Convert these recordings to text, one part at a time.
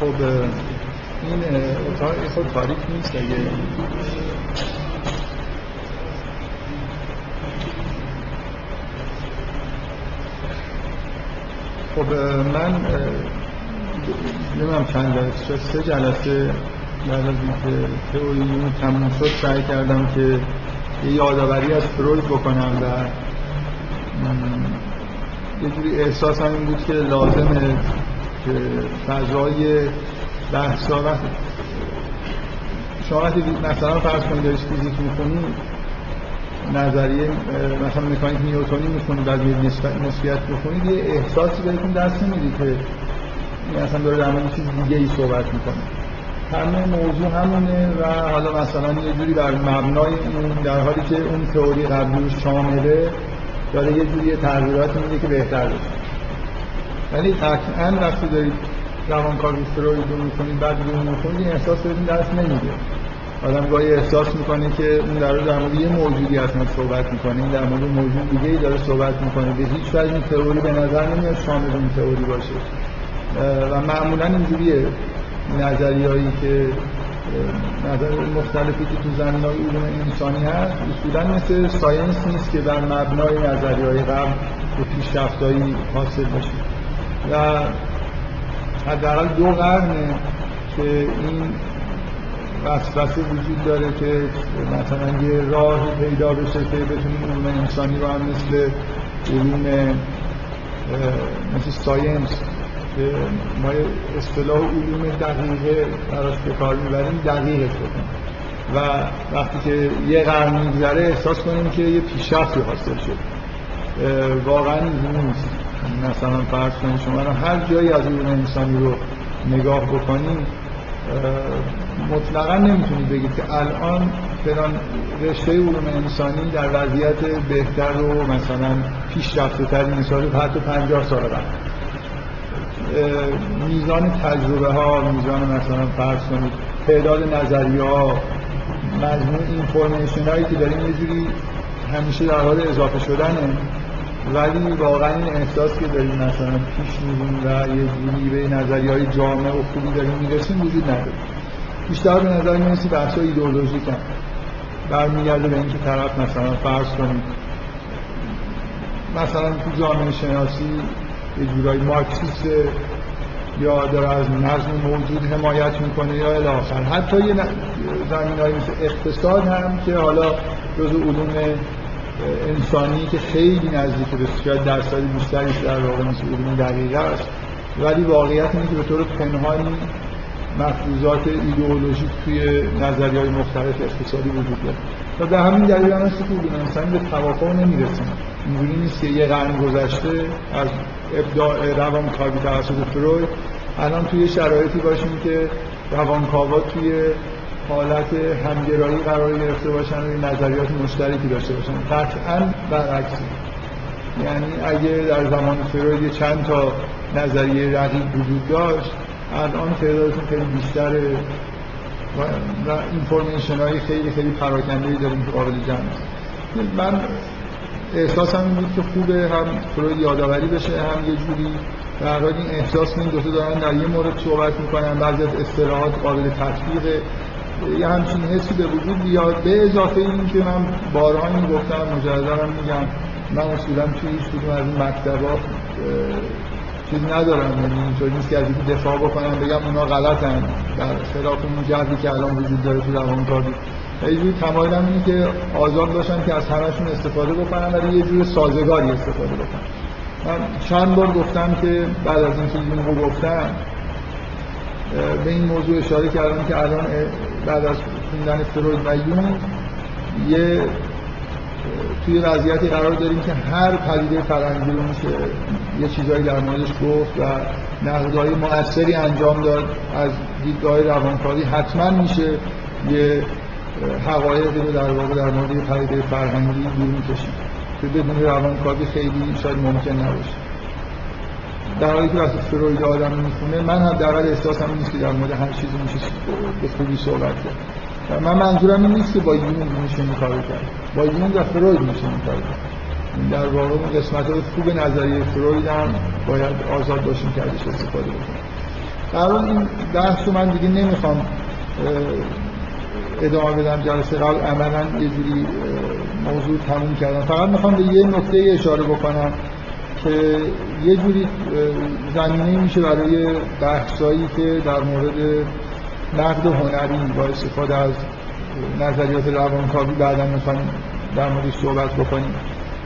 خب این اتاق خود تاریک نیست اگه خب من نمیم چند جلسه سه جلسه بعد از اینکه تئوری تموم شد سعی کردم که یه یادآوری از فروید بکنم و یه جوری احساس این بود که لازمه که فضای وقت شما وقتی مثلا فرض کنید دارید فیزیک می‌کنید نظریه مثلا مکانیک نیوتونی می‌کنید بعد یه نسبیت بکنید یه احساسی بهتون دست نمی‌دید که این اصلا داره در مورد چیز دیگه ای صحبت می‌کنه. همه موضوع همونه و حالا مثلا یه جوری بر مبنای اون در حالی که اون تئوری قبلیش شامله داره یه جوری تغییرات میده که بهتر بشه. ولی قطعا وقتی دارید روانکاوی فروید رو می‌کنید بعد رو می‌کنید این احساس بهتون دست نمیده. آدم گاهی احساس می‌کنه که اون در در مورد یه موجودی اصلا صحبت می‌کنه. در مورد موجود دیگه ای داره صحبت می‌کنه. به هیچ وجه این تئوری به نظر نمیاد شامل این تئوری باشه. و معمولا اینجوریه. نظریهایی که نظر مختلفی که تو زمین های علوم انسانی هست اصولا مثل science نیست که بر مبنای نظریه های قبل به پیشرفتهایی حاصل باشه و حداقل دو قرنه که این وسوسه وجود داره که مثلا یه راه پیدا بشه که بتونیم علوم انسانی رو هم مثل علوم مثل science که ما اصطلاح علوم دقیقه براش به کار می‌بریم دقیقه کنیم و وقتی که یه قرن میگذره احساس کنیم که یه پیشرفتی حاصل شد واقعا اینجوری نیست. مثلا فرض کنید شما رو هر جایی از علوم انسانی رو نگاه بکنید مطلقا نمی‌تونید بگید که الان فلان رشته علوم انسانی در وضعیت بهتر و مثلا پیشرفته تری نسبت حتی 50 سال قبل میزان تجربه ها میزان مثلا فرض کنید تعداد نظریه ها مجموع اینفورمیشن هایی که داریم یه جوری همیشه در حال اضافه شدنه. ولی واقعا این احساس که داریم مثلا پیش میریم و یه جوری به نظریه های جامع و خوبی داریم می‌رسیم وجود نداره. بیشتر به نظر می‌رسی بحث های ایدئولوژیک هم. برمیگرده به اینکه طرف مثلا فرض کنید مثلا تو جامعه شناسی یه جورایی مارکسیست یا داره از نظم موجود حمایت می‌کنه یا الاخر حتی یه زمین های مثل اقتصاد هم که حالا جزو علوم انسانی که خیلی نزدیک به شاید درصد بیشتریش در واقع مثل علوم دقیقه است. ولی واقعیت اینه که به طور پنهانی مفروضات ایدئولوژیک توی نظری های مختلف اقتصادی وجود داره. و به همین دلیل هم است که انسانی به توافق نمی‌رسیم اینجوری نیست که یه قرن گذشته از ابداع روانکاوی توسط فروید الان توی شرایطی باشیم که روانکاوا توی حالت همگرایی قرار گرفته باشن و نظریات مشترکی داشته باشن. قطعا برعکسی یعنی اگه در زمان فروید چند تا نظریه رقیب وجود داشت الان تعدادشون خیلی بیشتره و اینفورمیشن های خیلی خیلی پراکنده داریم که قابل جمع. من احساسم این بود که خوبه هم فروید یادآوری بشه هم یه جوری در این احساس این دوتا دارن در یه مورد صحبت می‌کنن بعضی از اصطلاحات قابل تطبیق یه همچین حسی به وجود بیاد. به اضافه این که من بارها گفتم مجددا میگم من اصولا توی هیچ کدوم از این مکتبا چیز ندارم. یعنی اینطوری نیست که از اینکه دفاع بکنم بگم اونا غلطن. در خلاف اون جهدی که الان وجود داره تو روانکاوی یه جوری تمایلم اینه که آزاد باشم که از همشون استفاده بکنم ولی یه جور سازگاری استفاده بکنم من چند بار گفتم که بعد از اینکه این رو گفتم به این موضوع اشاره کردم که الان بعد از خوندن فروید و یون یه توی وضعیتی قرار داریم که هر پدیده فرهنگی رو میشه یه چیزایی در موردش گفت و نقدهای مؤثری انجام داد. از دیدگاه روانکاوی حتما میشه یه حقایقی رو در واقع در مورد پدیده فرهنگی بیرون کشید که بدون روانکاوی خیلی شاید ممکن نباشه. در حالی که وقتی فروید آدم می‌خونه من هم در احساسم نیست که در مورد هر چیزی میشه به خوبی صحبت کرد. من منظورم این نیست که با یون میشه این کرد. با یون و فروید میشه این کرد. در واقع اون قسمت های خوب نظریه فروید هم باید آزاد باشیم که ازش استفاده بکنیم. در این بحث من دیگه نمی‌خوام ادامه بدم جلسه قبل. عملا یه جوری موضوع تموم کردم. فقط می‌خوام به یه نکته اشاره بکنم. که یه جوری زمینه میشه برای بحثایی که در مورد نقد هنری با استفاده از نظریات روانکاوی بعدا می‌خوایم در موردش صحبت بکنیم.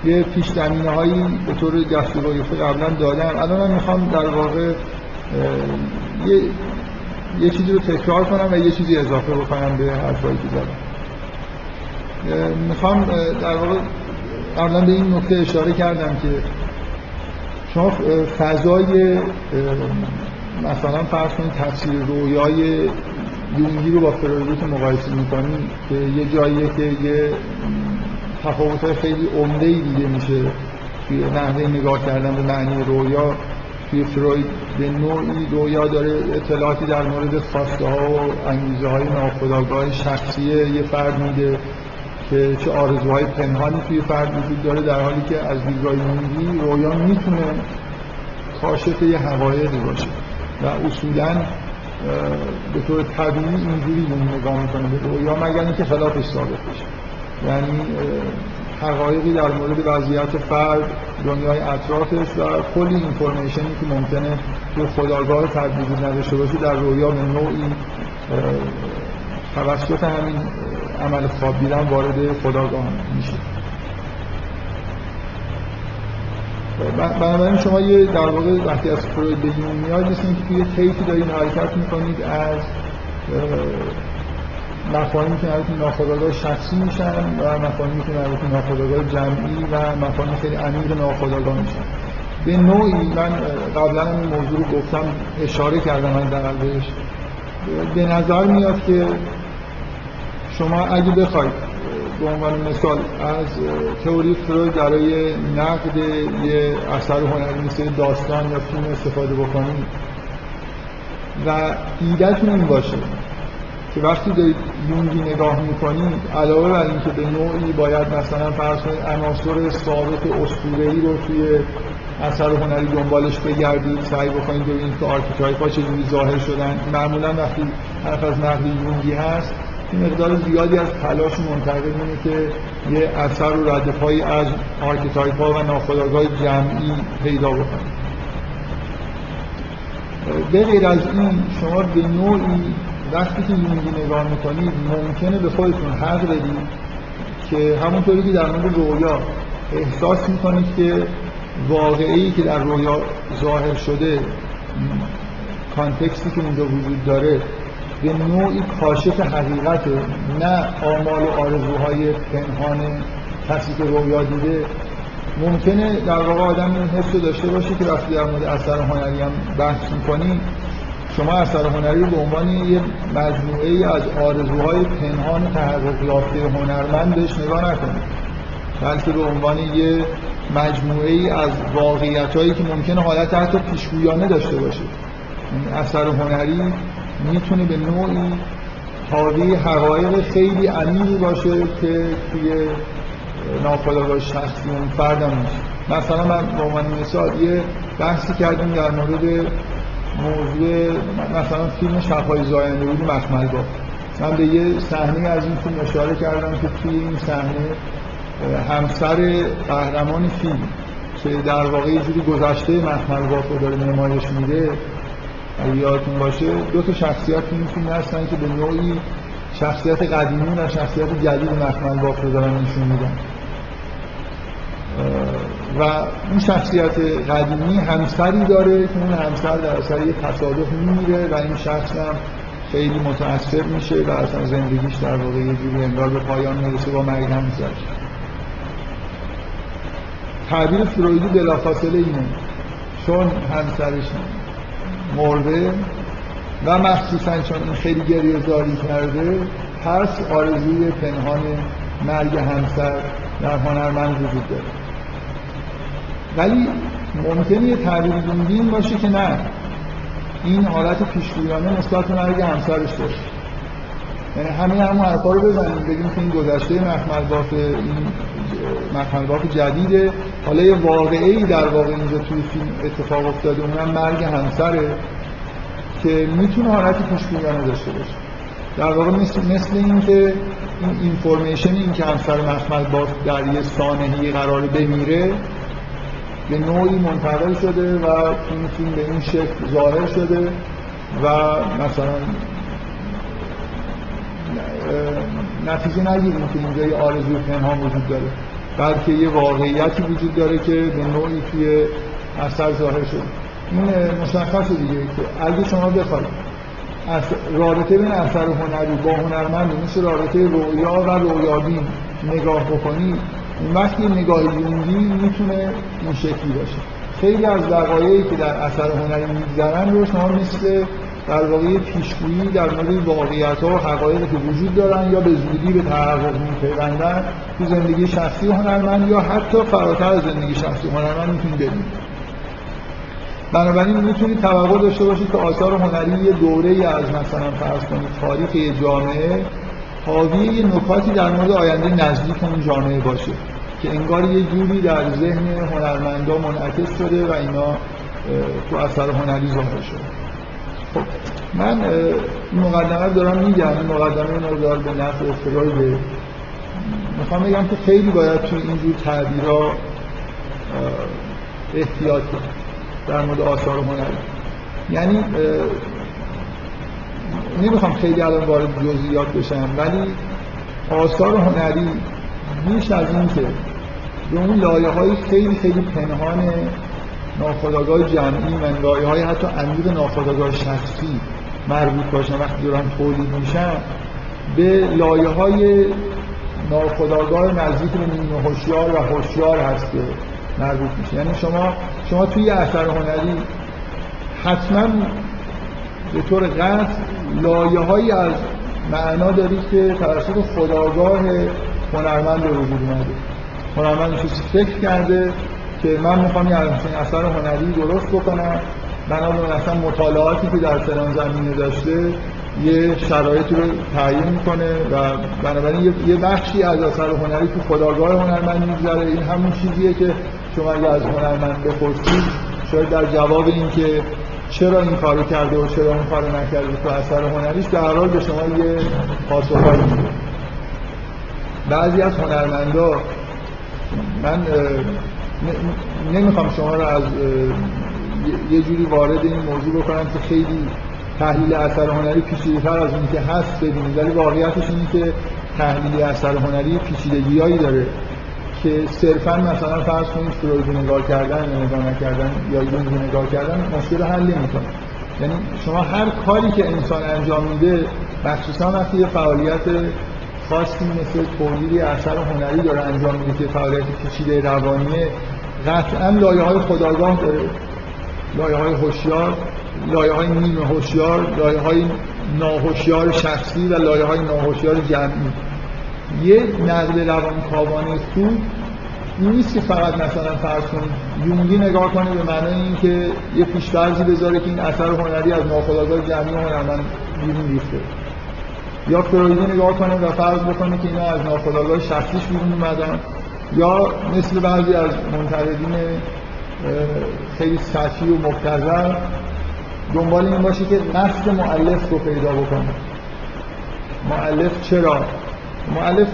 یه پیش زمینه هایی به طور دستور قبلا دادم. الان من می‌خوام در واقع یه یه چیزی رو تکرار کنم و یه چیزی اضافه بکنم به حرفایی که زدم. می‌خوام در واقع قبلا به این نکته اشاره کردم که شما فضای مثلا فرض کنید تفسیر رویای یونگی رو با فروید مقایسه می‌کنید که یه جاییه که یه تفاوت خیلی عمده دیده میشه توی نحوه نگاه کردن به معنی رویا. توی فروید به نوعی رویا داره اطلاعاتی در مورد خواسته و انگیزه های ناخودآگاه شخصی یه فرد میده. که چه آرزوهای پنهانی توی فرد وجود داره در حالی که از دیدگاه یونگی رویا می‌تونه کاشف یه حقایقی باشه. و اصولا به طور طبیعی اینجوری نگاه می‌کنه. به رویا مگر اینکه خلافش ثابت بشه. یعنی حقایقی در مورد وضعیت فرد دنیای اطرافش و کلی اینفورمیشنی که ممکنه توی خداگاه فرد نداشته باشه در رویا به نوعی توسط همین عمل خواب دیدن وارد خداگاه میشه. بنابراین شما یه در واقع وقتی از فروید به میاد مثل اینکه توی طیفی دارید حرکت می‌کنید از مفاهیمی که مربوط ناخودآگاه شخصی میشن و مفاهیمی که مربوط ناخودآگاه جمعی و مفاهیم خیلی عمیق ناخودآگاه میشن. به نوعی من قبلا این موضوع رو گفتم اشاره کردم من در بهش به نظر میاد که شما اگه بخواید به عنوان مثال از تئوری فروید برای نقد یه اثر هنری مثل داستان یا فیلم استفاده بکنید و ایدهتون این باشه که وقتی دارید یونگی نگاه می‌کنید علاوه بر اینکه به نوعی باید مثلا فرض کنید عناصر ثابت اسطوره‌ای رو توی اثر هنری دنبالش بگردید سعی بکنید ببینید که archetype ها چجوری ظاهر شدن. معمولا وقتی حرف از نقد یونگی هست مقدار زیادی از تلاش منتقد اینه که یه اثر رو ردپایی از archetype ها و ناخودآگاه جمعی پیدا بکنید به غیر از این شما به نوعی وقتی که یونگی نگاه می‌کنید ممکنه به خودتون حق بدید که همونطوری که در مورد رویا احساس می‌کنید که وقایعی که در رویا ظاهر شده کانتکستی که اونجا وجود داره به نوعی کاشف حقیقت نه آمال و آرزوهای پنهان کسی که رویا دیده. ممکنه در واقع آدم این حس داشته باشه که وقتی در مورد اثر هنری هم بحث می‌کنید شما اثر هنری به عنوان یه مجموعه از آرزوهای پنهان تحقق یافته هنرمند بهش نگاه نکنید بلکه به عنوان یه مجموعه ای از واقعیت هایی که ممکنه حالت حتی پیشگویانه داشته باشه. اثر هنری می‌تونه به نوعی حاوی حقایق خیلی عمیقی باشه که توی ناخودآگاه شخصی اون فردم میشه. مثلا من به عنوان مثال یه بحثی کردیم در مورد موضوع مثلا فیلم شبهای زاینده بود مخمل با من به یه صحنه از این فیلم اشاره کردم که توی این صحنه همسر قهرمان فیلم که در واقع یه جوری گذشته مخمل رو داره نمایش میده اگه یادتون باشه دو تا شخصیت این فیلم هستن که به نوعی شخصیت قدیمی و شخصیت جدید مخمل باف رو دارن نشون میدن. و اون شخصیت قدیمی همسری داره که اون همسر در اثر یه تصادف میمیره و این شخص هم خیلی متاثر میشه و اصلا زندگیش در واقع یه جوری انگار به پایان می‌رسه با مرگ همسرش. تعبیر فرویدی بلافاصله اینه. چون همسرش مرده و مخصوصا چون این خیلی گریه زاری کرده پس آرزوی پنهان مرگ همسر در هنرمند وجود داره. ولی ممکنه یه تعبیر باشه که نه. این حالت پیشگویانه نسبت مرگ همسرش داشت. یعنی همه همون حرفا رو بزنیم بگیم که این گذشته مخمل باف این مخمل باف جدیده. حالا یه واقعی در واقع اینجا توی فیلم اتفاق افتاده اونم مرگ همسره که می‌تونه حالت پیشبینیانه داشته باشه. در واقع مثل, مثل این که این اینفورمیشن این که همسر مخمل با در یه سانحی قرار بمیره به نوعی منتقل شده و این فیلم به این شکل ظاهر شده و مثلا نتیجه نگیریم که اینجا یه آرزوی پنهان وجود داره. بلکه یه واقعیتی وجود داره که به نوعی توی اثر ظاهر شده. این مشخص دیگه که اگه شما بخواید رابطه بین اثر هنری با هنرمند مثل رابطه رویا و رویابین نگاه بکنید اون وقتی نگاه یونگی می‌تونه این شکلی باشه. خیلی از دقایقی که در اثر هنری میگذرن رو شما مثل در واقع پیشگویی در مورد واقعیت ها و حقایقی که وجود دارن یا به زودی به تحقق میپیوندن تو زندگی شخصی هنرمند یا حتی فراتر از زندگی شخصی هنرمند می‌تونید ببینید بنابراین می‌تونید توقع داشته باشید که آثار هنری یه دوره ای از مثلا فرض کنید تاریخ یه جامعه حاوی یه نکاتی در مورد آینده نزدیک اون جامعه باشه که انگار یه جوری در ذهن هنرمندا منعکس شده و اینا تو اثر هنری ظاهر شده خب من مقدمه دارم میگم این مقدمه مقدار به نفع به می‌خوام بگم که خیلی باید توی اینجور تعبیرها احتیاط کنیم در مورد آثار هنری یعنی نمی‌خوام خیلی الان وارد جزئیات بشم ولی آثار هنری بیش از این که به اون لایه های خیلی خیلی پنهان ناخداگاه جمعی من لایه های حتی عمیق ناخداگاه شخصی مربوط باشن وقتی دارن تولید میشن به لایه های ناخداگاه نزدیک به نیمه هوشیار و هوشیار هست که مربوط میشه. یعنی شما شما توی اثر هنری حتما به طور قطع لایه هایی از معنا دارید که توسط خداگاه هنرمند به وجود اومده. هنرمند چیزی فکر کرده که من می‌خوام یه اثر هنری درست بکنم. بنابراین اصلا مطالعاتی که در فلان زمینه داشته یه شرایطی رو تعیین می‌کنه و بنابراین یه بخشی از اثر هنری تو خداگاه هنرمند میگذره. این همون چیزیه که شما اگه از هنرمند بپرسید شاید در جواب این که چرا این کارو کرده و چرا اون کارو نکرده تو اثر هنریش در حال به شما یه پاسخهایی میده. بعضی از هنرمندا من نمی‌خوام شما رو از یه جوری وارد این موضوع بکنم که خیلی تحلیل اثر هنری پیچیده‌تر از اون که هست ببینید. ولی واقعیتش اینه که تحلیل اثر هنری پیچیدگیایی داره که صرفا مثلا فرض کنید فروید نگاه کردن یا نگاه نکردن یا یونگ نگاه کردن مشکل حل نمی‌کنه. یعنی شما هر کاری که انسان انجام میده مخصوصا وقتی یه فعالیت خاصی مثل تولیدی اثر هنری داره انجام میده که فعالیت پیچیده روانیه. قطعا لایه های خداگاه داره. لایه های هوشیار لایه های نیمه هوشیار لایه های ناهوشیار شخصی و لایه های ناهوشیار جمعی. یه نقل روانکاوانه خوب این نیست که فقط مثلا فرض کنید یونگی نگاه کنه به معنی اینکه یه پیش‌فرضی بذاره که این اثر هنری از ناخودآگاه جمعی هنرمند بیرون ریخته. یا فرویدی نگاه کنه و فرض بکنه که اینا از ناخودآگاه شخصیش بیرون اومدن. یا مثل بعضی از منتقدین خیلی سطحی و مبتذل دنبال این باشه که قصد معلف رو پیدا بکنه. معلف چرا؟ معلف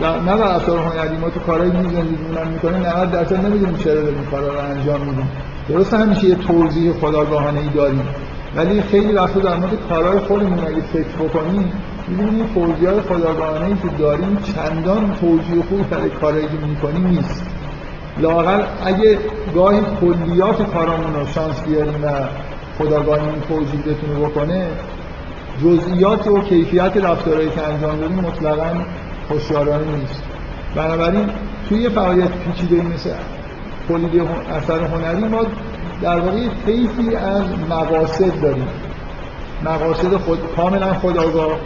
نه در اثار هنری ما تو کارهای زندگیمون می‌کنیم 90 درصد نمی‌دونیم چرا داریم کارا رو انجام میدیم. درست همیشه یه توضیح خداگاهانه ای داریم. ولی خیلی وقتا در مورد کارهای خودمون اگه فکر بکنیم می‌بینیم این ای که داریم چندان توجیه خوبی برای کارهایی که می‌کنیم نیست. لاقل اگه گاهی کلیات کارامون رو شانس بیاریم و خداگاهی این توجیه بتونه بکنه جزئیات و کیفیت رفتارهایی که انجام دادیم مطلقا خوشیارانه نیست. بنابراین توی یه فعالیت پیچیده مثل تولید اثر هنری ما در واقع طیفی از مقاصد داریم. مقاصد خود کاملا خداگاه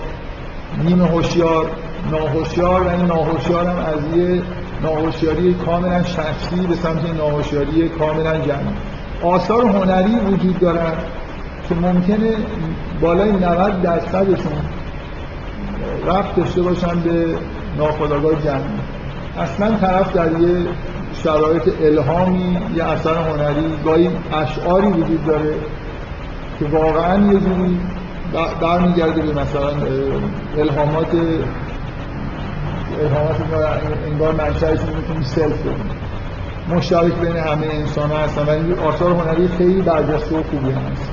نیمه هوشیار ناهوشیار و این ناهوشیار هم از یه ناهوشیاری کاملا شخصی به سمت ناهوشیاری کاملا جمعی. آثار هنری وجود دارن که ممکنه بالای 90 درصدشون رفت داشته باشن به ناخودآگاه جمعی. اصلا طرف در یه شرایط الهامی یه اثر هنری گاهی اشعاری وجود داره که واقعا یه جوری برمیگرده به مثلا الهامات الهامات انگار منشأش می‌تونیم سلف مشترک بین همه انسان ها هستن ولی آثار هنری خیلی برجسته و خوبی هست.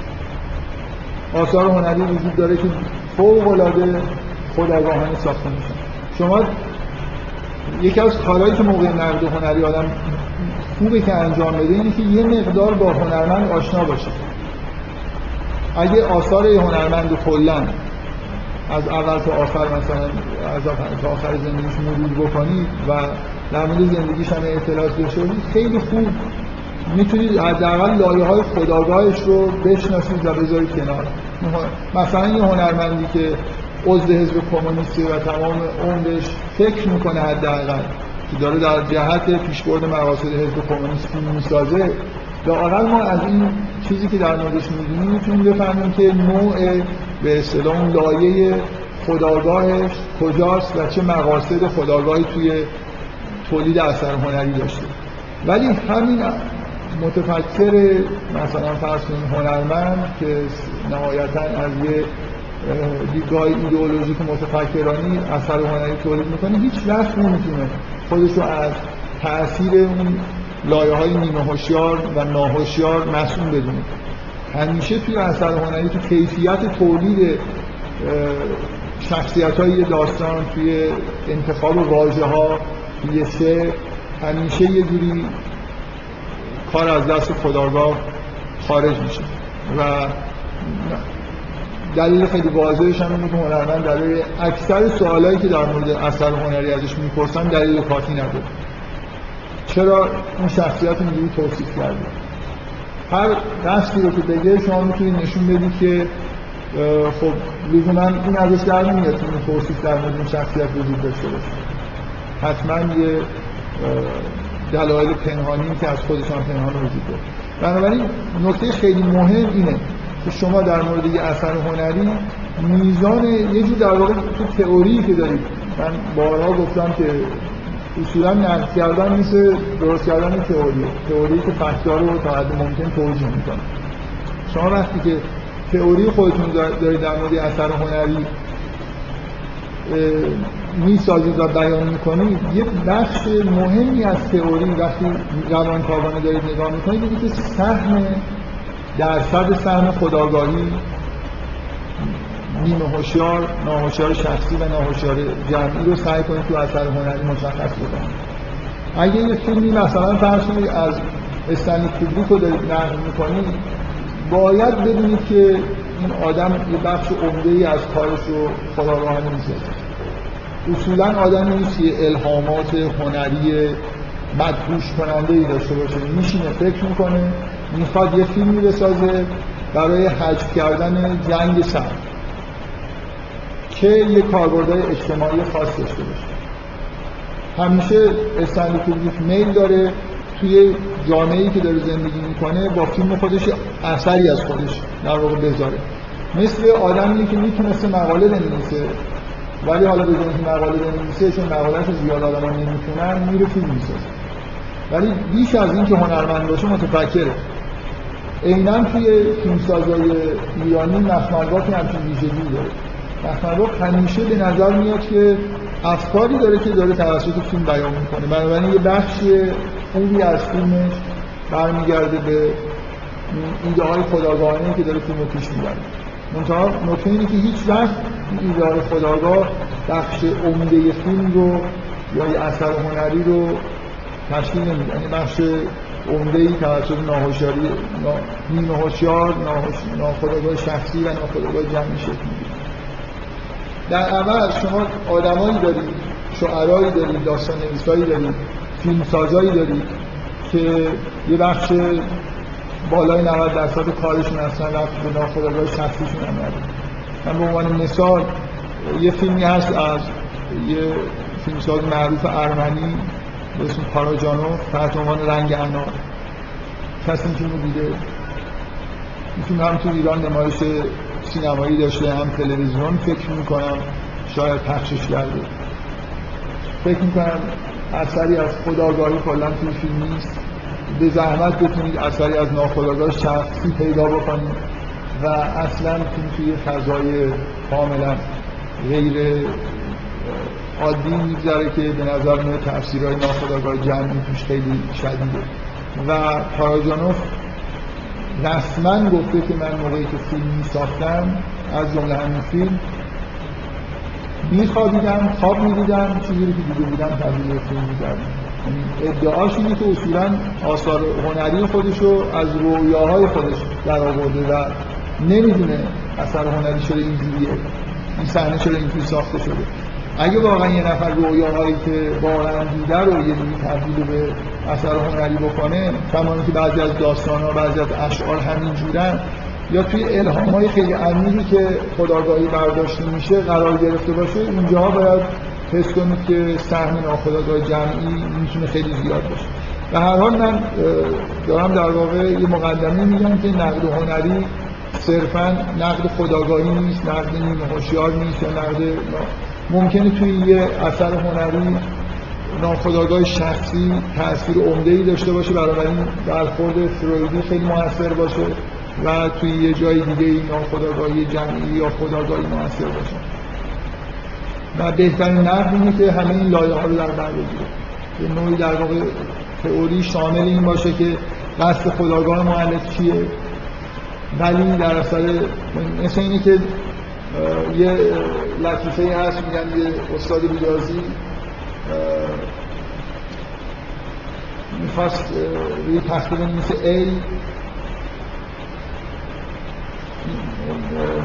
آثار هنری وجود داره که فوق العاده خودآگاهانه ساخته میشن. شما یکی از کارهایی که موقع نقد هنری آدم خوبه که انجام بده اینه که یه مقدار با هنرمند آشنا باشه. اگه آثار هنرمند کلا از اول تا آخر مثلا از تا آخر زندگیش مرور بکنید و در مورد زندگیش هم اطلاعات داشته خیلی خوب. می‌تونید حداقل لایه های خداگاهش رو بشناسید و بذارید کنار. مثلا یه هنرمندی که عضو حزب کمونیستی و تمام عمرش فکر می‌کنه حداقل که داره در جهت پیشبرد مقاصد حزب کمونیست فیلم می‌سازه لااقل ما از این چیزی که در موردش می‌دونیم می‌تونیم بفهمیم که نوع به اصطلاح اون لایه خداگاهش کجاست و چه مقاصد خداگاهی توی تولید اثر هنری داشته. ولی همین متفکر مثلا فرض هنرمند که نهایتا از یه دیدگاه ایدئولوژیک متفکرانی اثر هنری تولید می‌کنه هیچ وقت نمی‌تونه خودش رو از تاثیر اون لایه های نیمه هوشیار و ناهوشیار مسئول بدونه. همیشه توی اثر هنری تو کیفیت تولید شخصیت های داستان توی انتخاب واژه ها توی سه همیشه یه جوری کار از دست خداگاه خارج میشه. و دلیل خیلی واضحش هم اینه که هنرمند برای اکثر سوالایی که در مورد اثر هنری ازش می‌پرسن دلیل کافی نداره چرا اون شخصیت اینجوری توصیف کرده؟ هر دستی رو که بگه شما می‌تونید نشون بدید که خب لزوما این ازش در نمیاد که توصیف در مورد این شخصیت وجود داشته باشه. حتما یه دلایل پنهانی که از خودشان پنهان وجود داره. بنابراین نکته خیلی مهم اینه که شما در مورد یه اثر هنری میزان یه جور در واقع تو تئوری که دارید. من بارها گفتم که اصولا نقد کردن مثل درست کردن تئوری. تئوری که فکت‌ها رو تا حد ممکن توجیه می‌کنه. شما وقتی که تئوری خودتون دارید در مورد اثر هنری می‌سازید و بیان می‌کنید یه بخش مهمی از تئوری وقتی روانکاوانه دارید نگاه می‌کنید که سهم درصد سهم خداگاهی نیمه هوشیار ناهوشیار شخصی و ناهوشیار جمعی رو سعی کنید تو اثر هنری مشخص بکنید. اگه یه فیلمی مثلا فرض از استنی کوبریک رو دارید نقل می‌کنید باید بدونید که این آدم یه بخش عمده ای از کارش رو خداگاهانه می‌سازه اصولا آدمی نیست که الهامات هنری مدهوش کننده ای داشته باشه. میشینه فکر می‌کنه می‌خواد یه فیلمی بسازه برای حجب کردن جنگ سرد که یه کاربردهای اجتماعی خاص داشته باشه. همیشه استنلی کوبریک میل داره توی جامعه که داره زندگی می‌کنه با فیلم خودش اثری از خودش در واقع بذاره مثل آدمی که می‌تونسته مقاله بنویسه ولی حالا به که مقاله بنویسه چون مقالهش زیاد آدم نمی‌تونن میره فیلم می‌سازه. ولی بیش از این که هنرمند باشه متفکره. عینا توی فیلمسازای ایرانی که همچین ویژگی داره مخمرگاه همیشه به نظر میاد که افکاری داره که داره توسط فیلم بیان می‌کنه. بنابراین یه بخشی خوبی از فیلمش برمیگرده به ایده های خداگاهانه که داره فیلم رو پیش می‌بره. منتها نکته اینه که هیچ وقت ایده های خداگاه بخش عمده فیلم رو یا اثر هنری رو تشکیل نمیده. یعنی بخش عمده ای توسط ناهوشیاری نیمه هوشیار ناخودآگاه شخصی و ناخودآگاه جمعی شکل در اول شما آدمایی دارید شعرایی دارید داستان نویسایی دارید فیلمسازایی دارید که یه بخش بالای 90 درصد کارشون اصلا رفت به ناخودآگاه شخصیشون هم من به عنوان مثال یه فیلمی هست از یه فیلمساز معروف ارمنی به اسم پاراجانو تحت عنوان رنگ کسی این رو دیده این هم تو ایران نمایش سینمایی داشته هم تلویزیون. فکر می‌کنم شاید پخشش کرده. فکر می‌کنم اثری از خداگاهی کلا توی فیلم نیست. به زحمت بتونید اثری از ناخداگاه شخصی پیدا بکنید و اصلا توی فضای کاملا غیر عادی میگذره که به نظر میاد تفسیرهای ناخودآگاه جمعی توش خیلی شدیده. و پاراجانوف رسما گفته که من موقعی که فیلم می ساختم از جمله همین فیلم میخوابیدم خواب می‌دیدم چیزی رو که دیده بودم تبدیل فیلم می‌کردم. یعنی ادعاش اینه که اصولا آثار هنری خودش رو از رویاهای خودش در آورده و نمی‌دونه اثر هنری شده اینجوریه. این صحنه چرا اینجوری ساخته شده. اگه واقعا یه نفر رویاهایی که واقعا دیده رو یه جوری تبدیل به اثر هنری بکنه کما که بعضی از داستان ها بعضی از اشعار همین جورن یا توی الهام های خیلی عمیقی که خداگاهی برداشته میشه قرار گرفته باشه اینجا باید حس کنید که سهم ناخداگاه جمعی می‌تونه خیلی زیاد باشه. و هر حال من دارم در واقع یه مقدمه میگم که نقد هنری صرفا نقد خداگاهی نیست نقد نیمه هوشیار نیست یا نقد ممکنه توی یه اثر هنری ناخداگاه شخصی تاثیر عمده ای داشته باشه بنابراین برخورد فرویدی خیلی موثر باشه و توی یه جای دیگه این ناخداگاهی جمعی یا خداگاهی موثر باشه. و بهترین نقد اینه که همه این لایه ها رو در بر بگیره. یه نوعی در واقع تئوری شامل این باشه که قصد خداگاه معلف چیه. ولی در اصل مثل اینه که یه لطیفه هست میگن یه استاد بیازی می‌خواست روی تخته بنویسه A.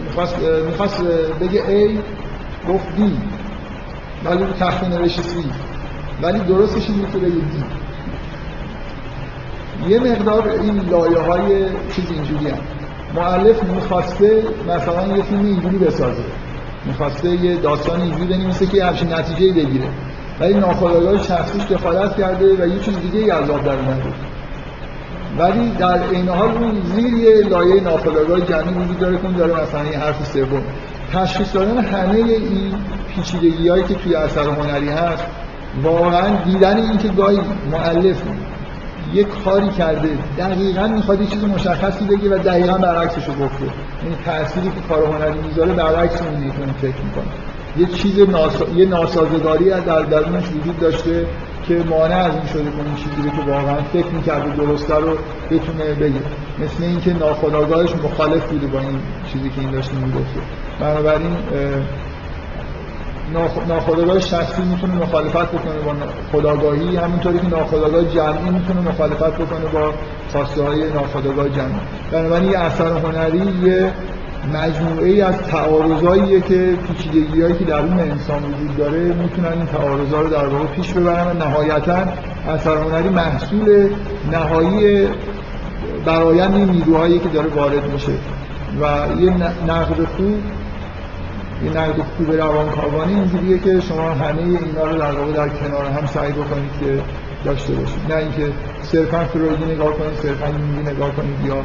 می‌خواست, می‌خواست بگه A گفت D ولی رو تخته نوشته C. ولی درستش این که بگه D. یه مقدار این لایه های چیز اینجوری هم معلف می‌خواسته مثلا یه فیلم اینجوری بسازه. می‌خواسته یه داستان اینجوری بنویسه که همچین نتیجه بگیره. ولی ناخودآگاه شخصیش دخالت کرده و یه چیز دیگه از آب در اومده. ولی در این حال اون زیر یه لایه ناخودآگاه جمعی وجود داره که داره مثلا یه حرف سوم. تشخیص دادن همه این پیچیدگی هایی که توی اثر هنری هست واقعا دیدن این که گاهی مؤلف یه کاری کرده دقیقا می‌خواد یه چیز مشخصی بگه و دقیقا برعکسش رو گفته. این تأثیری که کار هنری می‌ذاره برعکس اون که فکر می‌کنه. یه چیز ناسا... یه ناسازگاری در درونش وجود داشته که مانع از این شده کنه چیزی که واقعا فکر می‌کرده درسته رو بتونه بگه. مثل اینکه ناخودآگاهش مخالف بوده با این چیزی که این داشته می‌گفته. بنابراین ناخودآگاه شخصی می‌تونه مخالفت بکنه با خداگاهی همینطوری که ناخودآگاه جمعی می‌تونه مخالفت بکنه با خواسته های ناخودآگاه جمعی. بنابراین یه اثر هنری یه مجموعه ای از تعارضاییه که پیچیدگی هایی که درون انسان وجود داره می‌تونن این تعارضا رو در واقع پیش ببرن و نهایتا اثر هنری محصول نهایی برایند این نیروهایی که داره وارد میشه. و یه نقد خوب یه نقد خوب روانکاوانه اینجوریه که شما همه اینا رو در واقع در کنار هم سعی بکنید که داشته باشید. نه اینکه صرفا فرویدی نگاه کنید صرفا یونگی نگاه کنید یا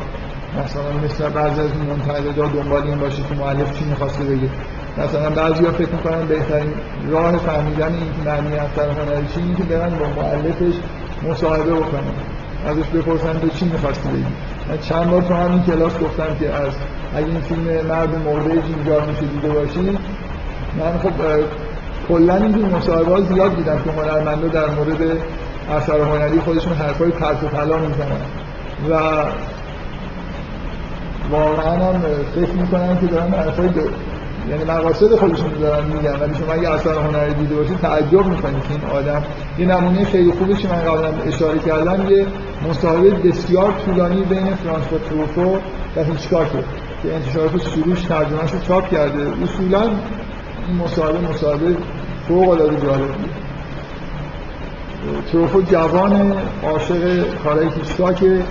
مثلا مثل بعضی از منتقدا دنبال این باشه که مؤلف چی می‌خواسته بگه. مثلا بعضیا فکر می‌کنن بهترین راه فهمیدن این معنی اثر هنری چی اینه که برن با مؤلفش مصاحبه بکنن. ازش بپرسن به چی می‌خواستی بگی چند بار تو همین کلاس گفتم که از اگه این فیلم مرد مرده جینجار میشه دیده باشی من خب کلا این مصاحبه زیاد دیدم که هنرمندا در مورد اثر هنری خودشون حرفای پرت و پلا می‌زنن. و واقعا هم فکر می‌کنن که دارن حرفای یعنی مقاصد خودشون دارن میگن ولی شما اگه اثر هنری دیده باشید تعجب می‌کنید که این آدم یه نمونه خیلی خوبی که من قبلا اشاره کردم یه مصاحبه بسیار طولانی بین فرانسوا تروفو و هیچکاکه که انتشارات سروش ترجمهش رو چاپ کرده. اصولا این مصاحبه مصاحبه فوق العاده جالبیه تروفو جوان عاشق کارهای هیچکاکه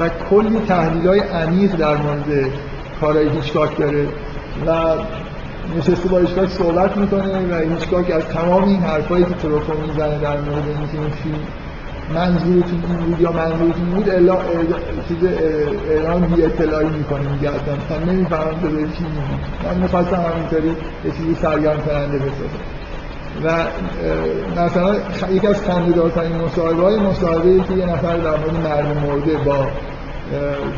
و کلی تحلیل های عمیق در مورد کارهای هیچکاک داره و نشسته با هیچکاک صحبت می‌کنه و هیچکاک از تمام این حرفایی که تروفو می‌زنه در مورد اینکه این فیلم منظورتون این بود یا منظورتون بود الا چیز اعلام بی اطلاعی می‌کنه میگه اصلا نمی‌فهمم به چی من می‌خواستم همینطوری یه چیزی سرگرم کننده بسازم و مثلا یکی از خنده‌دارترین مصاحبه های مصاحبه که یه نفر در مورد مرد مرده با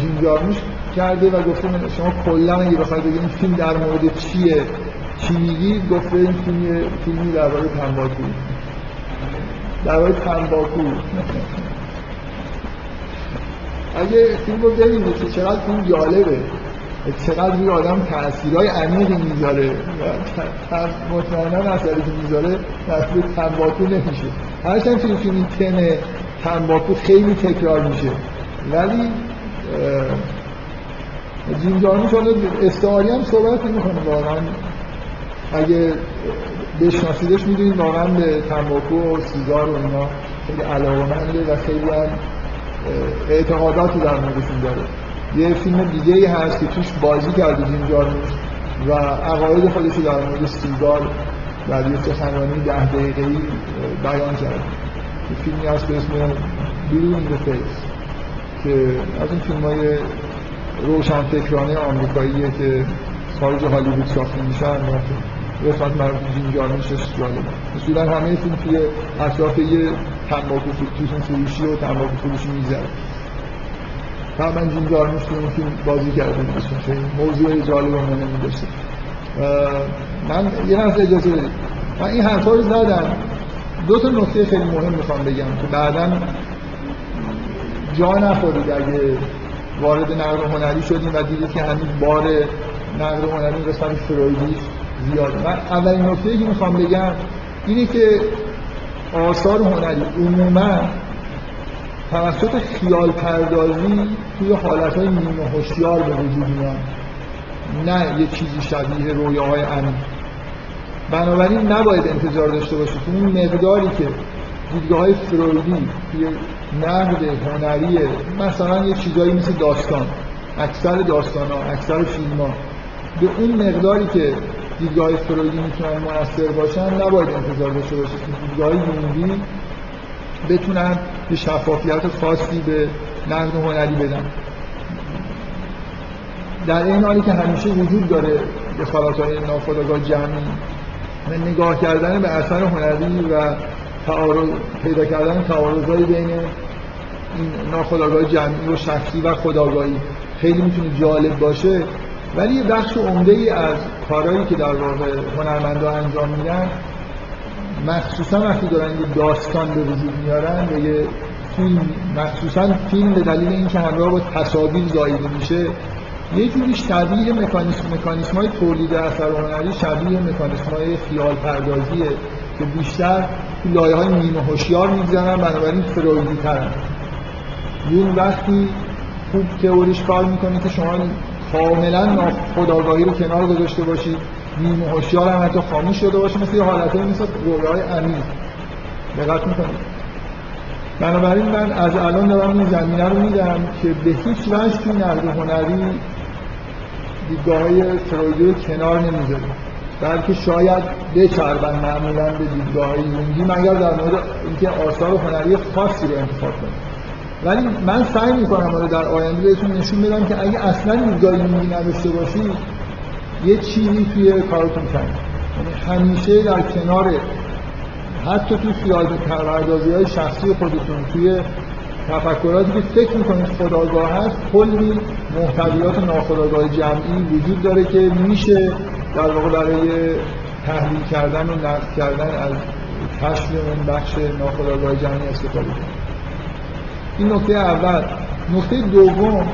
جیم جارموش کرده و گفته شما کلا اگه بخواید بگید این فیلم در مورد چیه؟ چی میگید گفته این فیلم فیلمی درباره تنباکو. درباره تنباکو. اگه فیلم رو ببینید که چقدر فیلم جالبه چقدر روی آدم تاثیرهای عمیقی می‌ذاره مطمئنا اثری که می‌ذاره تاثیر تنباکو نمیشه. هرچند که این تم تنباکو خیلی تکرار میشه. ولی جیم جارموش استعاری هم صحبت می‌کنه واقعا. اگه بشناسیدش می‌دونید واقعا به تنباکو و سیگار و اینا خیلی علاقمنده و خیلی هم اعتقاداتی در موردشون داره. یه فیلم دیگه ای هست که توش بازی کرده جیم جارموش و عقاید خودش در مورد سیگار در یه سخنرانی ده دقیقه ای بیان کرد فیلمی هست به اسم the Face که از این فیلم های روشن فکرانه آمریکاییه که خارج هالیوود ساخته میشن قسمت مربوط جیم جارموشش جالبه. اصولا همه فیلم توی اطراف یه تنباکو فروشی و تنباکو فروشی می‌ذاره من جیم جارموش تو اون فیلم بازی کرده خیلی موضوع جالب و مهمی داشته من یه لحظه اجازه بدید. من این حرفا رو زدم. دو تا نکته خیلی مهم می‌خوام بگم که بعدا جا نخورید اگه وارد نقد هنری شدیم و دیدید که همین بار نقد هنری قسمت فرویدی زیاد. من اولین نکته که می‌خوام بگم اینه که آثار هنری عموما توسط خیال پردازی توی حالت های نیمه هوشیار به وجود میاد. نه یه چیزی شبیه رویاهای عمیق. بنابراین نباید انتظار داشته باشید. تو این مقداری که دیدگاه های فرویدی توی نقد هنری مثلا یه چیزایی مثل داستان اکثر داستان ها اکثر فیلم ها به اون مقداری که دیدگاه فرویدی می‌تونن موثر باشن نباید انتظار داشته باشید که دیدگاه های بتونن یه شفافیت خاصی به نقد هنری بدن. در این حالی که همیشه وجود داره دخالت های ناخودآگاه جمعی و نگاه کردن به اثر هنری و تعارض پیدا کردن تعارضایی بین این ناخودآگاه جمعی و شخصی و خداگاهی خیلی می‌تونه جالب باشه. ولی یه بخش عمده ای از کارهایی که در واقع هنرمندا انجام میدن مخصوصا وقتی دارن یه داستان به وجود میارن و یه فیلم مخصوصا فیلم به دلیل اینکه همراه با تصاویر زایده میشه یه جوری شبیه مکانیسم مکانیسم های تولید اثر هنری شبیه مکانیسم های خیال پردازیه که بیشتر لایه های نیمه هوشیار می‌گذارن بنابراین فرویدی ترن اون وقتی خوب تئوریش کار می‌کنه که شما کاملا خداگاهی رو کنار گذاشته باشید. نیمه هوشیار هم حتی خاموش شده باشه مثل یه حالته مثل رویای عمیق. دقت می‌کنید. بنابراین من از الان دارم این زمینه رو میدم که به هیچ وجه توی نقد هنری دیدگاه های کنار نمی‌ذاره بلکه شاید بچربن معمولا به دیدگاه های یونگی مگر در مورد اینکه آثار هنری خاصی رو انتخاب کنم ولی من سعی می‌کنم در آینده بهتون نشون بدم که اگه اصلا دیدگاه یونگی نداشته باشید یه چیزی توی کارتون کرد یعنی همیشه در کنار حتی توی خیال پردازی های شخصی خودتون توی تفکراتی که فکر می‌کنید خداگاه هست کلی محتویات ناخداگاه جمعی وجود داره که میشه در واقع برای تحلیل کردن و نقد کردن از کشف اون بخش ناخداگاه جمعی استفاده کنید این نکته اول. نکته دوم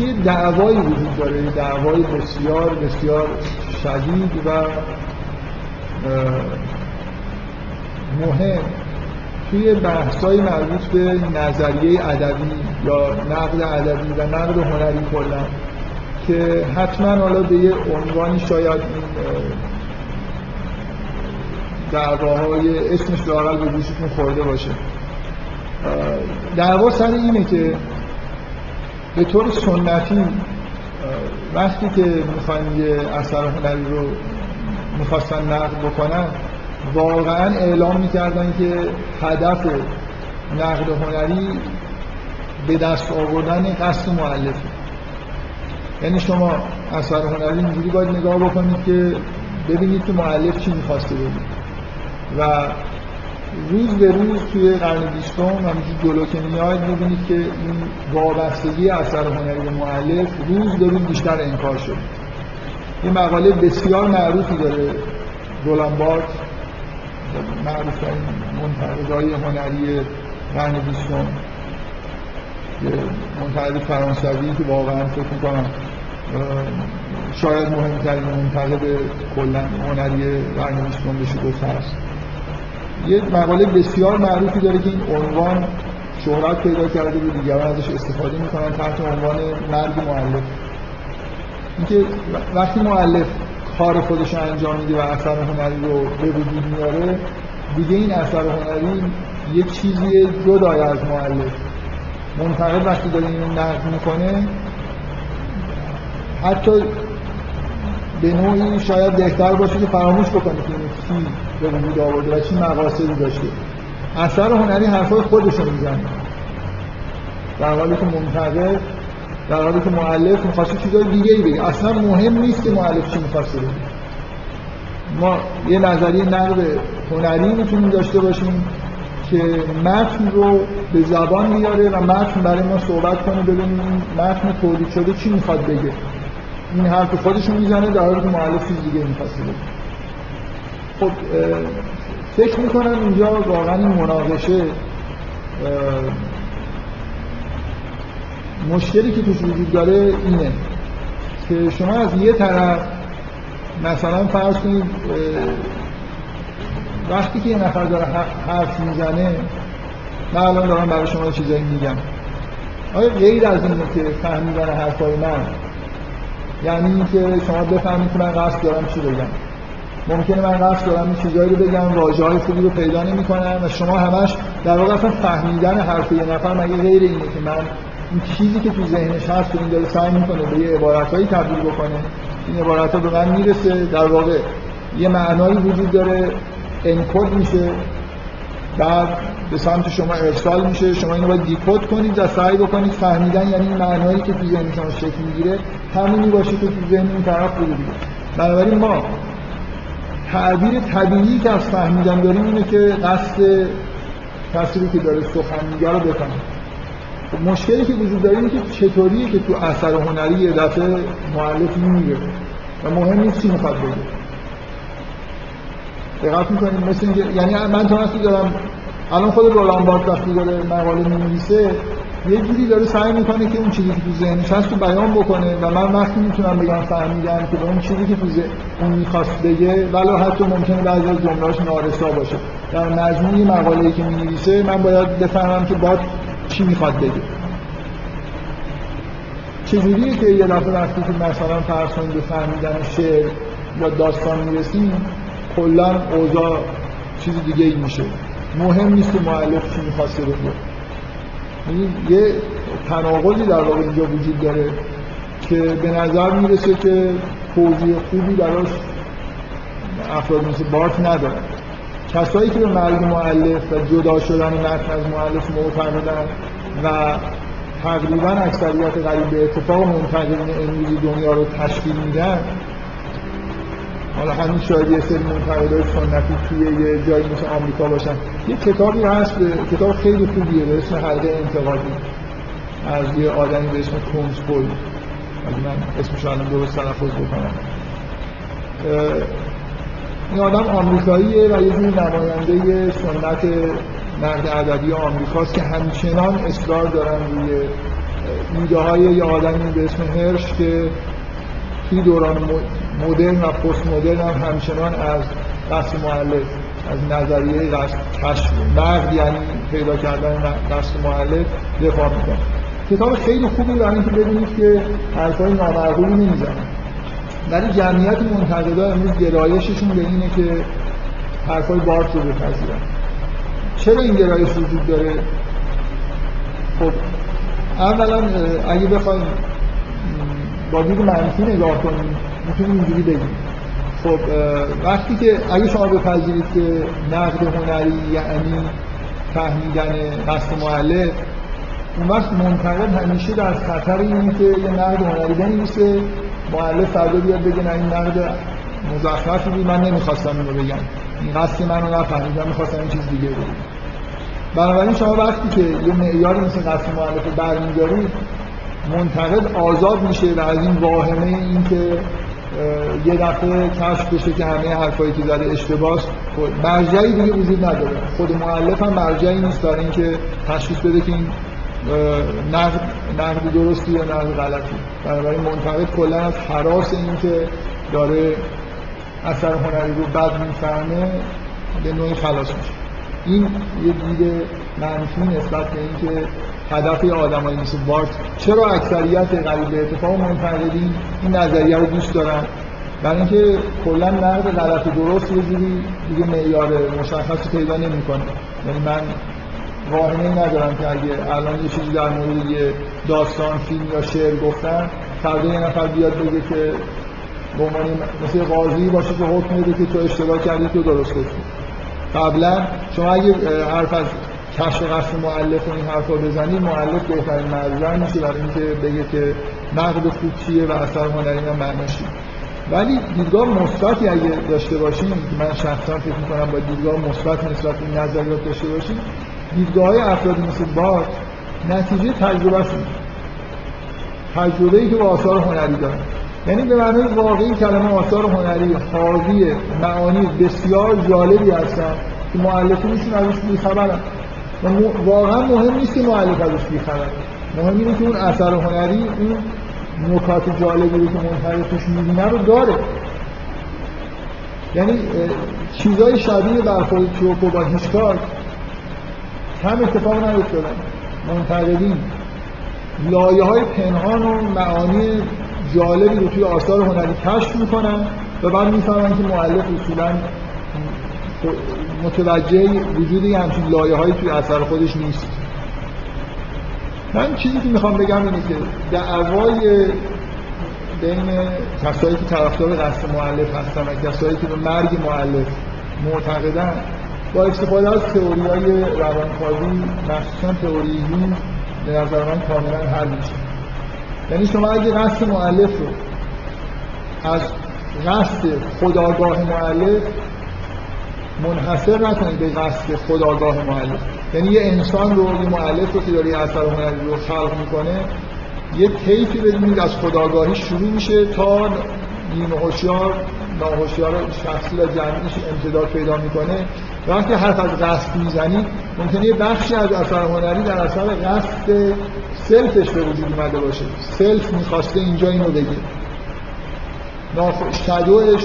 یه دعوایی وجود داره. دعوای بسیار بسیار شدید و مهم توی بحثای مربوط به نظریه ادبی یا نقد ادبی و نقد هنری کلا. که حتما حالا به یه عنوانی شاید این دعواهای اسمش لاقل به گوشتون خورده باشه. دعوا سر اینه که به طور سنتی وقتی که می‌خواین یه اثر هنری رو می‌خواستن نقد بکنن واقعا اعلام می‌کردن که هدف نقد هنری به دست آوردن قصد معلفه یعنی شما اثر هنری اینجوری باید نگاه بکنید که ببینید که معلف چی می‌خواسته بگید و روز به روز توی قرن بیستم همینجور جلو که میاد می‌بینید که این وابستگی اثر هنری به معلف روز به روز بیشتر انکار شد یه مقاله بسیار معروفی داره رولان بارت معروف منتقدای هنری قرن بیستم منتقد فرانسوی که واقعا فکر می‌کنم شاید مهمترین منتقد کلا هنری بیستم بشه گفت هست. یه مقاله بسیار معروفی داره که این عنوان شهرت پیدا کرده و دیگران ازش استفاده می‌کنن تحت عنوان مرگ معلف اینکه وقتی معلف کار خودش انجام میده و اثر هنری رو به وجود میاره دیگه این اثر هنری یه چیزی جدای از معلف منتقد وقتی داره اینو نقد می‌کنه حتی به نوعی شاید بهتر باشه که فراموش بکنه که چی به وجود آورده و چی مقاصدی داشته. اثر هنری حرفای خودش رو می‌زنه. در حالی که منتقد در حالی که معلف می‌خواسته چیزای دیگه ای بگه. اصلا مهم نیست که معلف چی می‌خواسته بگه. ما یه نظریه نقد هنری می‌تونیم داشته باشیم که متن رو به زبان میاره و متن برای ما صحبت کنه ببینیم متن تولید شده چی می‌خواد بگه. این حرف خودشون می‌زنه در حالی که معلف چیز دیگه می‌خواسته خب فکر می‌کنم اینجا واقعا این مناقشه مشکلی که توش وجود داره اینه که شما از یه طرف مثلا فرض کنید وقتی که یه نفر داره حرف می‌زنه من الان دارم برای شما چیزایی میگم. آیا غیر از اینه که فهمیدن حرفای من یعنی اینکه شما بفهمید که من قصد دارم چی بگم. ممکنه من قصد دارم این چیزایی رو بگم واژه های خوبی رو پیدا نمی‌کنم و شما همش در واقع اصلا فهمیدن حرف یه نفر مگه غیر اینه که من این چیزی که تو ذهنش هست این داره سعی می‌کنه به یه عبارتهایی تبدیل بکنه این عبارت ها به من می‌رسه. در واقع یه معنایی وجود داره انکود میشه. بعد به سمت شما ارسال میشه. شما اینو باید دیکود کنید و سعی بکنید فهمیدن یعنی این معنایی که تو ذهن شما شکل می‌گیره همونی باشه که تو ذهن این طرف بوده بنابراین ما تعبیر طبیعی که از فهمیدن داریم اینه که قصد رو که داره سخن میگه رو بفهمیم خب مشکلی که وجود داره اینه که چطوریه که تو اثر هنری یه دفعه معلف میگه و مهم نیست چی می‌خواد بگه. دقت می‌کنیم مثل اینکه یعنی من تا دارم الان خود رولان بارت وقتی داره مقاله می‌نویسه یه جوری داره سعی می‌کنه که اون چیزی که تو ذهنش هست رو بیان بکنه و من وقتی می‌تونم بگم فهمیدم که به اون چیزی که تو اون می‌خواست بگه ولی حتی ممکنه بعضی از جمله‌هاش نارسا باشه. در مجموع مقاله‌ای که می‌نویسه من باید بفهمم که باد چی می‌خواد بگه. چجوریه که یه دفعه وقتی که مثلا فرض به فهمیدن شعر یا داستان می‌رسیم کلا اوضاع چیز دیگه ای میشه. مهم نیست که معلف چی می‌خواسته بگه یعنی یه تناقضی در واقع اینجا وجود داره که به نظر می‌رسه که توضیح خوبی براش افراد مثل بارت نداره کسایی که به مرگ معلف و جدا شدن متن از معلف معتقدن و تقریبا اکثریت قریب به اتفاق منتقدین امروزی دنیا رو تشکیل میدن حالا همین شاید یه سری منتقدای سنتی توی یه جایی مثل آمریکا باشن. یه کتابی هست کتاب خیلی خوبیه به اسم حلقه انتقادی. از یه آدمی به اسم کونسبوی اگه من اسمش الان درست تلفظ بکنم. این آدم آمریکاییه و یه جور نماینده سنت نقد ادبی آمریکاست که همچنان اصرار دارن روی ایده های یه آدمی به اسم هرش که توی دوران مدرن و پست مدرن هم همچنان از قصد معلف از نظریه کشف نقد یعنی پیدا کردن قصد معلف دفاع می‌کنه. کتاب خیلی خوبی برای اینکه ببینید که حرفای نامعقولی نمی‌زنن ولی جمعیت منتقدا امروز گرایششون به اینه که حرفای بارت رو بپذیرن. چرا این گرایش وجود داره؟ خب اولا اگه بخوایم با دید منفی نگاه کنیم می‌تونیم اینجوری بگیم. خب وقتی که اگه شما بپذیرید که نقد هنری یعنی فهمیدن قصد معلف اون وقت منتقد همیشه در خطر اینه که یه نقد هنری بنویسه معلف فردا بیاد بگه نه این نقد مزخرفی بود من نمی‌خواستم اینو بگم. این قصد من رو نفهمیدم می‌خواستم این چیز دیگه بگم. بنابراین شما وقتی که یه معیاری مثل قصد معلف برمیدارید منتقد آزاد میشه و از این واهمه این که یه دفعه کشف بشه که همه حرفایی که زده اشتباس مرجعی دیگه وجود نداره. خود معلف هم مرجعی نیست برای اینکه تشخیص بده که این نقد نقد درستی یا نقد غلطی. بنابراین منتقد کلا از حراس این که داره اثر هنری رو بد می‌فهمه به نوعی خلاص میشه. این یه دید منفی نسبت به اینکه هدف آدمایی مثل بارت. چرا اکثریت قریب به اتفاق منتقدین این نظریه رو دوست دارن برای اینکه کلا نقد غلط درست یه جوری دیگه معیار مشخصی پیدا نمی‌کنه. یعنی من واهمه ندارم که اگه الان یه چیزی در مورد یه داستان فیلم یا شعر گفتن فردا یه نفر بیاد بگه که به عنوان مثل قاضی باشه که حکم بده که تو اشتباه کردی تو درست گفتی. قبلا شما اگه حرف از کشف قصد معلف و این حرفا بزنید معلف بهترین مرجع میشه برای اینکه بگه که نقد خوب چیه و اثر هنری هم معناش ولی دیدگاه مثبتی اگه داشته باشیم من شخصا فکر می‌کنم با دیدگاه مثبت نسبت به نظریات داشته باشیم دیدگاه های افرادی مثل بارت نتیجه تجربه شون تجربه ای که با آثار هنری دارن. یعنی به معنای واقعی کلمه آثار هنری حاوی معانی بسیار جالبی هستن که معلفینشون ازش بیخبرن. و واقعا مهم نیست که معلف ازش بیخبر مهم اینه که اون اثر هنری اون نکات جالبی رو که منتقد توش می‌بینه رو داره. یعنی چیزای شبیه برخورد چوکو با هیچکار هم اتفاق نیفتادن منتقدین لایه های پنهان و معانی جالبی رو توی آثار هنری کشف می‌کنن و بعد می‌فهمن که معلف اصولا متوجه وجودی همچین لایه هایی توی اثر خودش نیست. من چیزی که می‌خوام بگم اینه که دعوای بین کسایی که طرفدار قصد معلف هستن و کسایی که به مرگ معلف معتقدن با استفاده از تئوری های روانکاوی مخصوصا تئوری به نظر من کاملا حل میشه. یعنی شما اگه قصد معلف رو از قصد خداگاه معلف منحصر نکنید به قصد خداگاه معلف یعنی یه انسان رو یه معلف رو که داره اثر هنری رو خلق می‌کنه یه طیفی بدونید از خداگاهی شروع میشه تا نیمه هوشیار ناهوشیار شخصی و جمعیش امتداد پیدا می‌کنه. وقتی حرف از قصد می‌زنید ممکنه یه بخشی از اثر هنری در اثر قصد سلفش به وجود اومده باشه. سلف می‌خواسته اینجا اینو بگه. ناخ... شدوش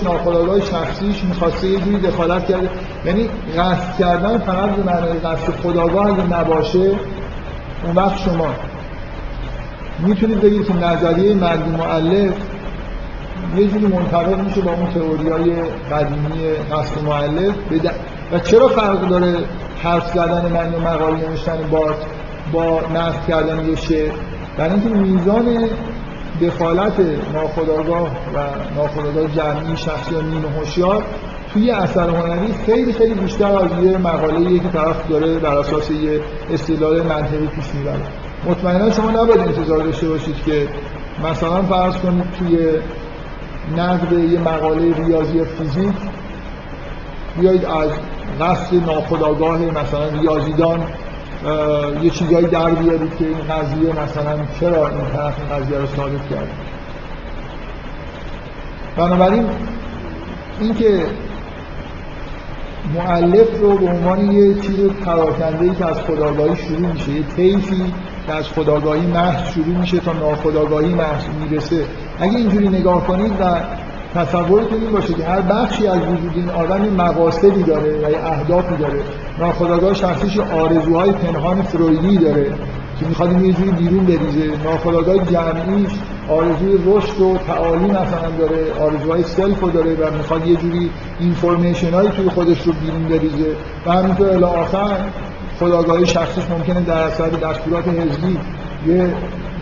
شخصیش می‌خواسته یه جوری دخالت کرده. یعنی قصد کردن فقط به معنای قصد خداگاه اگه نباشه. اون وقت شما می‌تونید بگید که نظریه مرگ معلف یه جوری منطبق میشه با اون تئوری های قدیمی قصد معلف و چرا فرق داره حرف زدن من مقاله نوشتن بارت با نقد کردن یه شعر؟ برای اینکه میزان دخالت ناخودآگاه و ناخودآگاه جمعی شخصی و نیمه هوشیار توی اثر هنری خیلی خیلی بیشتر از یه مقاله که طرف داره بر اساس یه استدلال منطقی پیش می‌بره. مطمئنا شما نباید انتظار داشته باشید که مثلا فرض کنید توی نقد یه مقاله ریاضی فیزیک بیایید از قصد ناخودآگاه مثلا ریاضیدان یه چیزایی در بیارید که این قضیه مثلا چرا این طرف این قضیه رو ثابت کرد؟ بنابراین اینکه معلف رو به عنوان یه چیز پراکنده ای که از خداگاهی شروع میشه یه طیفی که از خداگاهی محض شروع میشه تا ناخداگاهی محض می‌رسه. اگه اینجوری نگاه کنید و تصورتون این باشه که هر بخشی از وجود این آدم این مقاصدی داره و یه اهدافی داره. ناخداگاه شخصیش آرزوهای پنهان فرویدی داره که می‌خواد یه جوری بیرون بریزه. ناخداگاه جمعیش آرزوی رشد و تعالی مثلا داره آرزوهای سلف رو داره و می‌خواد یه جوری اینفورمیشن هایی توی خودش رو بیرون بریزه. و همینطور الی آخر خداگاهی شخصیش ممکنه در اثر دستورات حزبی یه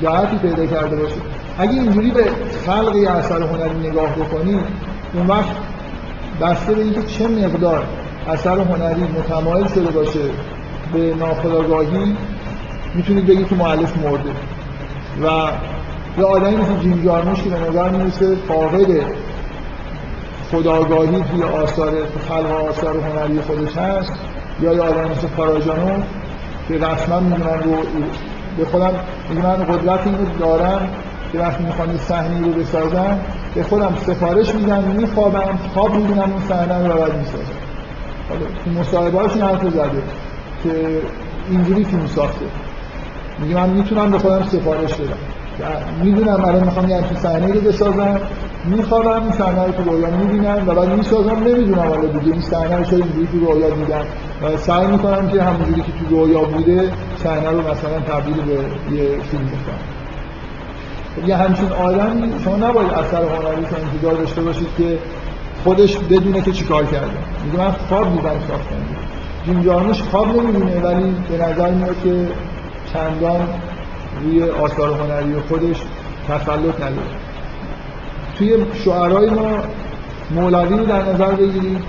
جهتی پیدا کرده باشه. اگه اینجوری به خلق یه اثر هنری نگاه بکنید اون وقت بسته به اینکه چه مقدار اثر هنری متمایل شده باشه به ناخودآگاهی می‌تونید بگید که معلف مرده. و یه آدمی مثل جیم جارموش که به نظر می‌رسه فاقد خداگاهی توی آثار خلق آثار هنری خودش هست یا یه آدم مثل پاراجانو که رسما می‌دونن رو به خودم میگه من قدرت اینو دارم که وقتی می‌خوام یه صحنه رو بسازم به خودم سفارش میدم میخوابم خواب می‌بینم اون صحنه رو بعد می‌سازم. حالا تو مصاحبه‌هاش این حرف زده که اینجوری فیلم ساخته. میگه من می‌تونم به خودم سفارش بدم. می‌دونم الان می‌خوام یه همچین صحنه رو بسازم. میخوابم این صحنه رو تو رویا می‌بینم و بعد می‌سازم. نمی‌دونم حالا دیگه این صحنه رو شاید اینجوری تو رویا دیدم. و سعی می‌کنم که همونجوری که تو رویا بوده صحنه رو مثلا تبدیل به یه فیلم بکنم. یه همچین آدمی شما نباید اثر هنری رو انتظار داشته باشید که خودش بدونه که چیکار کرده. میگه من خواب دیدم ساختم جیم جارموش خواب نمی‌بینه ولی به نظر میاد که چندان روی آثار هنری خودش تسلط نداره. توی شعرهای ما مولوی رو در نظر بگیرید.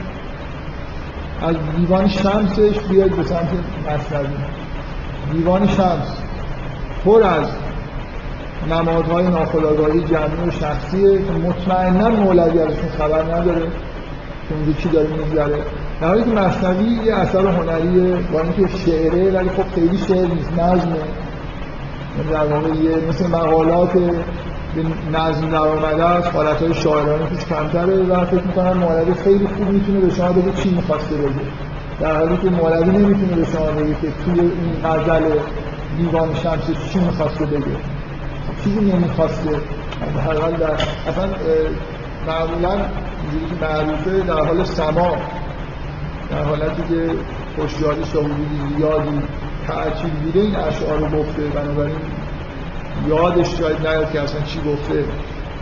از دیوان شمسش بیاید به سمت مصنوی. دیوان شمس پر از نمادهای ناخودآگاهی جمعی و شخصیه که مطمئنا مولوی ازشون خبر نداره. که اونجا چی داره میگذره در حالی که مصنوی یه اثر هنریه با اینکه شعره ولی خب خیلی شعر نیست نظمه در واقع یه مثل مقالات به نظم در آمده است حالت های شاعرانه توش کمتره و فکر می‌کنم مولوی خیلی خوب می‌تونه به شما بگه چی می‌خواسته بگه. در حالی که مولوی نمی‌تونه به شما بگه که توی این غزل دیوان شمس چی می‌خواسته بگه. چیزی نمی‌خواسته. در حال در اصلا معمولا اینجوری که معروفه در حال سما. در حالتی که خوشیاری شهودی زیادی تعجیل دیده این اشعار رو گفته. بنابراین یادش شاید نیاد که اصلا چی گفته.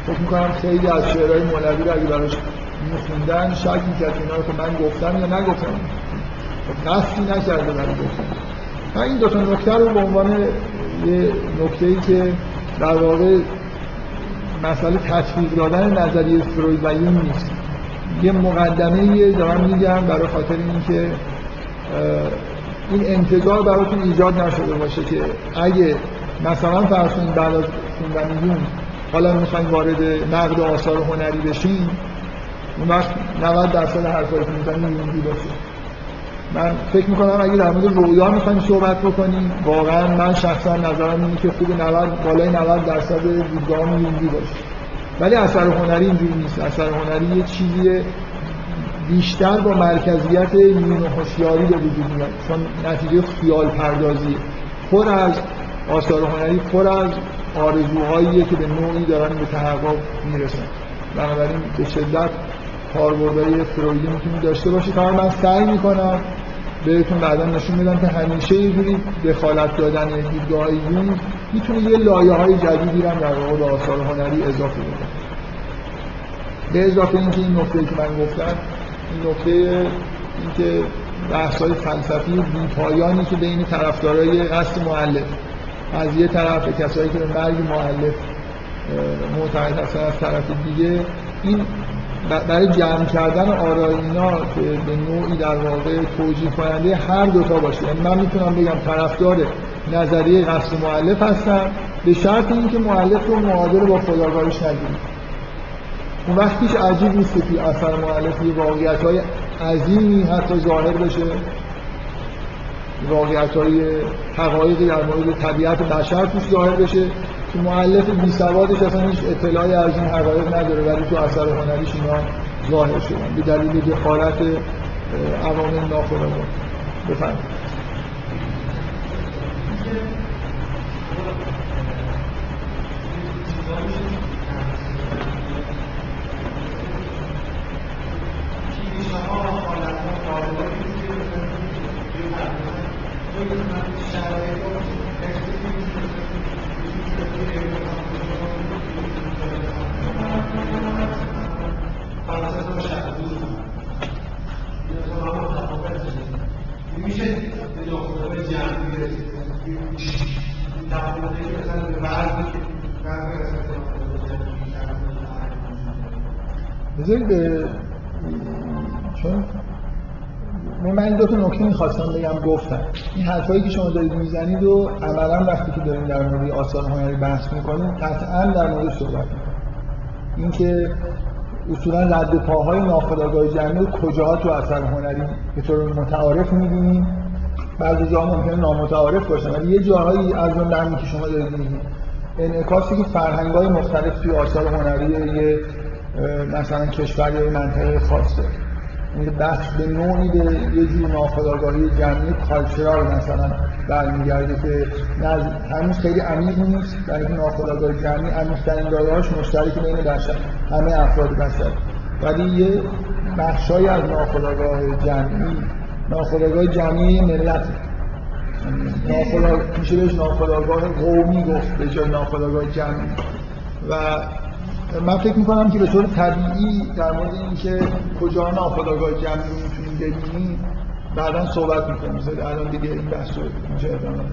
فکر می‌کنم خیلی از شعرهای مولوی رو اگه براش میخوندن شک می‌کرد اینا رو که من گفتم یا نگفتم. خب قصدی نکرده برای گفتم من این دو تا نکته رو به عنوان یه نکته ای که در واقع مسئله تطبیق دادن نظریه فروید و یون نیست. یه مقدمه یه دارم میگم برای خاطر اینکه این انتظار براتون ایجاد نشده باشه که اگه مثلا فرض بعد از خوندن یون حالا می‌خواین وارد نقد آثار هنری بشین اون وقت 90 درصد حرفایی که می‌زنید یونگی باشه. من فکر می‌کنم اگه در مورد رویا می‌خوایم صحبت بکنیم واقعا من شخصا نظرم اینه که خوب 90 بالای 90 درصد دیدگاه یونگی باشه. ولی اثر هنری اینجوری نیست. اثر هنری یه چیزی بیشتر با مرکزیت نیمه هوشیاری به وجود میاد. چون نتیجه خیال پردازی پر از آثار هنری پر از آرزوهاییه که به نوعی دارن به تحقق می‌رسن. بنابراین به شدت کاربردهای فرویدی می‌تونید داشته باشید. اما من سعی می‌کنم بهتون بعدا نشون میدم که همیشه یه جوری دخالت دادن دیدگاه یون می‌تونه یه لایه های جدیدی رو در واقع به آثار هنری اضافه بده. به اضافه اینکه این نکته که من گفتم این نکته اینکه بحث های فلسفی بیپایانی که بین طرفدارای قصد معلف از یه طرف کسایی که به مرگ معلف معتقد هستن از طرف دیگه این برای جمع کردن آرای اینا که به نوعی در واقع توجیه کننده هر دوتا باشه. یعنی من می‌تونم بگم طرفدار نظریه قصد معلف هستم به شرط اینکه معلف رو معادل با خداگاهیش نگیریم اون وقتیش عجیب نیست که اثر معلف یه واقعیت های عظیمی حتی ظاهر بشه. واقعیت های حقایقی در مورد طبیعت بشر توش ظاهر بشه. که معلف بی سوادش اصلا هیچ اطلاعی از این حقایق نداره ولی تو اثر هنریش اینا ظاهر شدن به دلیل دخالت عوامل ناخودآگاه. بفرمایید. بذارید چون من دو تا نکته می‌خواستم بگم گفتم. این حرفایی که شما دارید می‌زنید و عملا وقتی که داریم در مورد آثار هنری بحث می‌کنیم قطعا در مورد صحبت می‌کنیم. اینکه اصولا رد پاهای ناخودآگاه جمعی رو کجاها تو اثر هنری به طور متعارف می‌بینیم؟ بعضی جاها ممکنه نامتعارف باشه ولی یه جاهایی از اون درمی که شما دارید می‌بینید. انعکاسی که فرهنگ‌های مختلف توی آثار هنری یه مثلا کشور یا منطقه خاصه یعنی بخش به نوعی به یه جور ناخودآگاهی جمعی کالچرال مثلا برمیگرده که هنوز خیلی عمیق نیست. در این ناخودآگاه جمعی عمیق‌ترین دادهاش مشترک بین بشر همه افراد بشر. ولی یه بخشای از ناخودآگاه جمعی ناخودآگاه جمعی ملت. ناخودآگاه میشه بهش قومی گفت به جای ناخودآگاه جمعی. و من فکر می‌کنم که به طور طبیعی در مورد اینکه کجا ناخودآگاه جمعی می‌تونیم ببینیم بعدا صحبت می‌کنیم. مثلا الان دیگه این بحث رو میشه ادامه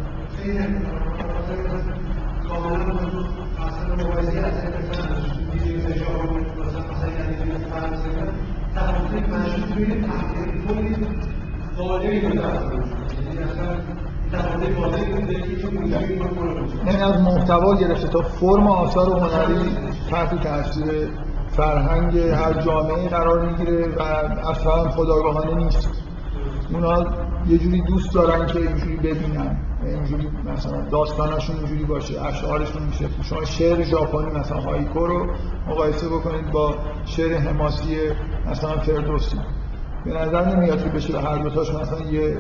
یعنی از محتوا گرفته تا فرم آثار هنری تحت تاثیر فرهنگ هر جامعه قرار می‌گیره و اصلا خداگاهانه نیست. اونا یه جوری دوست دارن که اینجوری ببینن. اینجوری مثلا داستانشون اینجوری باشه اشعارشون میشه. شما شعر ژاپنی مثلا هایکو رو مقایسه بکنید با شعر حماسی مثلا فردوسی. به نظر نمیاد که بشه هر دوتاش مثلا یه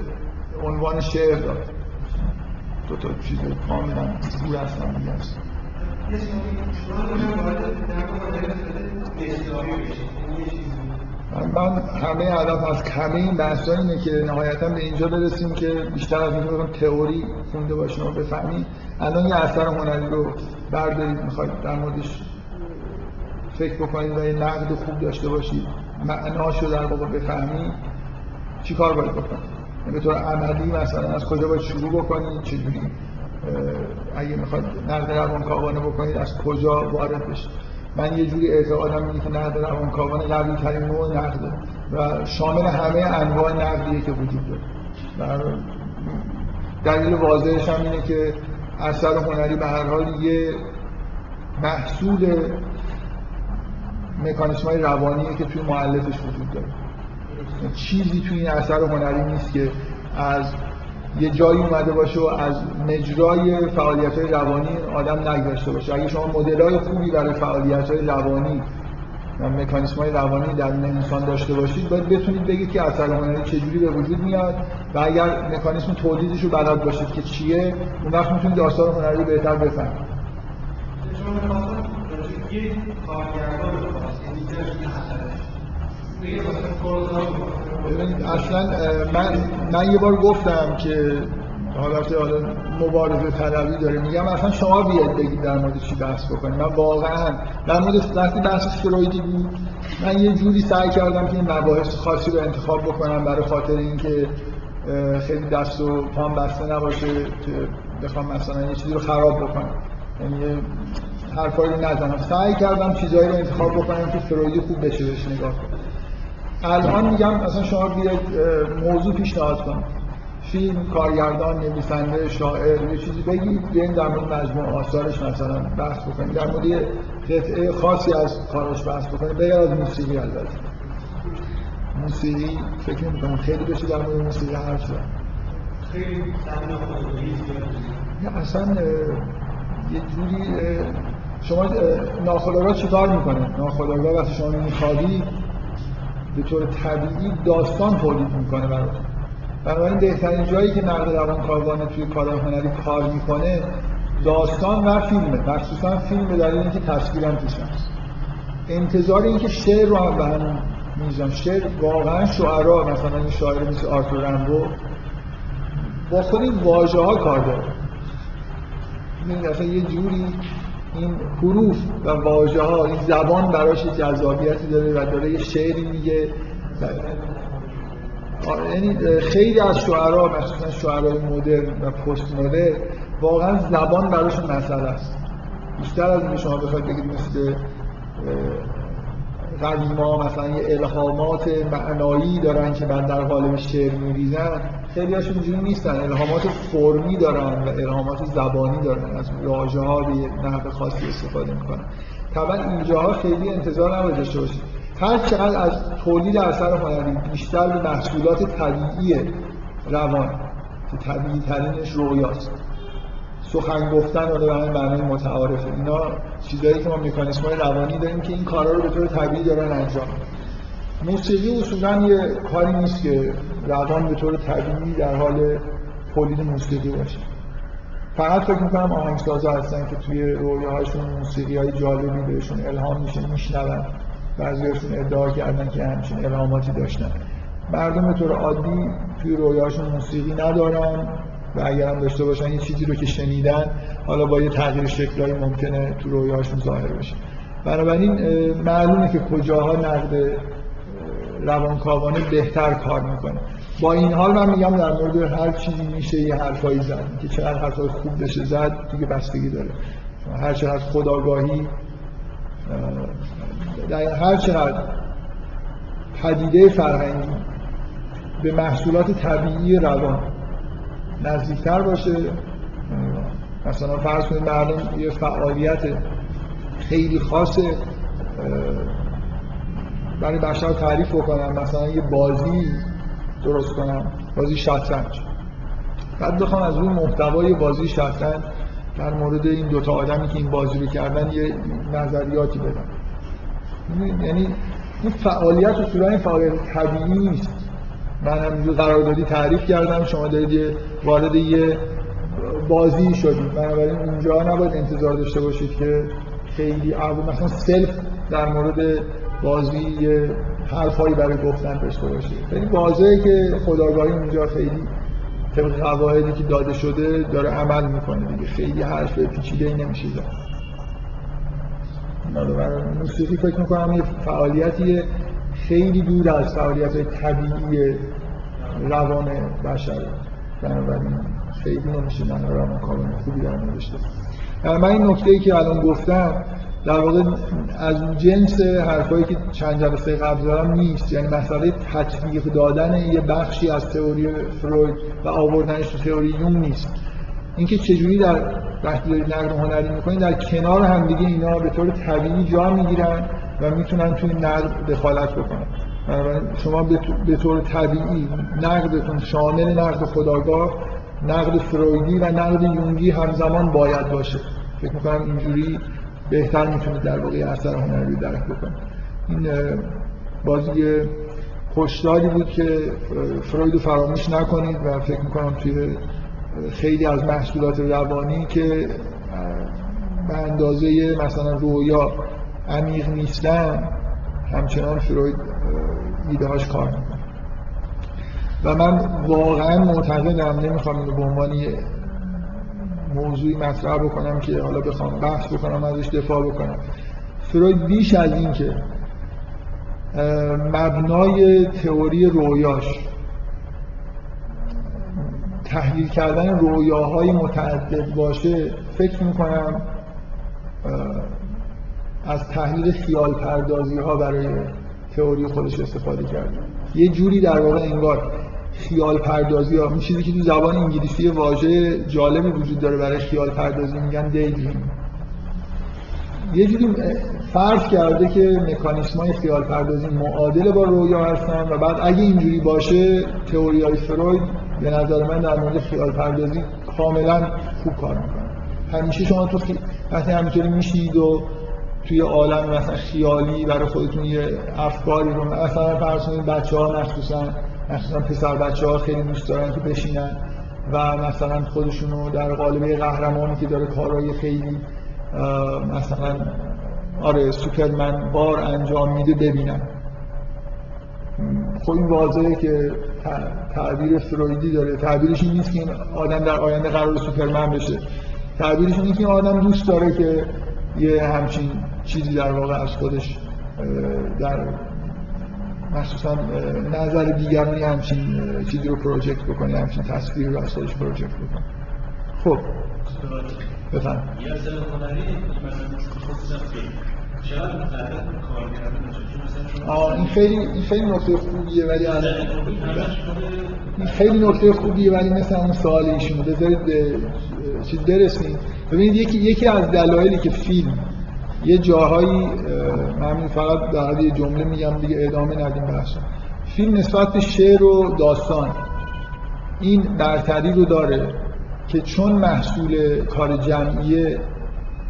عنوان شعر داد. دو تا چیز کاملا دور هستن دیگه من همه هدف از کمه این بحث اینه که نهایتا به اینجا برسیم که بیشتر از این رو تئوری خونده باشیم و بفهمیم. الان یه اثر هنری رو بردارید. می‌خواید در موردش فکر بکنید و یه نقد خوب داشته باشید. معناش رو در واقع بفهمید. چی کار باید بکنید؟ به طور عملی مثلا از کجا باید شروع بکنید؟ چجوری؟ اگه می‌خواد نقد روانکاوانه بکنید از کجا وارد بشید؟ من یه جوری اعتقادم اینه که نقد روانکاوانه قوی ترین نوع نقده و شامل همه انواع نقدیه که وجود داره. دلیل واضحش هم اینه که اثر هنری به هر حال یه محصول مکانیسم های روانیه که توی معلفش وجود داره. چیزی توی این اثر هنری نیست که از یه جایی اومده باشه و از مجرای فعالیت های روانی آدم نگذاشته باشه. اگه شما مدل های خوبی برای فعالیت های روانی و مکانیسم های روانی در انسان داشته باشید باید بتونید بگید که اثر هنری چجوری به وجود میاد و اگر مکانیسم تولیدش رو بلد باشید که چیه اون وقت می‌تونید آثار هنری رو بهتر بفهمید. اصلا من, من یه بار گفتم که حالت حالا مبارزه طلبی داره میگم اصلا شما بیاید بگید در مورد چی بحث بکنید. من واقعا در مورد وقتی بحث فرویدی بود من یه جوری سعی کردم که مباحث خاصی رو انتخاب بکنم برای خاطر اینکه خیلی دست و پام بسته نباشه که بخوام مثلا یه چیزی رو خراب بکنم. یعنی حرفایی رو نزنم. سعی کردم چیزایی رو انتخاب بکنم که فرویدی خوب بشه بهش نگاه کنم. الان میگم مثلا شما بیاید موضوع پیشنهاد کن. فیلم کارگردان نویسنده شاعر یه چیزی بگید بیاین در مورد مجموع آثارش مثلا بحث بکنید در مورد قطعه خاصی از کارش بحث بکنید بغیر از موسیقی البته. موسیقی فکر نمی خیلی بشه در مورد موسیقی حرف زد. خیلی اصلا یه جوری شما ناخودآگاه چیکار می‌کنه ناخودآگاه وقتی شما میخوابید به طور طبیعی داستان تولید می‌کنه براتون. بنابراین بهترین جایی که نقد روانکاوانه توی کارهای هنری کار می‌کنه داستان و فیلمه. مخصوصا فیلم به دلیل اینکه تصویرم توش هست. انتظار اینکه شعر رو هم به همون شعر واقعا شعرا مثلا این شاعر مثل آرتور رمبو با خود این واژه ها کار داره. اصلا یه جوری این حروف و واژه ها این زبان براش جذابیتی داره و داره یه شعری میگه. یعنی خیلی از شعرها مخصوصا شعرهای مدرن و پست مدرن واقعا زبان براشون مسئله است. بیشتر از اینکه شما بخواید بگید مثل قدیما مثلا یه الهامات معنایی دارن که بعد در قالب شعر میریزن خیلی هاشون اینجوری نیستن. الهامات فرمی دارن و الهامات زبانی دارن. از واژه ها به نحو خاصی استفاده می‌کنن. طبعا اینجاها خیلی انتظار نباید داشته باشید. هر چقدر از تولید اثر هنری بیشتر به محصولات طبیعی روان که طبیعی ترینش رویاست سخن گفتن رو به معنی متعارفه. اینا چیزایی که ما مکانیسم های روانی داریم که این کارا رو به طور طبیعی دارن انجام موسیقی اصولا یه کاری نیست که روان به طور طبیعی در حال تولید موسیقی باشه. فقط فکر می‌کنم آهنگسازا هستن که توی رویاهاشون موسیقی های جالبی بهشون الهام میشه میشنون. بعضیاشون ادعا کردن که همچین الهاماتی داشتن. مردم به طور عادی توی رویاهاشون موسیقی ندارن و اگر هم داشته باشن یه چیزی رو که شنیدن حالا با یه تغییر شکلایی ممکنه تو رویاهاشون ظاهر بشه. بنابراین معلومه که کجاها نقد روانکاوانه بهتر کار می‌کنه. با این حال من میگم در مورد هر چیزی میشه یه حرفایی زد. که چقدر حرفای خوب بشه زد دیگه بستگی داره. هر چقدر خداگاهی در هر چقدر پدیده فرهنگی به محصولات طبیعی روان نزدیکتر باشه مثلا فرض کنید مردم یه فعالیت خیلی خاصه برای بشر تعریف بکنم مثلا یه بازی درست کنم بازی شطرنج. بعد بخوام از اون محتوای بازی شطرنج در مورد این دوتا آدمی که این بازی رو کردن یه نظریاتی بدم. یعنی این فعالیت اصولا این فعالیت طبیعی نیست. من هم قراردادی تعریف کردم شما دارید وارد یه بازی شدید. بنابراین اونجا نباید انتظار داشته باشید که خیلی مثلا سلف در مورد بازی یه حرفایی برای گفتن داشته باشید خیلی واضحه که خداگاهی اونجا خیلی طبق قواعدی که داده شده داره عمل می‌کنه دیگه. خیلی حرف پیچیده ای نمیشه. زد موسیقی فکر می‌کنم یه فعالیتی خیلی دور از فعالیت طبیعی روان بشره بنابراین خیلی نمیشه. من روان کارون خوبی در نوشته من این نکته ای که الان گفتم در واقع از جنس حرفایی که چند جلسه قبل دارم نیست. یعنی مسئله تطبیق دادن یه بخشی از تئوری فروید و آوردنش تو تئوری یون نیست. اینکه چجوری در وقتی دارید نقد هنری می‌کنید در کنار همدیگه اینا به طور طبیعی جا می‌گیرن و می‌تونن توی نقد دخالت بکنن. شما به طور طبیعی نقدتون شامل نقد خداگاه نقد فرویدی و نقد یونگی همزمان باید باشه. فکر می‌کنم اینجوری بهتر می‌تونید در واقع اثر هنری درک بکنید این بازی خوشداری بود که فروید فراموش نکنید و فکر می‌کنم توی خیلی از محصولات روانی که به اندازه مثلا رویا عمیق نیستن همچنان فروید ایده هاش کار می‌کنه. و من واقعا معتقدم نمی‌خوام اینو به عنوان موضوعی مطرح بکنم که حالا بخوام بحث بکنم ازش دفاع بکنم. فروید بیش از این که مبنای تئوری رویاش تحلیل کردن رویاهای متعدد باشه فکر می‌کنم از تحلیل خیال پردازی ها برای تئوری خودش استفاده کرد یه جوری در واقع انگار خیال پردازی ها. چیزی که تو زبان انگلیسی واژه جالبی وجود داره برای خیال پردازی میگن دیدریم یه جوری فرض کرده که مکانیسم های خیال پردازی معادل با رویا هستن و بعد اگه اینجوری باشه تئوری های فروید به نظر من در مورد خیال پردازی کاملا خوب کار می‌کنه. همیشه شما تو خی... وقتی همینطوری میشید و توی عالم مثلا خیالی برای خودتون یه افکاری رو مثلا فرض کنید بچه‌ها مخصوصا مخصوصا پسر بچه ها خیلی دوست دارن که بشینن و مثلا خودشونو در قالب قهرمانی که داره کارهای خیلی مثلا آره سوپرمن بار انجام میده ببینن. خب این واضحه که تعبیر فرویدی داره. تعبیرش این نیست که این آدم در آینده قرار سوپرمن بشه. تعبیرش اینه که آدم دوست داره که یه همچین چیزی در واقع از خودش در مخصوصا نظر دیگرانی همچین چیزی رو پروژکت بکنه همچین تصویر رو از خودش پروژکت بکنه خب. بفهم این خیلی این خیلی نکته خوبیه ولی این خیلی نکته خوبیه ولی مثل اون سوال ایشون بذارید چیز برسیم. ببینید یکی یکی از دلایلی که فیلم یه جاهایی من فقط در یه جمله میگم دیگه ادامه ندیم بحث فیلم نسبت به شعر و داستان این برتری رو داره که چون محصول کار جمعیه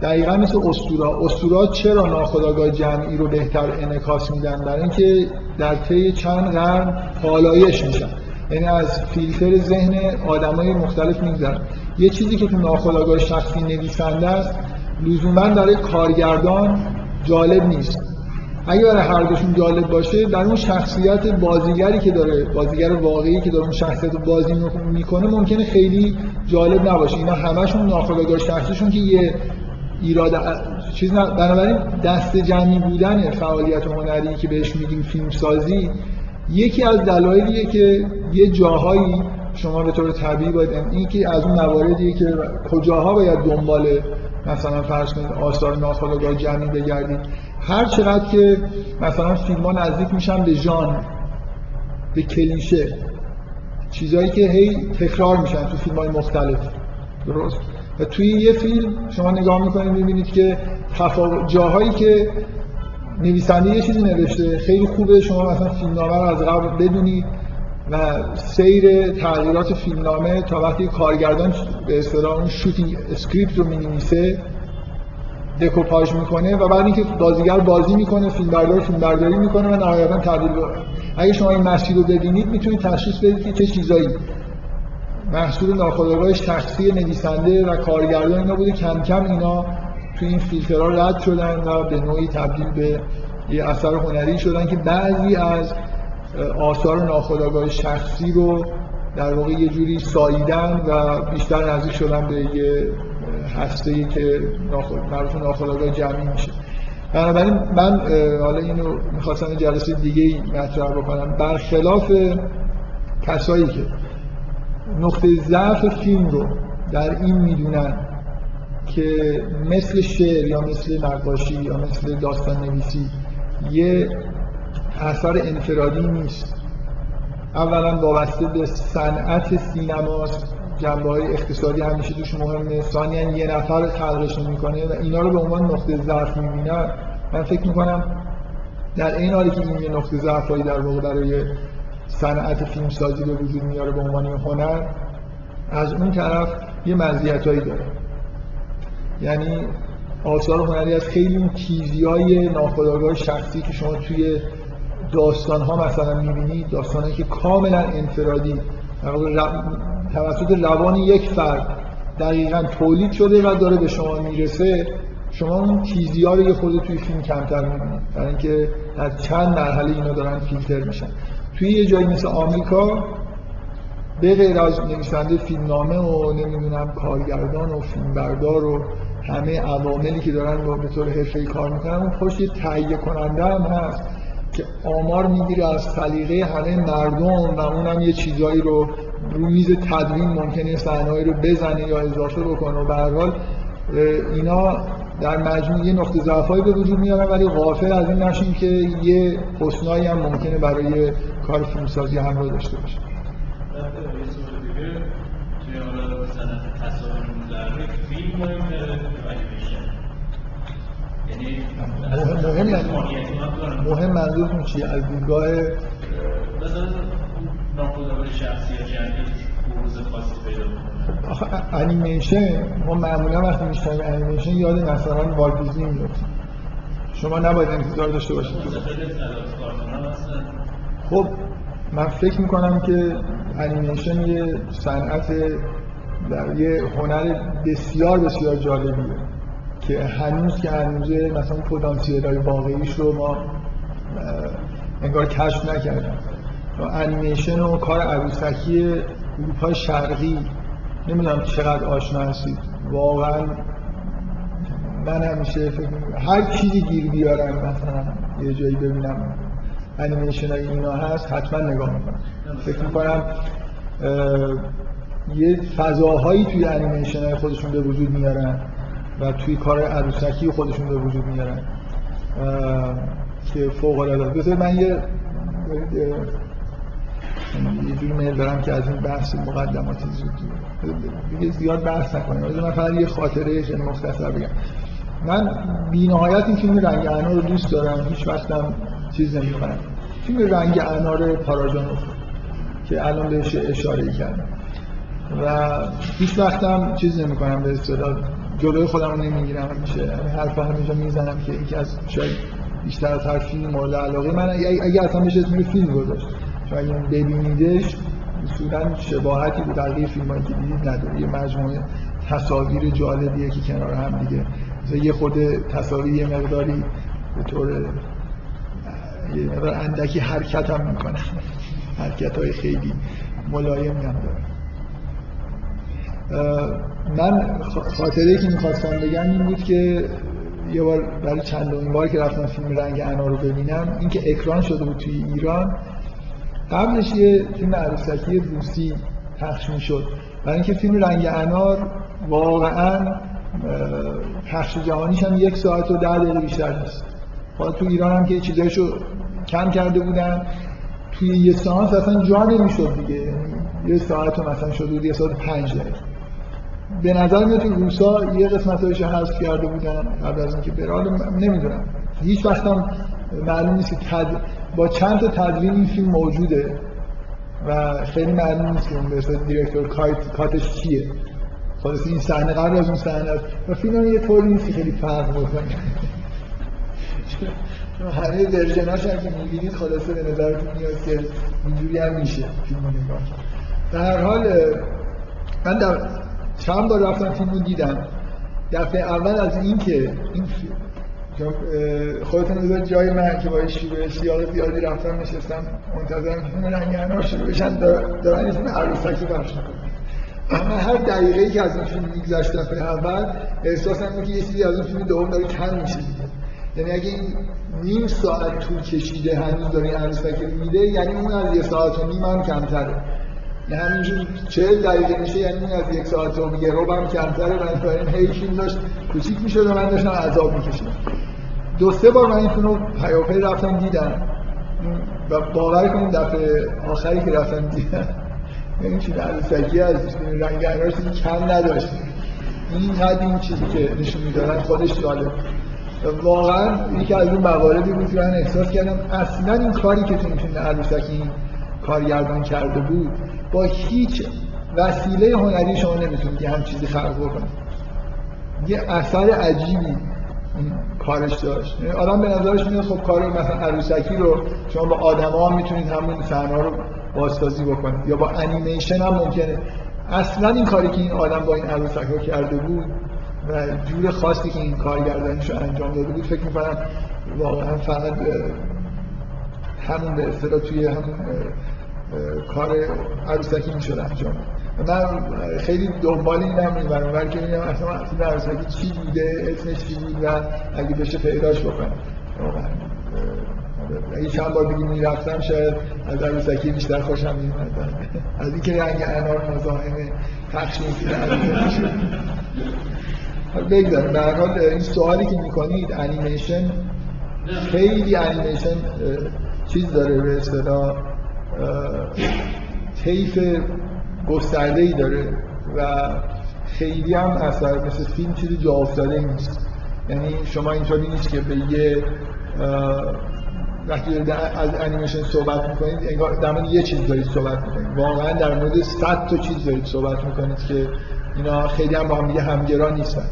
دقیقا مثل استورا استورا چرا ناخداگاه جمعی رو بهتر انعکاس میدن؟ برای اینکه در طی چند قرن پالایش میشن. یعنی از فیلتر ذهن آدمای مختلف میگذرن. یه چیزی که تو ناخداگاه شخصی نویسنده است لزوما برای کارگردان جالب نیست. اگه برای هر دوشون جالب باشه در اون شخصیت بازیگری که داره بازیگر واقعی که داره اون شخصیت بازی می‌کنه ممکنه خیلی جالب نباشه. اینا همشون ناخودآگاه شخصیشون که یه ایراد چیز بنابراین دست جمعی بودن فعالیت هنری که بهش میگیم فیلم سازی یکی از دلایلیه که یه جاهایی شما به طور طبیعی باید این که از اون مواردیه که کجاها باید دنبال مثلا فرض کنید آثار ناخودآگاه جمعی بگردید. هر چقدر که مثلا فیلم ها نزدیک میشن به ژان به کلیشه چیزهایی که هی تکرار میشن تو فیلم های مختلف. درست؟ و توی یه فیلم شما نگاه می‌کنید می‌بینید که تفاوت جاهایی که نویسنده یه چیزی نوشته خیلی خوبه شما مثلا فیلمنامه رو از قبل بدونید. و سیر تغییرات فیلمنامه تا وقتی کارگردان به اصطلاح اون shooting script رو می‌نویسه دکوپاژ می‌کنه و بعد اینکه بازیگر بازی می‌کنه فیلم بردار فیلم برداری می‌کنه و نهایتا تبدیل اگه شما این مسیر رو ببینید می‌تونید تشخیص بدید که چه چیزایی. محصول ناخودآگاهش تقصیر نویسنده و کارگردان اینا بوده. کم کم اینا توی این فیلترها رد شدن و به نوعی تبدیل به یه اثر هنری شدن که بعضی از آثار ناخودآگاه شخصی رو در واقع یه جوری ساییدن و بیشتر نزدیک شدن به یه هسته که معروف ناخودآگاه جمعی میشه. بنابراین من حالا اینو می‌خواستم جلسه دیگه مطرح بکنم. برخلاف کسایی که نقطه ضعف فیلم رو در این می‌دونن که مثل شعر یا مثل نقاشی یا مثل داستان نویسی یه اثر انفرادی نیست. اولا وابسته به صنعت سینماست. جنبه های اقتصادی همیشه توش مهمه ثانیا یه نفر خلقش می‌کنه و اینا رو به عنوان نقطه ضعف می‌بینن. من فکر می‌کنم در این حالی که این یه نقطه ضعفایی در واقع برای صنعت فیلم سازی به وجود میاره به عنوان هنر از اون طرف یه مزیتایی داره. یعنی آثار هنری از خیلی اون تیزی های شخصی که شما توی داستان ها مثلا می‌بینید داستان که کاملا انفرادی توسط روان یک فرد دقیقا تولید شده و داره به شما می‌رسه شما اون تیزی ها رو یه خود توی فیلم کمتر می‌بینید برای اینکه در چند مرحله اینا دارن فیلتر میشن. توی یه جایی مثل آمریکا به غیر از نویسنده فیلمنامه و نمی‌دونم کارگردان و فیلمبردار و همه عواملی که دارن با به طور حرفه‌ای کار می‌کنن اون پشت یه تهیه کننده هم هست. که آمار می‌گیره از سلیقه همه مردم و اونم یه چیزایی رو رو میز تدوین ممکنه صحنه‌ای رو بزنه یا اضافه بکنه. و به هر حال اینا در مجموع یه نقطه ضعفایی به وجود میارن ولی غافل از این نشین که یه حسنایی هم ممکنه برای کار فیلمسازی همراه داشته باشه. مهم مهم منظورتون چیه؟ از دیدگاه آخه انیمیشن ما معمولا وقتی میشنیم انیمیشن یاد مثلا والت دیزنی میفتیم شما نباید انتظار داشته باشید. خب من فکر می‌کنم که انیمیشن یه صنعت در یه هنر بسیار بسیار جالبیه که هنوز که هنوزه مثلا پتانسیل های واقعیش رو ما انگار کشف نکردیم انیمیشن و کار عروسکی اروپای شرقی نمی‌دونم چقدر آشنا هستید. واقعا من همیشه فکر هر چیزی گیر بیارم مثلا یه جایی ببینم انیمیشن های اینا هست حتما نگاه می‌کنم. فکر می‌کنم یه فضاهایی توی انیمیشن های خودشون به وجود میارن و توی کار عروسکی خودشون به وجود میارن. که فوق العاده. بذار من یه یه جوری میل دارم که از این بحث مقدمات زود دیگه زیاد بحث نکنیم. من فقط یه خاطره مختصر بگم. من بینهایت این فیلم رنگ انار رو دوست دارم. هیچ وقتم چیز نمی کنم فیلم رنگ انار پاراجانوف که الان بهش اشاره کردم. و هیچ وقتم چیز نمی کنم به اصطلاح جلوی خودم رو نمی‌گیرم. همیشه حرف همینجا می‌زنم که یکی از شاید بیشتر از هر فیلم مورد علاقه من. اگه اصلا بشه اسم فیلم گذاشت. چون اگه ببینیدش اصولا شباهتی به بقیه فیلم هایی که دیدید نداره یه مجموعه تصاویر جالبیه که کنار هم دیگه. مثلا یه خود تصاویر یه مقداری به طور یه مقدار اندکی حرکت هم می‌کنه. حرکت های خیلی ملایم هم داره. من خاطره که می‌خواستم بگم این بود که یه بار برای چندمین بار که رفتم فیلم رنگ انار رو ببینم اینکه اکران شده بود توی ایران قبلش یه فیلم عروسکی روسی پخش می‌شد. برای اینکه فیلم رنگ انار واقعا پخش جهانیش هم یک ساعت و ده دقیقه بیشتر نیست. حالا تو ایران هم که چیزایشو کم کرده بودن. توی یه سانس اصلا جا نمی‌شد دیگه. یه ساعت و مثلا شده بود یه ساعت پنج دقیقه. به نظر میاد روسا یه قسمت هایش حذف کرده بودن قبل از اینکه برال نمی‌دونم. هیچ وقتم معلوم نیست که تد... با چند تا تدوین این فیلم موجوده و خیلی معلوم نیست که اون به دیرکتور کایت کاتش چیه. خلاص این صحنه قبل از اون صحنه است. و فیلم یه طوری نیست خیلی فرق بکنه. همه ورژناش هم که می‌بینید خلاصه به نظرتون میاد که اینجوری هم میشه فیلم نگاه در حال من در چند بار رفتم فیلم رو دیدم. دفعه اول از این که این خودتون بذار جای من که با شیوه سیاق زیادی رفتم نشستم منتظرم فیلم رنگ انار شروع بشن دارن فیلم عروسکی پخش اما هر دقیقه که از این فیلم میگذشت دفعه اول احساسم که یه چیزی از این فیلم دوم داره کم میشه یعنی اگه این نیم ساعت طول کشیده هنوز داره این عروسکی میده یعنی اون از یه ساعت و نیم هم کمتره. یعنی همینجور چهل دقیقه میشه یعنی از یک ساعت و یه هم کمتره بنابراین هی فیلم داشت کوچیک می‌شد و من داشتم عذاب میکشیدم. دو سه بار من این رو پیاپی رفتم دیدم. و باور کنیم دفعه آخری که رفتم دیدم. این چیز عروسکی از رنگ انارش کم نداشت. این حد این چیزی که نشون می‌دادن خودش جالب. واقعا یکی از اون مواردی بود که من احساس کردم اصلا این کاری که تو فیلم عروسکی کارگردان کرده بود با هیچ وسیله هنری شما نمی‌تونید که هم چیزی خلق بکنید یه اثر عجیبی کارش داشت. یعنی آدم به نظرش میاد خب کار مثلا عروسکی رو شما با آدما هم می‌تونید همون صحنه رو بازسازی بکنید یا با انیمیشن هم ممکنه. اصلا این کاری که این آدم با این عروسک رو کرده بود و جور خاصی که این کارگردانیش رو انجام داده بود فکر می‌کنم واقعا فقط همون به اصطلاح توی همون کار عروسکی می‌شد انجام. من خیلی دنبال این برابر که ببینم اصلا اصلا عروسکی چی بوده اسمش چی بود و اگه بشه پیداش بکنم. اگه چند بار دیگه می‌رفتم شاید از عروسکی بیشتر خوشم میومد از اینکه رنگ انار مزاحم پخش بگذاریم. به هر حال این سوالی که می‌کنید انیمیشن خیلی انیمیشن چیز داره به اصطلاح. طیف گسترده ای داره و خیلی هم اثر مثل فیلم چیزی جا افتاده نیست. یعنی شما اینطوری نیست که به یه وقتی از انیمیشن صحبت می‌کنید انگار در مورد یه چیز دارید صحبت می‌کنید. واقعا در مورد صد تا چیز دارید صحبت می‌کنید که اینا خیلی هم با هم دیگه همگرا نیستن.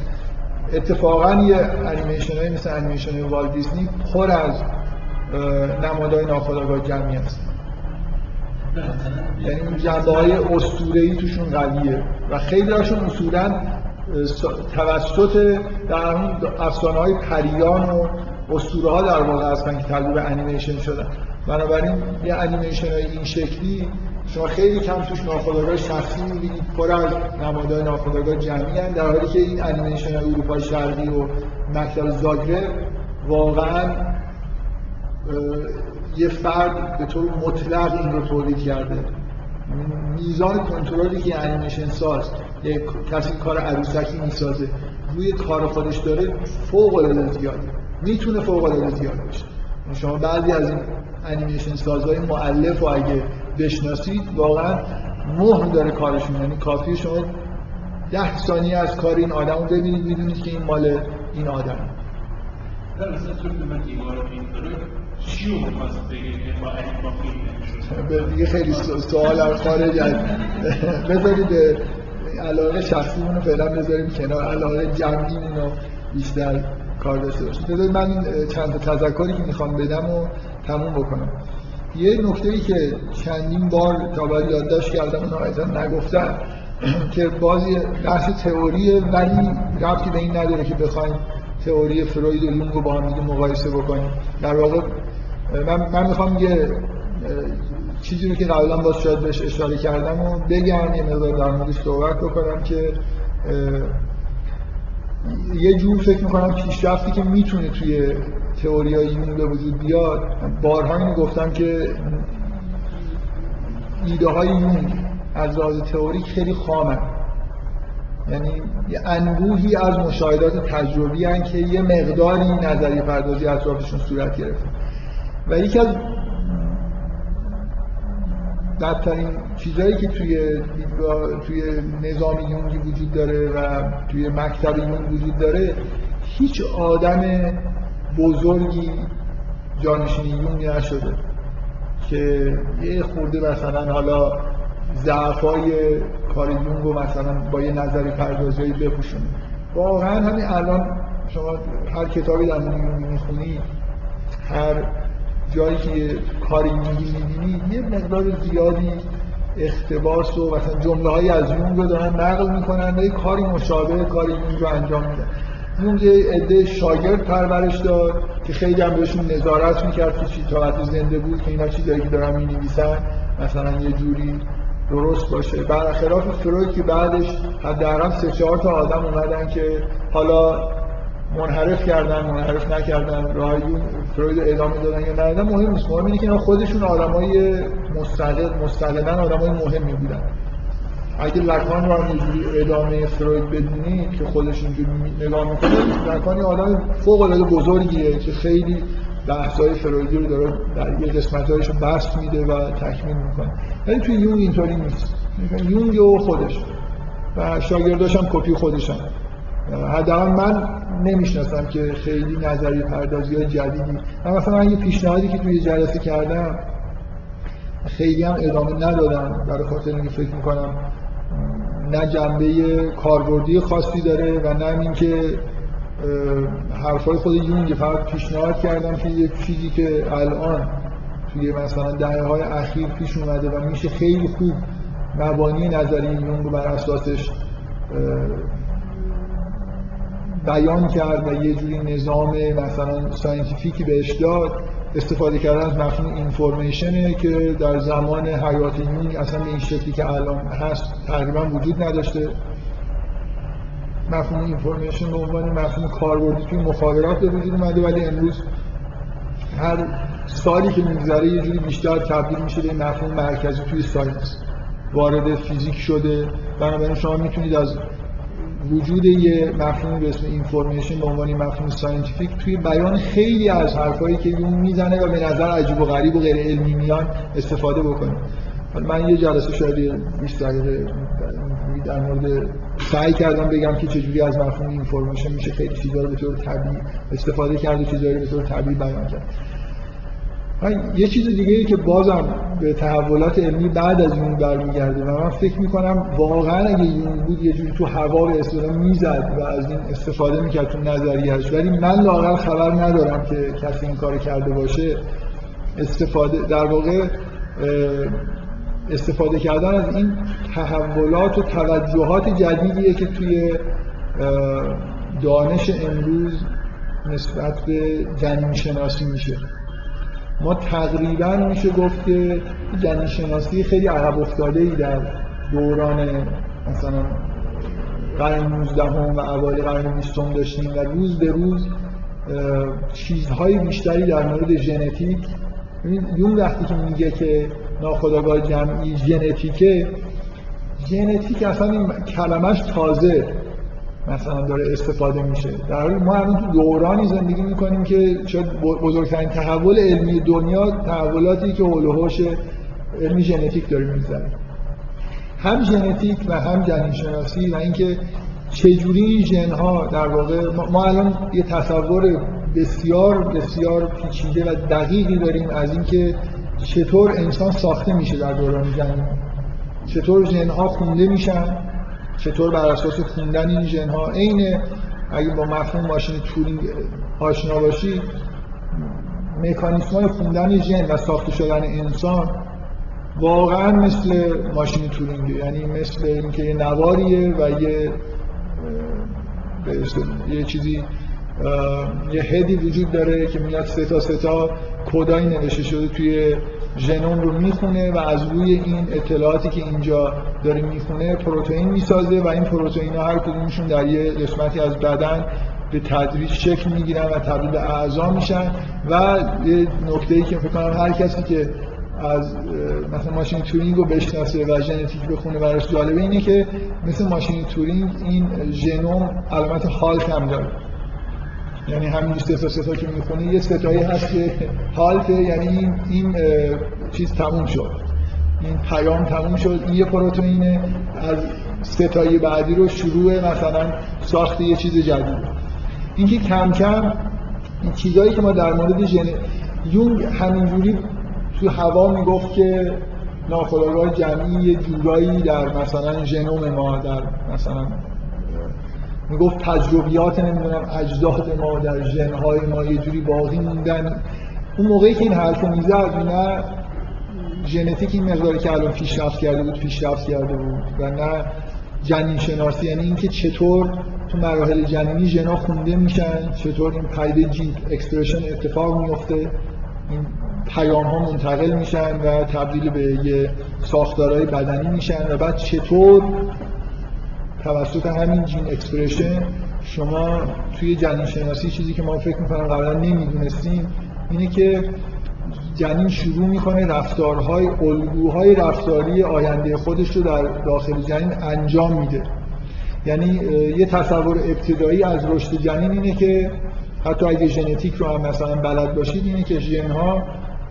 اتفاقا یه انیمیشن های مثل انیمیشن های والت دیزنی پر از نمادهای ناخودآگاه جمعی هست. یعنی اون جنبه های اسطوره‌ای توشون قویه. و خیلی هاشون اصولا توسط در اون افسانه های پریان و اسطوره ها در واقع هستن که تبدیل به انیمیشن شدن. بنابراین یه انیمیشن های این شکلی شما خیلی کم توش ناخودآگاه شخصی می‌بینید. پر از نمادهای ناخودآگاه جمعی هستند. در حالی که این انیمیشن های اروپا شرقی و مکتب زاگرب واقعا یه فرد به طور مطلق این رو تولید کرده. میزان کنترلی که انیمیشن ساز یک کسی کار عروسکی می‌سازه روی کار خودش داره فوق العاده زیاده می‌تونه فوق العاده زیاد بشه شما بعضی از این انیمیشن سازهای مؤلف و اگه بشناسید واقعا مهر داره کارشون. یعنی کافی شما ده ثانیه از کار این آدم رو ببینید می‌دونید که این مال این آدم. در اصلا تو که من دیوار رو چی رو می‌خواست که با دیگه خیلی سوال از خارج از بذارید علاقه شخصیمون رو فعلا بذاریم کنار علاقه جمعیمون رو بیشتر کار داشته باشیم. بذارید من چند تا تذکری که می‌خوام بدم و تموم بکنم. یه نکته ای که چندین بار تا باید یادداشت کردم اون نگفتم که بازی بحث تئوریه ولی ربطی به این نداره که بخوایم تئوری فروید و یونگ رو با هم دیگه مقایسه بکنیم. در واقع من, من می‌خوام یه چیزی رو که قبلا باز شاید بهش اشاره کردم و بگم یه مقدار در موردش صحبت بکنم که یه جور فکر می‌کنم پیشرفتی که می‌تونه توی تئوری های به وجود بیاد. بارها اینو گفتم که ایده های یونگ از لحاظ تئوریک خیلی خامن. یعنی یه انبوهی از مشاهدات تجربی هن که یه مقداری نظری پردازی اطرافشون صورت گرفته. و یکی از بدترین چیزهایی که توی توی نظام یونگی وجود داره و توی مکتب یونگ وجود داره هیچ آدم بزرگی جانشین یونگ نشده که یه خورده مثلا حالا ضعفای کار یونگ رو مثلا با یه نظری پردازی بپوشونه. واقعا همین الان شما هر کتابی در مورد می‌خونی هر جایی که کار یونگی می‌بینی یه مقدار زیادی اختباس و مثلا جمله های از یونگ رو دارن نقل می‌کنن و یه کاری مشابه کار یونگ رو انجام میدن. یونگ یه عده شاگرد پرورش داد که خیلی هم بهشون نظارت می‌کرد که چی تا زنده بود که اینا چیزایی که دارن می‌نویسن مثلا یه جوری درست باشه. برخلاف فروید که بعدش حداقل سه چهار تا آدم اومدن که حالا منحرف کردن منحرف نکردن راهیون فروید ادامه دادن یا ندادن مهم نیست. مهم اینه که خودشون آدمای مستقل مستقلا آدمای مهمی بودن. اگه لکان رو اینجوری ادامه فروید بدونید که خودش اینجوری نگاه می‌کنه لکان آدم فوق العاده بزرگیه که خیلی بحث‌های فرویدی رو داره در یه قسمت‌هایش رو بست میده و تکمیل می‌کنه. ولی توی یونگ اینطوری نیست. یونگ و خودش. و شاگرداش هم کپی خودشم حداقل من نمی‌شناسم که خیلی نظری پردازی های جدیدی. من مثلا من یه پیشنهادی که توی جلسه کردم خیلی هم ادامه ندادم برای خاطر اینکه فکر می‌کنم نه جنبه کاربردی خاصی داره و نه اینکه حرفای خود یونگ فقط پیشنهاد کردم که یه چیزی که الان توی مثلا دهه های اخیر پیش اومده و میشه خیلی خوب مبانی نظری یونگ رو بر اساسش بیان کرد و یه جوری نظام مثلا scientific ی بهش داد استفاده کردن از مفهوم information ه که در زمان حیات یونگ اصلا این شکلی که الان هست تقریبا وجود نداشته. مفهوم information به عنوان مفهوم کاربردی توی مخابرات به وجود اومده ولی امروز هر سالی که میگذره یه جوری بیشتر تبدیل میشه به مفهوم مرکزی توی science وارد فیزیک شده. بنابراین شما می‌تونید از وجود یه مفهوم به اسم information به عنوان مفهوم scientific توی بیان خیلی از حرفایی که اون می‌زنه و به نظر عجیب و غریب و غیر علمی میان استفاده بکنید من یه جلسه شاید 20 دقیقه در مورد سعی کردم بگم که چجوری از مفهوم information میشه خیلی چیزا رو به طور طبیعی استفاده کرد و چیزایی رو به طور طبیعی بیان کرد. یه چیز دیگه ای که بازم به تحولات علمی بعد از اون برمیگرده و من فکر می‌کنم واقعا اگه یون بود یه جوری تو هوا به اصطلاح می‌زد و از این استفاده می‌کرد تو نظریهش ولی من لاقل خبر ندارم که کسی این کار کرده باشه. استفاده در واقع استفاده کردن از این تحولات و توجهات جدیدیه که توی دانش امروز نسبت به جنین شناسی میشه. ما تقریبا میشه گفت که جنین شناسی خیلی عقب افتاده ای در دوران مثلا قرن 19 و اوایل قرن 20 داشتیم و روز به روز چیزهای بیشتری در مورد ژنتیک. یون وقتی که میگه که ناخودآگاه جمعی ژنتیکه ژنتیک اصلا این کلمش تازه. مثلا داره استفاده میشه. در حالی ما الان تو دورانی زندگی می‌کنیم که شاید بزرگترین تحول علمی دنیا تحولاتی که حول علمی ژنتیک داره می‌زنه هم ژنتیک و هم جنین شناسی و اینکه چجوری این ژن ها در واقع ما الان یه تصور بسیار بسیار پیچیده و دقیقی داریم از اینکه چطور انسان ساخته میشه در دوران جنین. چطور ژن ها خونده میشن. چطور بر اساس خوندن این ژن ها عین اگه با مفهوم ماشین تورینگ آشنا باشی مکانیسم های خوندن ژن و ساخته شدن انسان واقعا مثل ماشین تورینگ یعنی مثل اینکه یه نواریه و یه یه چیزی یه head ی وجود داره که میاد سه تا سه تا کدایی نوشته شده توی ژنوم رو می‌خونه و از روی این اطلاعاتی که اینجا داره می‌خونه پروتئین می‌سازه و این پروتئین ها هر کدومشون در یه قسمتی از بدن به تدریج شکل می‌گیرن و تبدیل به اعضا میشن و یه نکته ای که فکر کنم هر کسی که از مثلا ماشین تورینگ رو بشناسه و ژنتیک بخونه براش جالبه اینه که مثل ماشین تورینگ این ژنوم علامت halt هم داره. یعنی همین سه سه تا که می‌خونه یه ستایی هست که هالت یعنی این, این چیز تموم شد. این پیام تموم شد. این یه پروتئینه. از ستایی بعدی رو شروع مثلا ساخت یه چیز جدید. اینکه کم کم این چیزایی که ما در مورد ژن یونگ همینجوری تو هوا می‌گفت که ناخودآگاه جمعی یه جورایی در مثلا ژنوم ما در مثلا می‌گفت تجربیات نمی‌دونم اجداد ما در ژنهای ما یه جوری باقی موندن. اون موقعی که این حرفو می‌زد نه ژنتیک این مقداری که الان پیشرفت کرده بود پیشرفت کرده بود و نه جنین شناسی. یعنی اینکه چطور تو مراحل جنینی ژنا خونده میشن چطور این پدیده gene expression اتفاق میفته این پیام ها منتقل میشن و تبدیل به یه ساختارهای بدنی میشن و بعد چطور توسط همین gene expression شما توی جنین شناسی چیزی که ما فکر می‌کنم قبلا نمی‌دونستیم اینه که جنین شروع می‌کنه رفتارهای الگوهای رفتاری آینده خودش رو در داخل جنین انجام میده. یعنی یه تصور ابتدایی از رشد جنین اینه که حتی اگه ژنتیک رو هم مثلا بلد باشید اینه که ژنها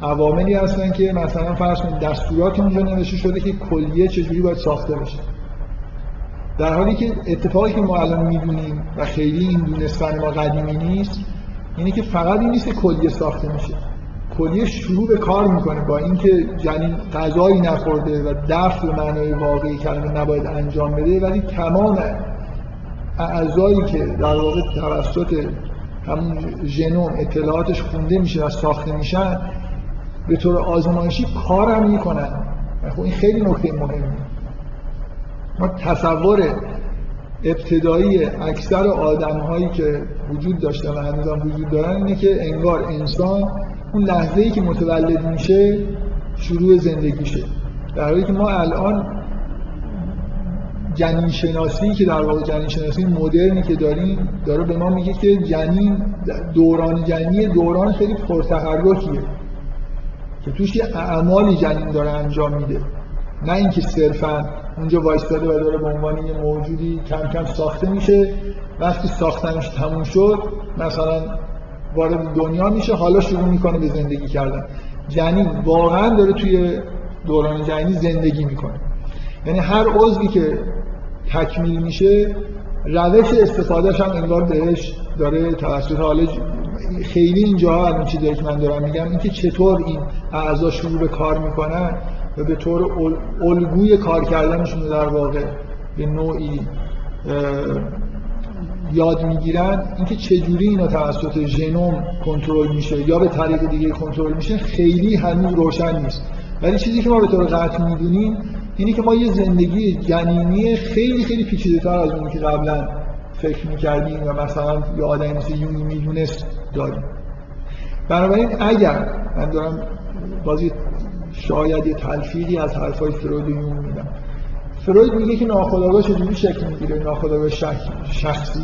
عواملی هستن که مثلا فرض کنید دستورات اونجا نوشته شده که کلیه چجوری باید ساخته بشه. در حالی که اتفاقی که ما الان می‌دونیم و خیلی این دونستن ما قدیمی نیست اینه که فقط این نیست که کلیه ساخته میشه. کلیه شروع به کار می‌کنه با اینکه جنین غذایی نخورده و دفع به معنای واقعی کلمه نباید انجام بده ولی تمام اعضایی که در واقع توسط همون ژنوم اطلاعاتش خونده میشه و ساخته میشن به طور آزمایشی کار هم می‌کنن. خب این خیلی نکته مهمه ما تصور ابتدایی اکثر آدم هایی که وجود داشتن و هنوز هم وجود دارن اینه که انگار انسان اون لحظه ای که متولد میشه شروع زندگیشه. در حالی که ما الان جنین شناسی که در واقع جنین شناسی مدرنی که داریم داره به ما میگه که جنین دوران جنینی دوران خیلی پرتحرکیه که توش یه اعمالی جنین داره انجام میده. نه اینکه صرفا اونجا وایستاده و داره به عنوان یه موجودی کم کم ساخته میشه. وقتی ساختنش تموم شد مثلا وارد دنیا میشه حالا شروع می‌کنه به زندگی کردن. جنین واقعا داره توی دوران جنینی زندگی می‌کنه. یعنی هر عضوی که تکمیل میشه روش استفادهش هم انگار بهش داره توسط. حالا خیلی اینجا الان چیزی که من دارم میگم اینکه چطور این اعضا شروع به کار می‌کنن به طور الگوی کار کردنشون در واقع به نوعی یاد می‌گیرن. اینکه چجوری اینا توسط ژنوم کنترل میشه یا به طریق دیگه کنترل میشه خیلی هنوز روشن نیست. ولی چیزی که ما به طور قطع می‌دونیم اینه که ما یه زندگی جنینی خیلی خیلی پیچیده تر از اونی که قبلا فکر می‌کردیم و مثلا یه آدمی مثل یونی می‌دونست داریم. بنابراین اگر من دارم بازی شاید یه تلفیقی از حرفای فروید و میدم فروید میگه که ناخودآگاه چجوری شکل می‌گیره؟ ناخودآگاه شخصی.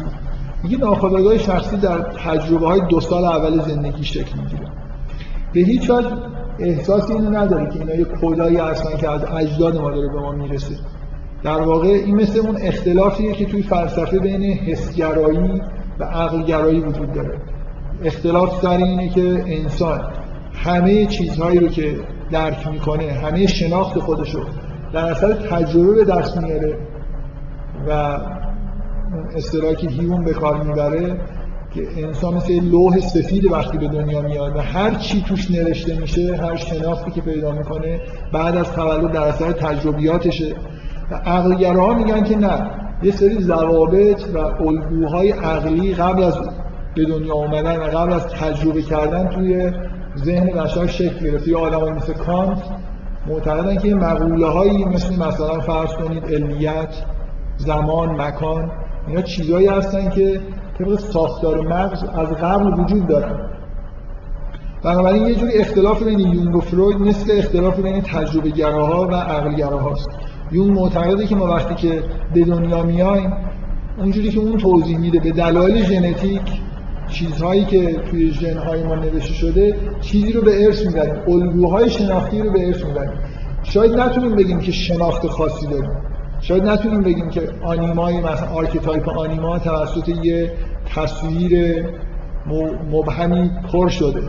میگه ناخودآگاه شخصی در تجربه های دو سال اول زندگی شکل می‌گیره. به هیچ وجه احساس اینو نداره که اینا یه کدایی هستن که از اجداد ما داره به ما می‌رسه. در واقع این مثل اون اختلافیه که توی فلسفه بین حسگرایی و عقلگرایی وجود داره. اختلاف سر اینه که انسان همه چیزهایی رو که درک می‌کنه. همه شناخت خودش رو در اثر تجربه به دست میاره و اصطلاحی که هیون به کار می‌بره که انسان مثل لوح سفید وقتی به دنیا میاد و هر چی توش نوشته میشه هر شناختی که پیدا می‌کنه بعد از تولد در اثر تجربیاتشه. و عقلگراها میگن که نه یه سری ضوابط و الگوهای عقلی قبل از به دنیا آمدن و قبل از تجربه کردن توی ذهن بشر شکل گرفت. یا آدم مثل کانت معتقدن که مقوله هایی مثل مثلا فرض کنید علیت زمان مکان اینا چیزهایی هستن که طبق ساختار مغز از قبل وجود دارن. بنابراین یه جوری اختلاف بین یونگ و فروید مثل اختلاف بین تجربه گراها و عقل گراهاست یونگ معتقده که ما وقتی که به دنیا میایم اونجوری که اون توضیح میده به دلایل ژنتیک چیزهایی که توی ژنهای ما نوشته شده چیزی رو به ارث می‌بریم. الگوهای شناختی رو به ارث می‌بریم. شاید نتونیم بگیم که شناخت خاصی داریم. شاید نتونیم بگیم که آنیمای مثلا archetype آنیما توسط یه تصویر مبهمی پر شده.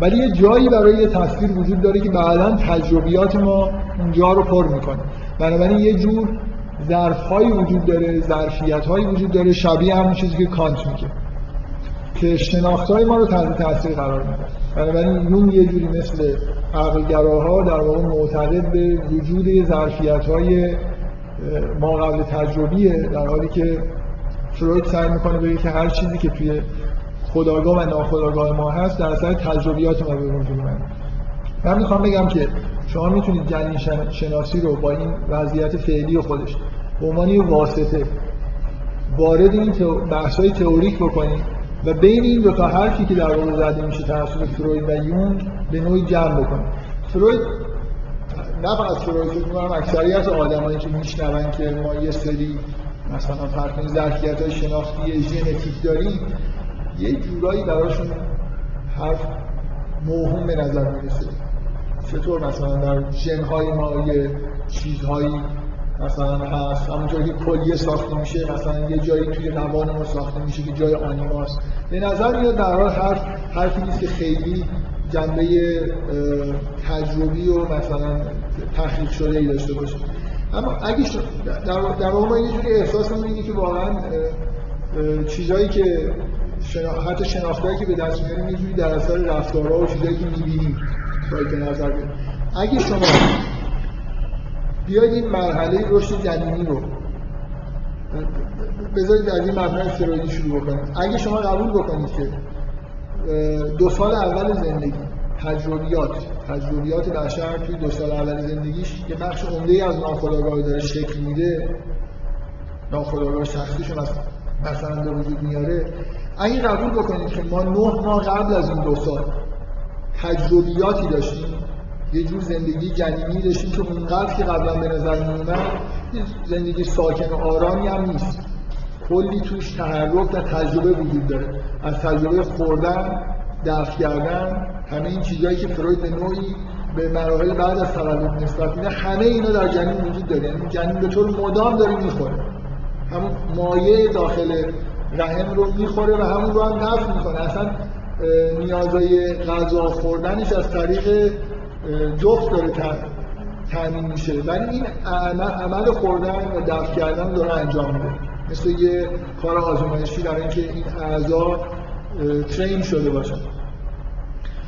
ولی یه جایی برای یه تصویر وجود داره که بعدا تجربیات ما اونجا رو پر می‌کنه. بنابراین یه جور ظرفهایی وجود داره ظرفیتهایی وجود داره شبیه همون چیزی که کانت میگه. که شناختهای ما رو تحت تاثیر قرار میده بنابراین یون یه جوری مثل عقلگراها در واقع معتقد به وجود ظرفیت‌های ما قبل تجربیه در حالی که فروید سعی می‌کنه بگه که هر چیزی که توی خداگاه و ناخداگاه ما هست در اثر تجربیات ما به وجود اومده من می‌خوام بگم که شما می‌تونید جنین شناسی رو با این وضعیت فعلی خودش به عنوان واسطه وارد این بحث‌های تئوریک بکنید. و بین این دو تا حرفی که در واقع زده میشه توسط فروید و یونگ به نوعی جمع بکنید فروید نه فقط فروید فکر می‌کنم اکثریت آدمایی که میشنون که ما یه سری مثلا فرق کنید ظرفیت های شناختی ژنتیک داریم یه جورایی براشون حرف موهوم به نظر می‌رسه. چطور مثلا در ژنهای ما یه چیزهایی مثلا هست. همونجایی که کلیه ساخته میشه مثلا یه جایی توی روان ما ساخته میشه که جای آنیماست به نظر میاد در حال حرف حرفی نیست که خیلی جنبه تجربی و مثلا تحقیق شده ای داشته باشه. اما اگه در, در واقع یه جوری احساس میگه که واقعا چیزهایی که شنا... حتی که به دست میاریم یه جوری در اثر رفتارها و چیزهایی که می‌بینیم. باید به نظر بیاد. اگه شما بیاید این مرحله رشد جنینی رو. بذارید از این مبنای فرویدی شروع بکنید اگه شما قبول بکنید که دو سال اول زندگی تجربیات تجربیات بشر توی دو سال اول زندگیش که بخش عمده از ناخودآگاه داره شکل میده. ناخودآگاه شخصیشون مثلا به وجود میاره. اگه قبول بکنید که ما نه ماه قبل از این دو سال تجربیاتی داشتیم یه جور زندگی جنینی داشتیم که اونقدر که قبلا به نظر میومد زندگی ساکن و آرامی هم نیست. کلی توش تحرک و تجربه وجود داره. از تجربه خوردن دفع کردن همه این چیزهایی که فروید به نوعی به مراحل بعد از تولد نسبت میده همه اینا در جنین وجود داره. یعنی جنین به طور مدام داره می‌خوره. همون مایه داخل رحم رو می‌خوره و همون رو هم دفع می‌کنه. اصلا نیازهای غذا خوردنش از طریق جفت داره تامین میشه. ولی این عمل خوردن و دفع کردن داره انجام میده. مثل یه کار آزمایشی در اینکه این اعضا ترین شده باشن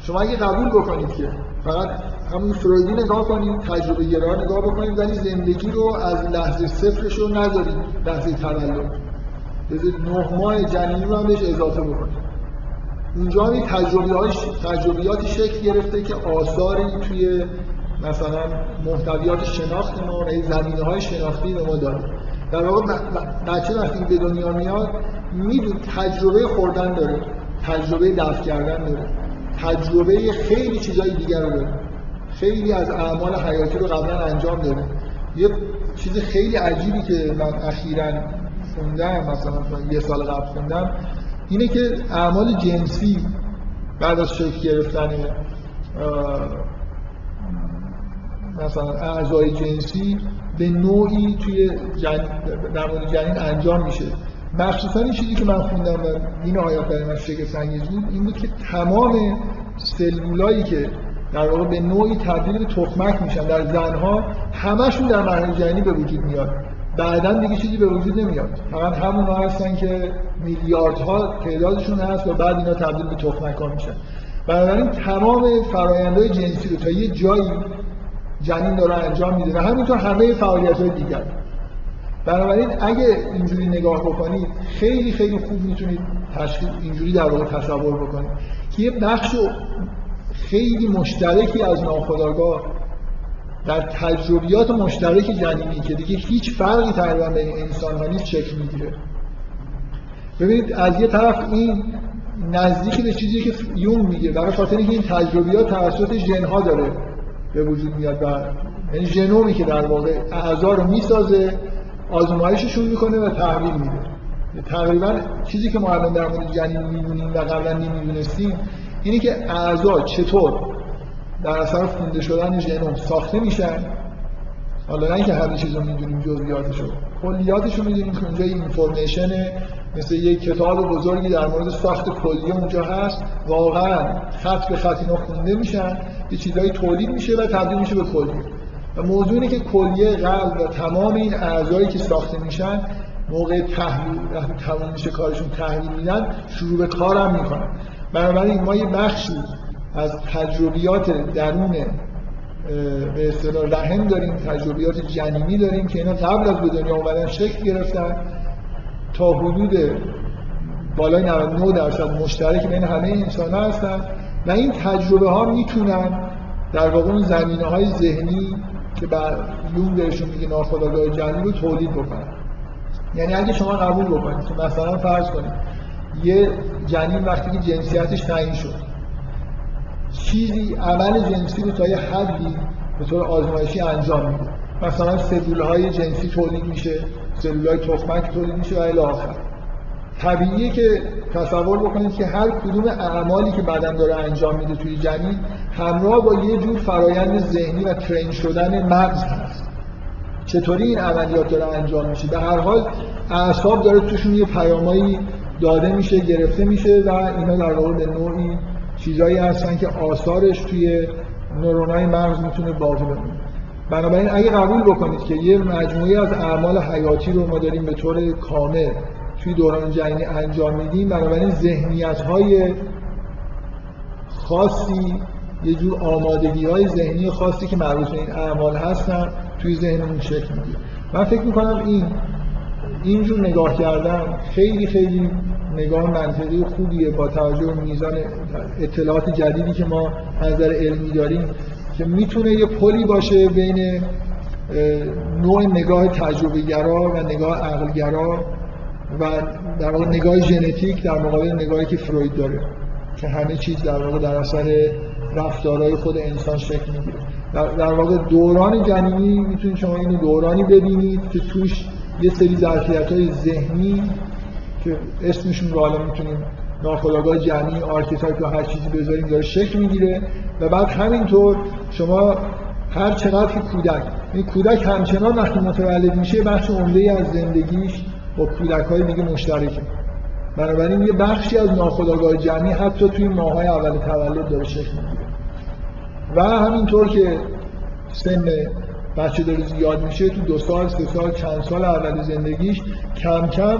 شما اگه قبول بکنید که فقط همون فرویدی نگاه کنید تجربه گرا نگاه بکنید ولی زندگی رو از لحظه صفرش رو نذارید لحظه تولد. بذارید نه ماه جنینی رو هم بهش اضافه بکنید. اونجا هم تجربیاتی شکل گرفته که آثاری توی مثلا محتویات شناخت ما و زمینه های شناختی به ما داره در واقع بچه وقتی به دنیا میاد میدون تجربه خوردن داره تجربه دفع کردن داره تجربه خیلی چیزای دیگر داره. خیلی از اعمال حیاتی رو قبلا انجام داره. یه چیز خیلی عجیبی که من اخیرا خوندم مثلا یه سال قبل خوندم اینه که اعمال جنسی بعد از شکل گرفتن مثلا اعضای جنسی به نوعی توی جن... در مورد جنین انجام میشه. مخصوصا این چیزی که من خوندم و این آیات برای من شگفت انگیز بود این بود که تمام سلولایی که در واقع به نوعی تبدیل به تخمک میشن در زنها همشون در مرحله جنینی به وجود میاد. بعدا دیگه چیزی به وجود نمیاد. فقط همون هستن که میلیاردها تعدادشون هست و بعد اینا تبدیل به تخمک ها میشن. بنابراین تمام فرایندهای جنسی رو تا یه جایی جنین داره انجام میده و همینطور همه فعالیت های دیگر. بنابراین اگه اینجوری نگاه بکنید خیلی خیلی خوب می‌تونید تشخیص اینجوری در واقع تصور بکنید که یه بخش خیلی مشترکی از ناخودآگاه در تجربیات مشترک جنینی که دیگه هیچ فرقی تقریبا بین انسان ها نیست شکل می‌گیره. ببینید از یه طرف این نزدیک به چیزی که یون میگه برای خاطر اینکه این تجربیات توسط ژن ها داره به وجود میاد و یعنی ژنومی که در واقع اعضا رو می‌سازه آزمایششون می‌کنه و تحویل میده. تقریبا چیزی که ما الان در مورد جنین می‌دونیم و قبلا نمی‌دونستیم اینه که اعضا چطور در اثر خونده شدن ژنوم ساخته میشن حالا نه اینکه همه چیز رو می‌دونیم جزئیاتش کلیاتش رو می‌دونیم که اونجا اینفورمیشن مثل یک کتاب بزرگی در مورد ساخت کلیه اونجا هست. واقعا خط به خط اینا خونده میشن. یه چیزایی تولید میشه و تبدیل میشه به کلیه و موضوع اینه که کلیه قلب و تمام این اعضایی که ساخته میشن موقع تحلیل تمام میشه کارشون تحلیل میدن شروع به کارم می‌کنن. بنابراین ما یه بخشی از تجربیات درون به اصطلاح رحم داریم تجربیات جنینی داریم که اینا قبل از به دنیا اومدن شکل گرفتن تا حدود بالای 99 درصد مشترک بین همه انسان ها هستن و این تجربه ها می‌تونن در واقع اون زمینه های ذهنی که بر یون بهشون میگه ناخودآگاه جنین رو تولید بکنن. یعنی اگه شما قبول بکنید که مثلا فرض کنید یه جنین وقتی که جنسیتش تعیین شد چیزی عمل جنسی رو تا یه حدی به طور آزمایشی انجام میده. مثلا سلول های جنسی تولید میشه سلول های تخمک تولید میشه و الی آخر. طبیعیه که تصور بکنید که هر کدوم اعمالی که بدن داره انجام میده توی جنین همراه با یه جور فرایند ذهنی و ترین شدن مغز هست. چطوری این عملیات داره انجام میشه؟ به هر حال اعصاب داره توشون یه پیامایی داده میشه گرفته میشه و اینا در واقع به نوعی چیزایی هستن که آثارش توی نورونای مغز می‌تونه باقی بمونه. بنابراین اگه قبول بکنید که یه مجموعه از اعمال حیاتی رو ما داریم به طور کامل توی دوران جنینی انجام میدیم بنابراین ذهنیت های خاصی یه جور آمادگی های ذهنی خاصی که مربوط به این اعمال هستن توی ذهنمون شکل می‌گیره. من فکر می‌کنم این اینجور نگاه کردن خیلی خیلی نگاه منطقی خوبیه با توجه به میزان اطلاعات جدیدی که ما نظر علمی داریم که می‌تونه یه پلی باشه بین نوع نگاه تجربه گرا و نگاه عقلگرا و در واقع نگاه ژنتیک در مقابل نگاهی که فروید داره که همه چیز در واقع در اثر رفتارهای خود انسان شکل می‌گیره. در, واقع دوران جنینی می‌تونید شما اینو دورانی ببینید که توش یه سری ظرفیت ذهنی که اسمشون رو حالا می‌تونیم ناخودآگاه جمعی archetype یا هر چیزی بذاریم داره شکل می‌گیره. و بعد همینطور شما هر چقدر کودک این کودک همچنان وقتی متولد میشه بخش عمده از زندگیش با کودک های دیگه مشترکه. بنابراین یه بخشی از ناخودآگاه جمعی حتی توی ماهای اول تولد داره شکل می‌گیره. و همینطور که سن بچه داره زیاد میشه تو دو سال سه سال چند سال اول زندگیش کم کم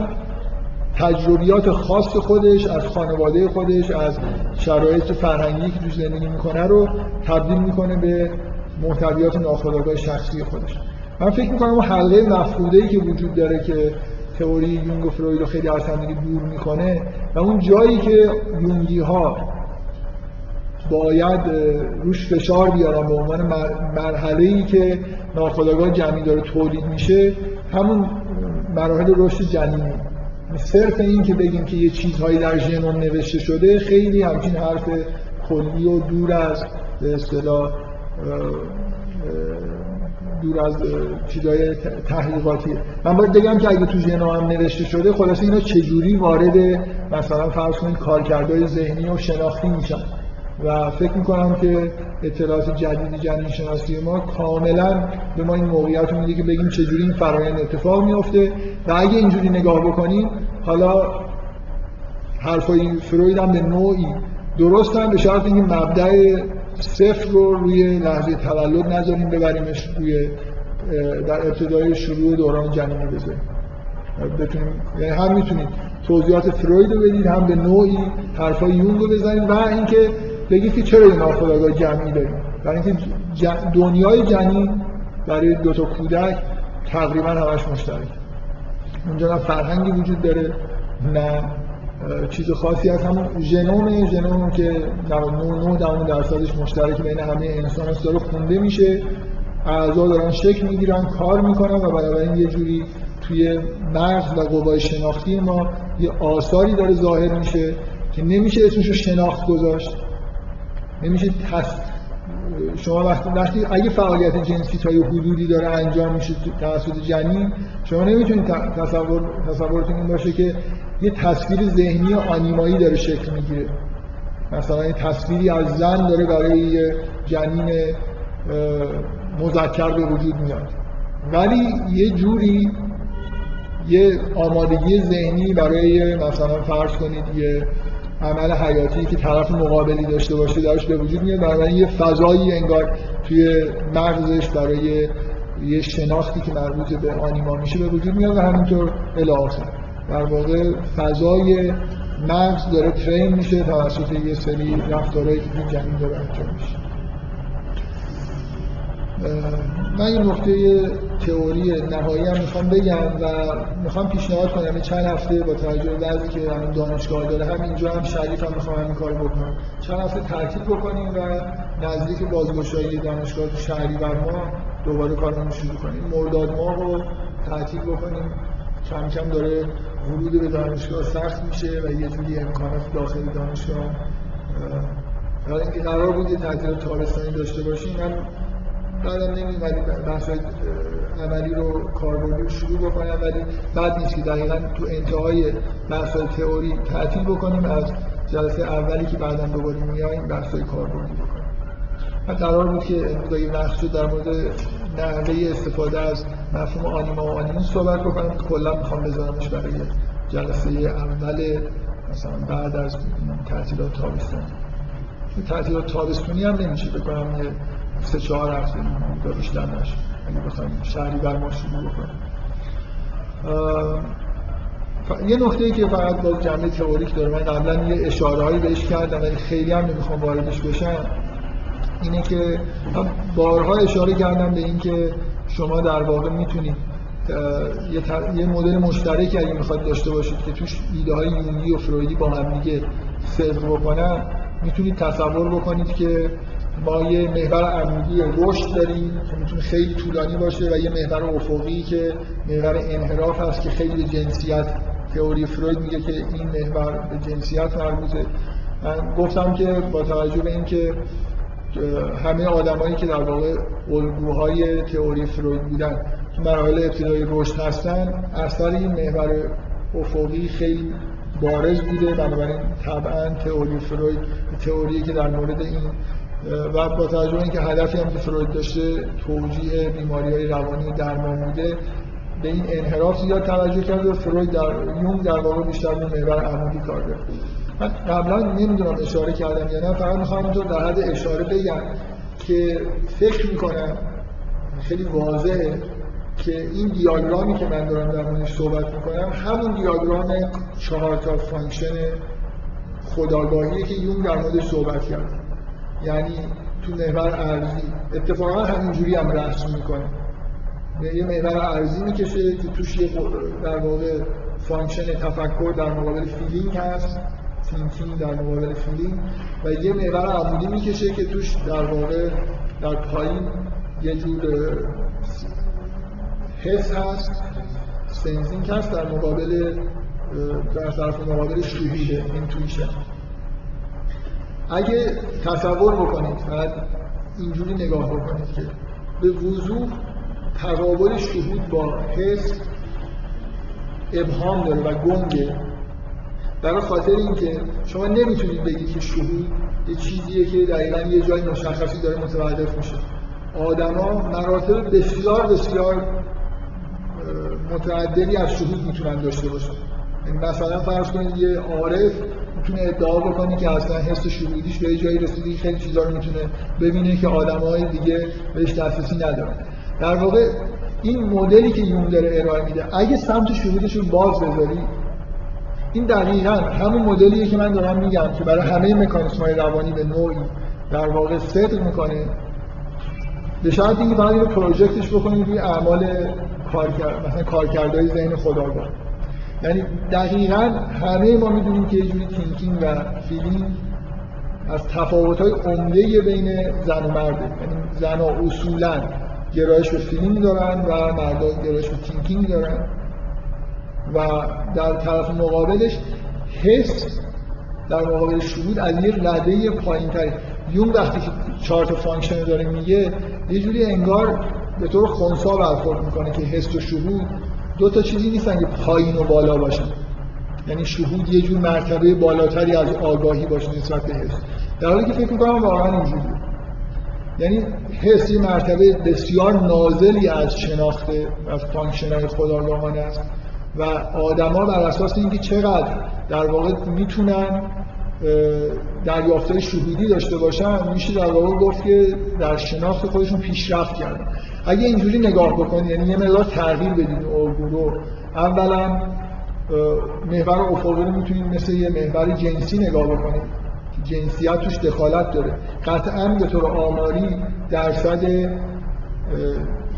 تجربیات خاص خودش از خانواده خودش از شرایط فرهنگی که توش زندگی می‌کنه رو تبدیل می‌کنه به محتویات ناخودآگاه شخصی خودش. من فکر می‌کنم اون حلقه مفقوده ای که وجود داره که تئوری یونگ و فروید رو خیلی از دیگه دور می‌کنه و اون جایی که یونگی ها باید روش فشار بیارن به عنوان مرحله ای که ناخودآگاه جمعی داره تولید میشه همون مراحل رشد جنینی صرف این که بگیم که یه چیزهایی در ژنوم نوشته شده خیلی همچین حرف کلی و دور از به اصطلاح دور از چیزهای تحقیقاتی. من باید بگم که اگه تو ژنوم هم نوشته شده خلاصه اینا چجوری وارد مثلا فرض کنید کارکردهای ذهنی و شناختی میشن. و فکر می‌کنم که اطلاعات جدید جنین شناسی ما کاملا به ما این موقعیت رو میده که بگیم چجوری این فرایند اتفاق میفته و اگه اینجوری نگاه بکنیم حالا حرفای فروید هم به نوعی درست هم به شرط اینکه مبدع صفر رو روی لحظه تولد نذاریم ببریمش روی در ابتدای شروع دوران جنینی بذاریم بتونیم یعنی هم می‌تونید توضیحات فروید رو بدید هم به نوعی حرفای یونگ رو بزنید. و اینکه بگید که چرا این ناخودآگاه جمعی داریم برای اینکه دنیای جنین برای دو تا کودک تقریبا همش مشترک. اونجا نه فرهنگی وجود داره نه چیز خاصی از همون ژنوم ژنوم که 99 درصدش مشترک بین همه انسان هست داره خونده میشه. اعضا دارن شکل می‌گیرن کار می‌کنن و بنابراین یه جوری توی مغز و قوای شناختی ما یه آثاری داره ظاهر میشه که نمیشه اسمش رو شناخت گذاشت. نمیشه تست شما وقتی, وقتی اگه فعالیت جنسی تا یه حدودی داره انجام میشه توسط جنین شما نمی‌تونید تصور تصورتون این باشه که یه تصویر ذهنی آنیمایی داره شکل می‌گیره. مثلا یه تصویری از زن داره برای جنین مذکر به وجود میاد. ولی یه جوری یه آمادگی ذهنی برای مثلا فرض کنید یه عمل حیاتی که طرف مقابلی داشته باشه درش به وجود میاد. بنابراین یه فضایی انگار توی مغزش برای یه شناختی که مربوط به آنیما میشه به وجود میاد و همینطور الی در واقع فضای مغز داره ترین میشه توسط یه سری رفتارهایی که تو جنین داره انجام میشه. من این نقطه تئوری نهایی هم می‌خوام بگم و می‌خوام پیشنهاد کنم. چند هفته با توجه به بعضی که همین دانشگاه داره همینجا هم شریف هم می‌خوام همین کار بکنم. چند هفته ترتیب بکنیم و نزدیک بازگشایی دانشگاه شهری بر ما دوباره کارمون شروع کنیم. مرداد ماه رو تعطیل بکنیم. کم کم داره ورود به دانشگاه سخت میشه و یه جوری امکانات داخل دانشگاه حالا اینکه قرار بود یه تعطیل تابستانی داشته باشیم. من بعدم نمیومدی بحث عملی رو کاربردی رو شروع بکنم ولی بعد نیست که دقیقا تو انتهای بحث تئوری تعطیل بکنیم از جلسه اولی که بعدا دوباره میاییم بحث کاربردی بکنیم. من قرار بود که امروز اگه وقت در مورد نحوه استفاده از مفهوم آنیما و آنیمون صحبت بکنم. کلا می‌خوام بذارمش برای جلسه اول مثلا بعد از تعطیلات تابستانی تعطیلات تابستونی هم نمیشه بکنم یه سه چهار هفته یا بیشتر نشه. اگه بخوایم شهری بر ما شروع بکنیم یه نکته ای که فقط با جمعه تئوریک داره. من قبلا یه اشاره هایی بهش کردم ولی خیلی هم نمی‌خوام واردش بشم. اینه که بارها اشاره کردم به اینکه شما در واقع می‌تونید یه, یه مدل مشترک اگه می‌خواد داشته باشید که توش ایده های یونگی و فرویدی با هم دیگه صدق بکنن می‌تونید تصور بکنید که ما یه محور عمودی رشد داریم که می‌تونه خیلی طولانی باشه و یه محور افقی که محور انحراف هست که خیلی جنسیت تئوری فروید میگه که این محور به جنسیت مربوطه. من گفتم که با توجه به اینکه همه آدمایی که در واقع الگوهای تئوری فروید بودن تو مراحل ابتدایی رشد هستن اثر این محور افقی خیلی بارز بوده. بنابراین طبعا تئوری فروید تئوری که در مورد این و با توجه اینکه هدفی هم که فروید داشته توجیه بیماری های روانی درمان بوده به این انحراف زیاد توجه کرده و فروید در یونگ در واقع بیشتر به محور عمودی کار کرد. من قبلا نمی‌دونم اشاره کردم یا نه فقط می‌خوام اینجا در حد اشاره بگم که فکر می‌کنم خیلی واضحه که این دیاگرامی که من دارم در موردش صحبت می‌کنم همون دیاگرام چهار تا function خودآگاهیه که یونگ در موردش صحبت کرد یعنی تو محور عرضی اتفاقا همینجوری هم رسم می‌کنه. یه محور عرضی می‌کشه که توش یه در واقع function تفکر در مقابل feeling هست. thinking در مقابل feeling و یه محور عمودی می‌کشه که توش در واقع در پایین یه جور حس هست. sensing هست در مقابل در طرف مقابل شهوده intuition اگه تصور بکنید فقط اینجوری نگاه بکنید که به وضوح تقابل شهود با حس ابهام داره و گنگه برای خاطر اینکه شما نمی‌تونید بگید که شهود یه چیزیه که دقیقا یه جای مشخصی داره متوقف میشه. آدما مراتب بسیار بسیار متعددی از شهود می‌تونن داشته باشن. یعنی مثلا فرض کنید یه عارف می‌تونه ادعا بکنه که اصلا حس شهودیش به جایی رسیده خیلی چیزا رو می‌تونه ببینه که آدمای دیگه بهش دسترسی ندارن. در واقع این مدلی که یون داره ارائه میده اگه سمت شهودش رو باز بذاری این دقیقا همون مدلیه که من دارم میگم که برای همه مکانیسم های روانی به نوعی در واقع صدق می‌کنه. به شرط اینکه فقط اینو project ش بکنید روی اعمال کارکرد مثلا کارکردهای ذهن خودآگاه. یعنی دقیقا همه ما می‌دونیم که یه جوری thinking و feeling از تفاوت های عمده بین زن و مرده یعنی زن ها اصولا گرایش به feeling دارن و مردا گرایش به thinking دارن. و در طرف مقابلش حس در مقابل شهود از یه رده پایین تری یونگ وقتی که چهار تا function داره میگه یه جوری انگار به طور خونسا برخورد می‌کنه که حس و شهود دو تا چیزی نیستن که پایین و بالا باشن. یعنی شهود یه جور مرتبه بالاتری از آگاهی باشه نسبت به حس در حالی که فکر می‌کنم واقعا اینجوریه یعنی حس یه مرتبه بسیار نازلی از شناخته از function های خودآگاهانه است و آدما بر اساس اینکه چقدر در واقع می‌تونن دریافتهای شهودی داشته باشن میشه در واقع گفت که در شناخت خودشون پیشرفت کردن. اگه اینجوری نگاه بکنید یعنی یه مقدار تغییر بدید الگو رو. اولا محور افقی رو می‌تونید مثل یه محور جنسی نگاه بکنید. جنسیت توش دخالت داره. قطعا به طور آماری درصد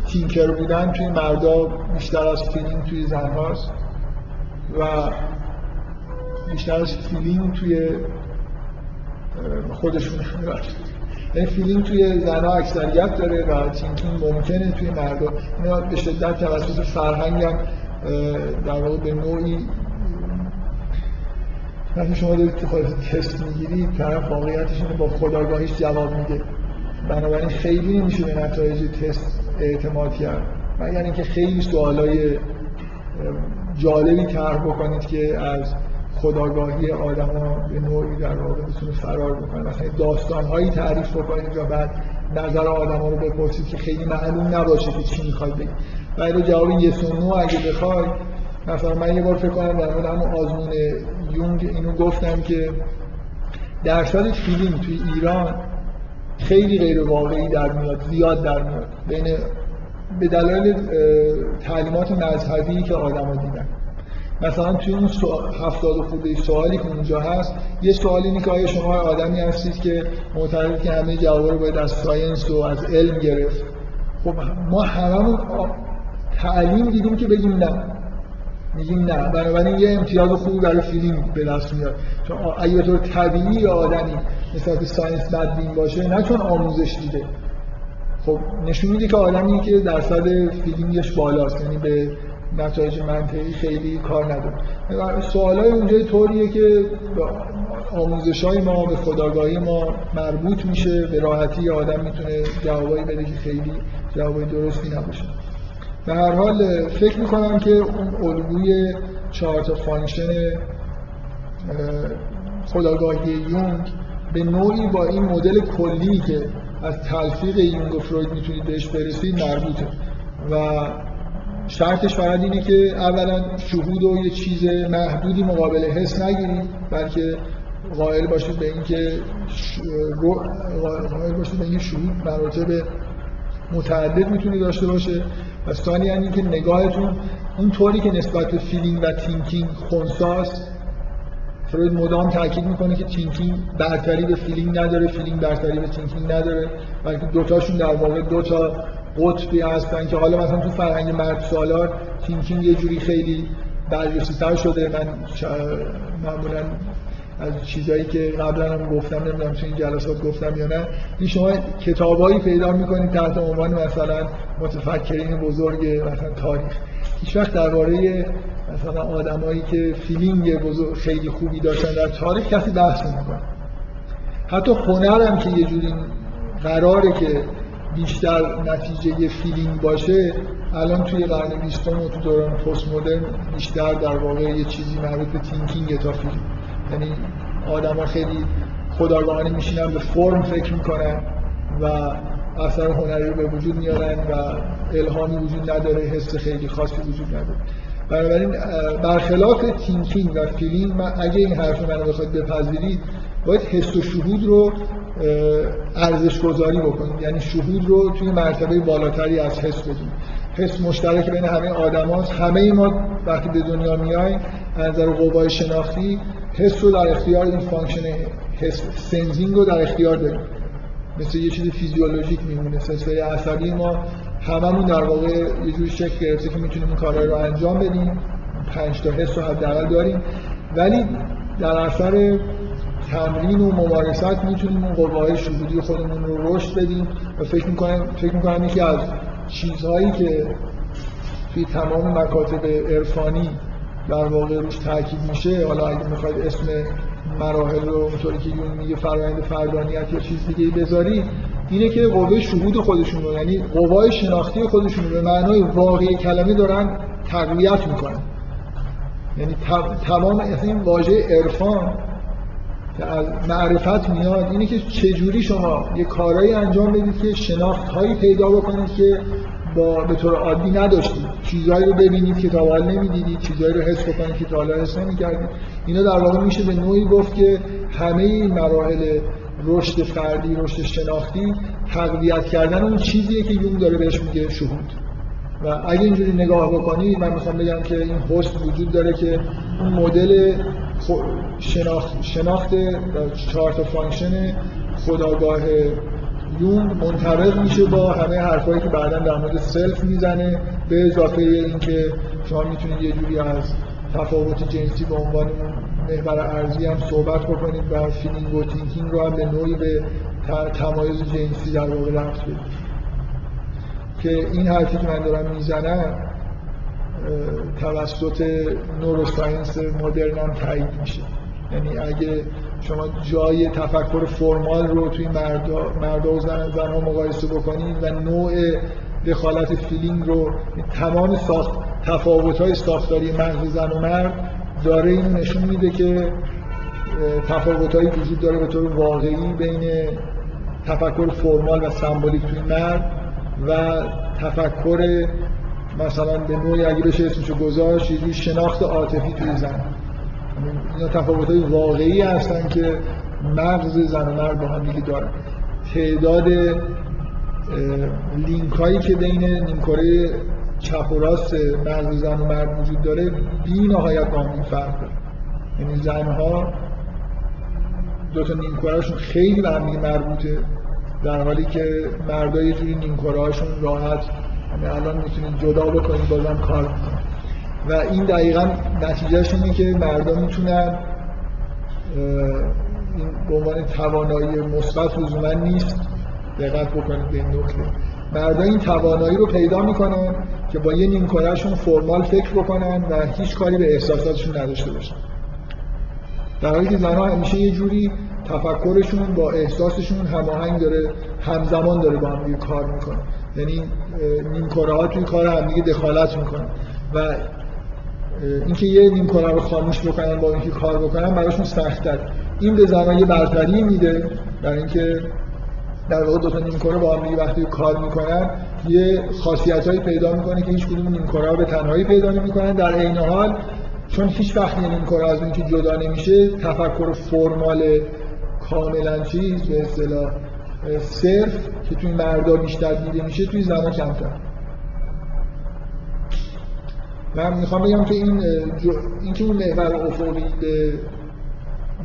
thinker بودن توی مردا بیشتر از feeling توی زن هاست. و بیشتر از feeling توی خودشون. یعنی feeling توی زنها اکثریت داره و thinking ممکنه توی مردا اینا به شدت توسط فرهنگ هم در واقع به نوعی وقتی شما دارید خواهد تست می‌گیرید طرف واقعیتش اینه با خودآگاهیش جواب میده. بنابراین خیلی نمیشه به نتایج تست اعتماد کرد. مگر اینکه خیلی سوالای جالبی طرح بکنید که از خداگاهی آدم ها به نوعی در واقع بتونه فرار بکنه مثلا داستان هایی تعریف بکنید و بعد نظر آدم ها رو بپرسید که خیلی معلوم نباشه که چی می‌خواید بگید بعد جواب نو اگه بخوای مثلا من یه بار فکر کنم در مورد همون آزمون یونگ اینو گفتم که درصد فیلم توی ایران خیلی غیر واقعی در میاد زیاد در میاد. بین به دلایل تعلیمات مذهبی که آدما دیدن. مثلا توی اون هفتاد خورده سوالی که اونجا هست یه سوال اینه که شما آدمی هستید که معتقد که همه جواب رو باید از ساینس و از علم گرفت؟ خب ما هممون تعلیم دیدیم که بگیم نه. میگیم نه. بنابراین یه امتیاز خوبی برای فیلم به دست میاد. چون اگه طور طبیعی آدمی مثلا که science بدبین باشه نه چون آموزش دیده. خب نشون میده که آدمی که درصد feeling ش بالاست یعنی به نتایج منطقی خیلی کار نداره. سوال های اونجای طوریه که آموزش های ما به خودآگاهی ما مربوط میشه به راحتی آدم می‌تونه جوابایی بده که خیلی جوابای درستی نباشه. به هر حال فکر می‌کنم که اون الگوی چهار تا function خودآگاهی یونگ به نوعی با این مدل کلی که از تلفیق یونگ و فروید می‌تونید بهش برسید مربوطه. و شرطش فقط اینه که اولا شهود و یه چیز محدودی مقابل حس نگیرید بلکه قائل باشید به اینکه قائل باشید به اینکه شهود مراتب متعدد می‌تونه داشته باشه. و ثانیا اینکه نگاهتون اون طوری که نسبت به فیلینگ و تینکینگ خونساست فروید مدام تاکید می‌کنه که thinking برتری به feeling نداره feeling برتری به thinking نداره بلکه دوتاشون در واقع دو تا قطبی هستن که حالا مثلا تو فرهنگ مرد سالار thinking یه جوری خیلی تر شده. من معمولا از چیزایی که قبلا هم گفتم نمی‌دونم تو این جلسات گفتم یا نه این شما کتابایی پیدا می‌کنید تحت عنوان مثلا متفکرین بزرگ مثلا تاریخ. هیچ وقت درباره مثلا آدمایی که feeling بزرگ خیلی خوبی داشتن در تاریخ کسی بحث نمی‌کنه. حتی هنر هم که یه جوری قراره که بیشتر نتیجه feeling باشه الان توی قرن بیستم و تو دوران پست مدرن بیشتر در واقع یه چیزی مربوط به thinking تا feeling یعنی آدما خیلی خودآگاهانه میشینن به فرم فکر می‌کنن و اثر هنری رو به وجود میارن و الهامی وجود نداره حس خیلی خاصی وجود نداره. بنابراین برخلاف thinking و feeling من اگه این حرف منو بخواید بپذیرید باید حس و شهود رو ارزش گذاری بکنیم. یعنی شهود رو توی مرتبه بالاتری از حس بدیم. حس مشترک بین همه آدم هاست. همه ما وقتی به دنیا میایم از نظر قوای شناختی حس رو در اختیار این function حس sensing رو در اختیار داریم. مثل یه چیز فیزیولوژیک میمونه. سلسله عصبی ما هممون در واقع یه جوری شکل گرفته که می‌تونیم این کارهای رو انجام بدیم. پنج تا حس رو حداقل داریم. ولی در اثر تمرین و ممارست می‌تونیم اون قوای شهودی خودمون رو رشد بدیم و فکر می‌کنم فکر می‌کنم یکی از چیزهایی که توی تمام مکاتب عرفانی در واقع روش تاکید میشه حالا اگه می‌خواید اسم مراحل رو اونطوری که یون میگه فرآیند فردانیت یا چیز دیگه بذاری اینه که قوه شهود خودشون رو یعنی قوای شناختی خودشون رو به معنای واقعی کلمه دارن تقویت می‌کنن. یعنی تمام این واژه عرفان که از معرفت میاد اینه که چجوری شما یه کارایی انجام بدید که شناخت هایی پیدا بکنید که با به طور عادی نداشتید. چیزهایی رو ببینید که تا حال نمی‌دیدید چیزهایی رو حس بکنید که تا حالا حس نمی‌کردید. اینا در واقع میشه به نوعی گفت که همه این مراحل رشد فردی رشد شناختی تقویت کردن اون چیزیه که یونگ داره بهش میگه شهود. و اگه اینجوری نگاه بکنید من می‌خوام بگم که این هست وجود داره که اون مدل شناخت شناخت چهار تا function خودآگاه یونگ منطبق میشه با همه حرفایی که بعدا در مورد سلف می‌زنه به اضافه اینکه شما می‌تونید یه جوری از تفاوت جنسی به عنوان محور عرضی هم صحبت بکنید و feeling و thinking رو هم به نوعی به تمایز جنسی در واقع ربط بدید. که این حرفی که من دارم می‌زنم توسط neuroscience مدرن هم تایید میشه. یعنی اگه شما جای تفکر فرمال رو توی مردا, و زن, زن ها مقایسه بکنید و نوع دخالت feeling رو تمام ساخت تفاوت های ساختاری مغز زن و مرد داره این نشون میده که تفاوت وجود داره به طور واقعی بین تفکر فرمال و سمبولیک توی مرد و تفکر مثلا به نوعی اگه بشه اسمشو گذاشت یه شناخت عاطفی توی زن. اینا تفاوت های واقعی هستن که مغز زن و مرد با هم دیگه دارن. تعداد لینک هایی که بین نیمکره چپ و راست مغز زن و مرد وجود داره بی نهایت با هم فرق داره. یعنی زنها دو تا نیمکرهشون خیلی به هم مربوطه در حالی که مردا یه جوری نیمکره هاشون راحت همه الان می‌تونید جدا بکنید بازم کار و این دقیقا نتیجهش اینه که مردم می‌تونن این به عنوان توانایی مثبت لزوما نیست دقت بکنید به این نکته. مردا این توانایی رو پیدا می‌کنن که با یه نیمکارهشون فرمال فکر بکنن و هیچ کاری به احساساتشون نداشته باشن. در حالی که زنها همیشه یه جوری تفکرشون با احساسشون هماهنگ داره همزمان داره با هم کار می‌کنه. یعنی نیمکره ها توی کار هم دیگه دخالت می‌کنن و اینکه یه نیمکره رو خاموش بکنن با اینکه کار بکنن براشون سخت‌تر. این به زنها یه برتری میده برای اینکه در واقع دو تا نیمکره با هم دیگه وقتی کار می‌کنن یه خاصیتایی پیدا می‌کنه که هیچ کدوم نیمکره به تنهایی پیدا نمی‌کنن. در عین حال چون هیچ وقت یه نیمکره از اینکه جدا نمیشه تفکر فرمال کاملا چیز به اصطلاح صرف که توی مردا بیشتر دیده میشه توی زنها کمتر. من می‌خوام بگم که این جو... این که اون محور افقی به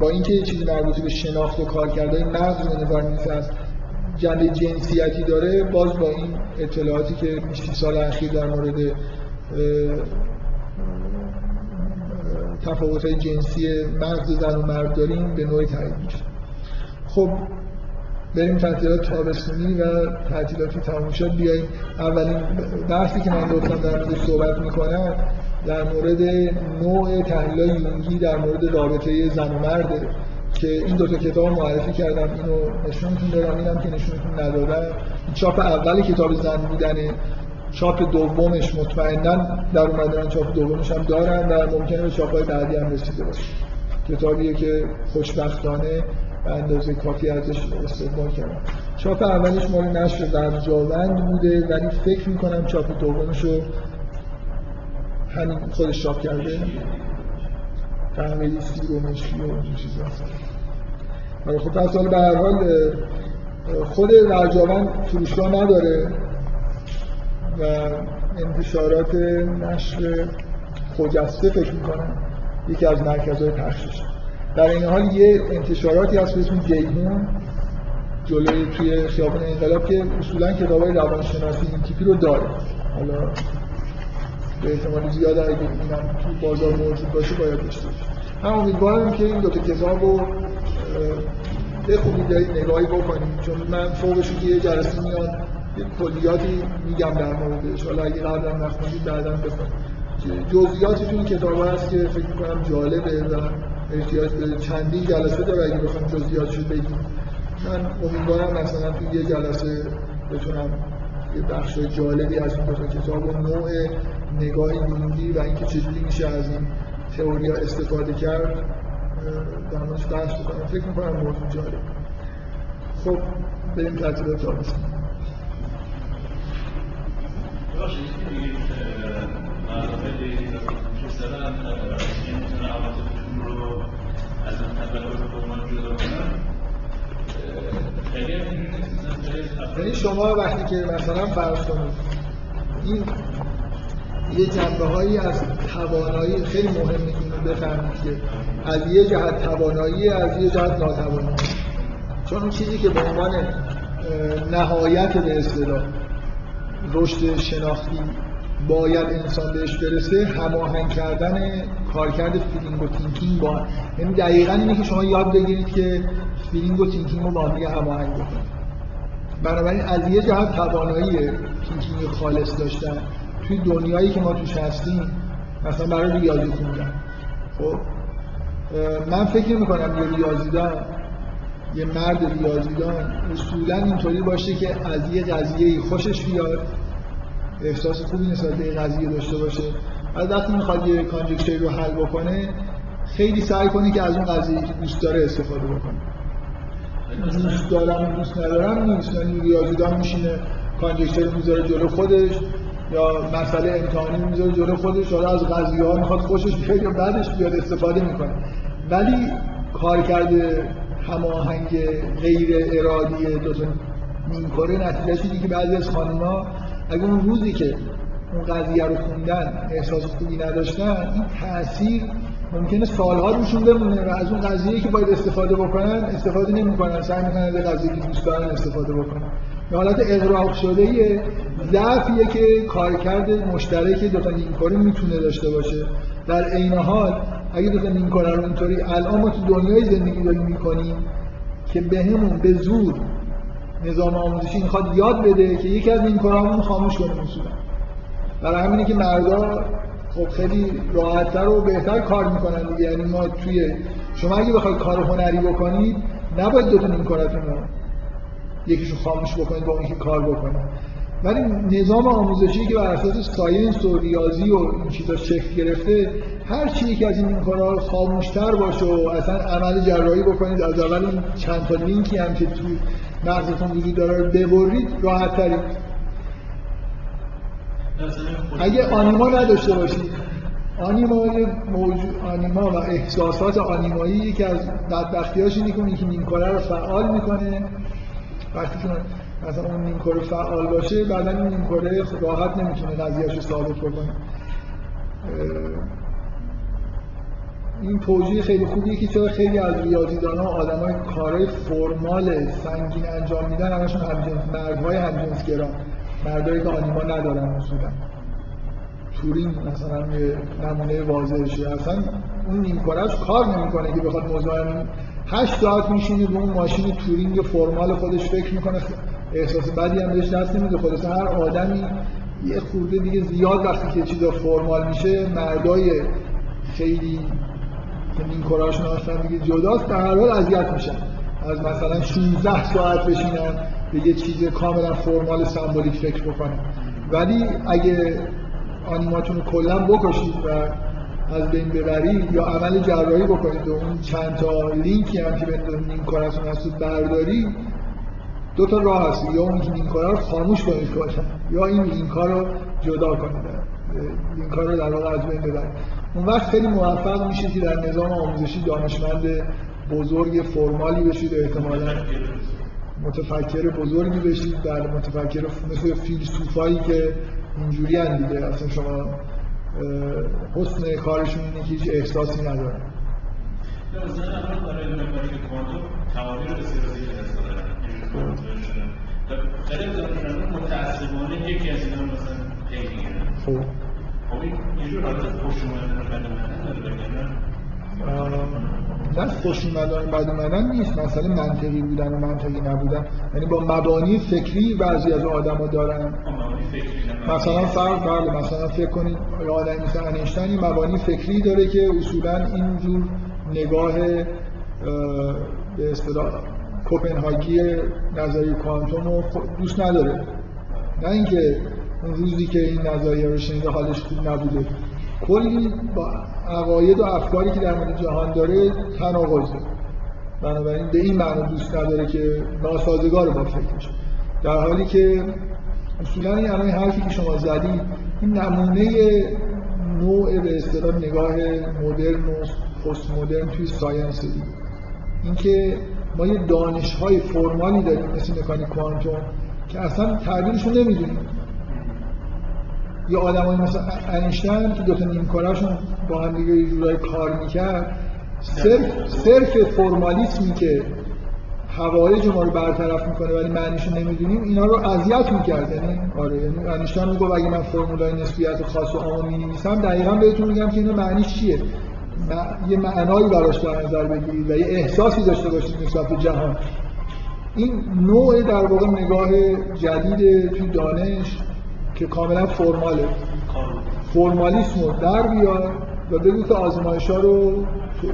با اینکه یه چیزی مربوط به شناخت و کار کرده مغز به جنبه جنسیتی داره باز با این اطلاعاتی که 20 سال اخیر در مورد تفاوت جنسی مغز زن و مرد داریم به نوعی تایید میشه. خب بریم تعطیلات تابستونی و تعطیلاتی تموم شد. بیاییم. اولین بحثی که من گفتم در مورد صحبت می‌کنم در مورد نوع تحلیل یونگی در مورد رابطه زن و مرده که این دوتا کتاب معرفی کردم. اینو نشونتون دارم اینم که نشونتون ندادم چاپ اول کتاب زن بودنه چاپ دومش مطمئنا در اومدن چاپ دومش هم دارن و ممکنه به چاپ های بعدی هم رسیده باشه. کتابیه که خوشبختانه به اندازه کافی ازش استقبال کردم. چاپ اولش مال نشر در جاوند بوده ولی فکر می‌کنم چاپ دومش رو همین خودش چاپ کرده. قهوه‌ای سی و مشکی و این چیزا. آره خب پس حالا به هر حال خود رجاون فروشگاه نداره و انتشارات نشر خجسته فکر می‌کنم یکی از مرکزهای پخشش در این حال یه انتشاراتی هست به اسم جیهون جلوی توی خیابان انقلاب که اصولا کتابای روانشناسی این تیپی رو داره. حالا به احتمال زیاد اگه اینم تو بازار موجود باشه باید داشته من امیدوارم که این دو تا کتاب رو بخونید نگاهی بکنید چون من فوقش که یه جلسه میاد یه کلیاتی میگم در موردش. حالا اگه قبلا نخوندید بعدا بخونید. جزئیاتی تو این کتاب هست که فکر می‌کنم جالبه و احتیاج به چندین جلسه داره اگه بخوام جزئیاتشو بگیم. من امیدوارم مثلا تو یه جلسه بتونم یه بخش جالبی از این دو کتاب و نوع نگاه یونگی و اینکه چجوری میشه از این تئوریا استفاده کرد در موردش بحث بکنم فکر می‌کنم موضوع جالب. خب بریم ترتیب تابستون یعنی شما وقتی که مثلا فرض کنید این یه جنبه هایی از توانایی خیلی مهمه که بفهمید که از یه جهت توانایی از یه جهت ناتوانایی چون اون چیزی که به عنوان نهایت به اصطلاح رشد شناختی باید انسان بهش برسه هماهنگ کردن کارکرد feeling و thinking با یعنی دقیقا اینه که شما یاد بگیرید که feeling و thinking رو با هم هماهنگ بکنید. بنابراین از یه جهت توانایی تینکینگ خالص داشتن. توی دنیایی که ما توش هستیم مثلا برای ریاضی خوندن خب من فکر نمی کنم یه ریاضیدان یه مرد ریاضیدان اصولا اینطوری باشه که از یه قضیه خوشش بیاد احساس خوبی نسبت به قضیه داشته باشه. از وقتی می‌خواد یه کانجکچری رو حل بکنه خیلی سعی کنه که از اون قضیه که دوست داره استفاده بکنه. دوست دارم دوست ندارم نیست. یعنی ریاضیدان میشینه کانجکچر می‌ذاره جلو خودش یا مسئله امتحانی می‌ذاره جلو خودش. حالا از قضیه ها می‌خواد خوشش بیاد یا بعدش بیاد استفاده می‌کنه. ولی کار کرده هماهنگ غیر ارادی دو تا نیمکاره نتیجه که بعضی از خانم‌ها اگه اون روزی که اون قضیه رو خوندن احساس خوبی نداشتن این تاثیر ممکنه سالها روشون بمونه و از اون قضیه که باید استفاده بکنن استفاده نمی‌کنن. سعی می‌کنن از قضیه که دوست دارن استفاده بکنن. به حالت اغراق شده یه ضعفیه که کارکرد مشترک دو تا نیمکاره می‌تونه داشته باشه. در عین حال اگه دو تا نیمکاره رو اینطوری الان ما تو دنیای زندگی داریم می‌کنیم که بهمون به زور نظام آموزشی می‌خواد یاد بده که یکی از نیمکارهامون خاموش کنیم اصولا برای همینه که مردا خب خیلی راحتتر و بهتر کار می‌کنن دیگه. یعنی ما توی شما اگه بخواید کار هنری بکنید نباید دو تا نیمکارتون رو یکیشو خاموش بکنید با اون کار بکنید. ولی نظام آموزشی که بر اساس ساینس و ریاضی و این چیزا شکل گرفته هر چی که از این کارا خاموشتر باشه و اصلا عمل جراحی بکنید از اول این چند تا لینکی هم که تو مغزتون وجود داره رو ببرید راحت ترید اگه آنیما نداشته باشید. آنیما موجود آنیما و احساسات آنیمایی یکی از بدبختیاش اینه که اون یکی نیمکاره رو فعال می‌کنه. وقتی که مثلا اون نیمکره فعال باشه بعدا این نیمکره راحت نمی‌تونه قضیهش رو ثابت بکنه. این توجیه خیلی خوبیه که چرا خیلی از ریاضیدان ها آدم های کارهای فرمال سنگین انجام میدن همشون همجنس مردهای همجنس گرا مردهایی که آنیما ندارن اصولا. تورینگ مثلا یه نمونه واضحشه. اصلا اون نیمکارش کار نمی‌کنه که بخواد مزاحم هشت ساعت میشینه به اون ماشین تورینگ فرمال خودش فکر می‌کنه. احساس بدی هم بهش دست نمیده. خودش هر آدمی یه خورده دیگه زیاد وقتی که چیزا فرمال میشه مردای خیلی این کاراشون اصلا دیگه جداست در هر حال اذیت میشن. از مثلا 16 ساعت بشینن به یه چیز کاملا فرمال سمبولیک فکر بکنن. ولی اگه آنیماتون رو کلا بکشید و از بین ببرید یا عمل جراحی بکنید و اون چند تا لینکی هم که بین این کارتون هست برداری دو تا راه هست. یا اون این کارا رو خاموش کنید کلا یا این این کار جدا کنید. این کار رو در واقع از بین ببرید. اون وقت خیلی موفق میشه که در نظام آموزشی دانشمند بزرگ فرمالی بشید احتمالا متفکر بزرگی بشید در متفکر مثل فیلسوفایی که اینجوری هم دیگه. اصلا شما حسن کارشون اینه که هیچ احساسی ندارن. خیلی خب. نه خوش اومدن بد اومدن نیست. مسئله منطقی بودن و منطقی نبودن. یعنی با مبانی فکری بعضی از آدما دارن. مثلا فرق بله مثلا فکر کنید آدمی مثل انیشتین مبانی فکری داره که اصولا اینجور نگاه به اصطلاح کوپنهاگی نظریه کوانتوم رو دوست نداره. نه اینکه اون روزی که این نظریه رو شنیده حالش خوب نبوده. کلی با عقاید و افکاری که در مورد جهان داره تناقضه بنابراین به این معنی دوست نداره که ناسازگار با فکرش در حالی که اصولا این الان حرفی که شما زدید این نمونه نوع به اصطلاح نگاه مدرن و پست مدرن توی ساینس دید اینکه ما یه دانش های فرمالی داریم مثل مکانیک کوانتوم که اصلا تعبیرشون نمی‌دونیم. یه آدمایی مثل انیشتین که دو تا نیمکارهشون با هم دیگه یه جورایی کار می‌کرد صرف صرف فرمالیسمی که حوایج ما رو برطرف می‌کنه ولی معنیشو نمی‌دونیم اینا رو اذیت می‌کرد. یعنی آره یعنی انیشتین میگه اگه من فرمولای نسبیت خاص و عام می‌نویسم دقیقا بهتون میگم که اینا معنیش چیه؟ یه معنایی براش در نظر بگیرید و یه احساسی داشته باشید نسبت به جهان. این نوع در واقع نگاه جدید توی دانش که کاملا فرماله. فرمالیسم رو در بیار و بگو که آزمایش ها رو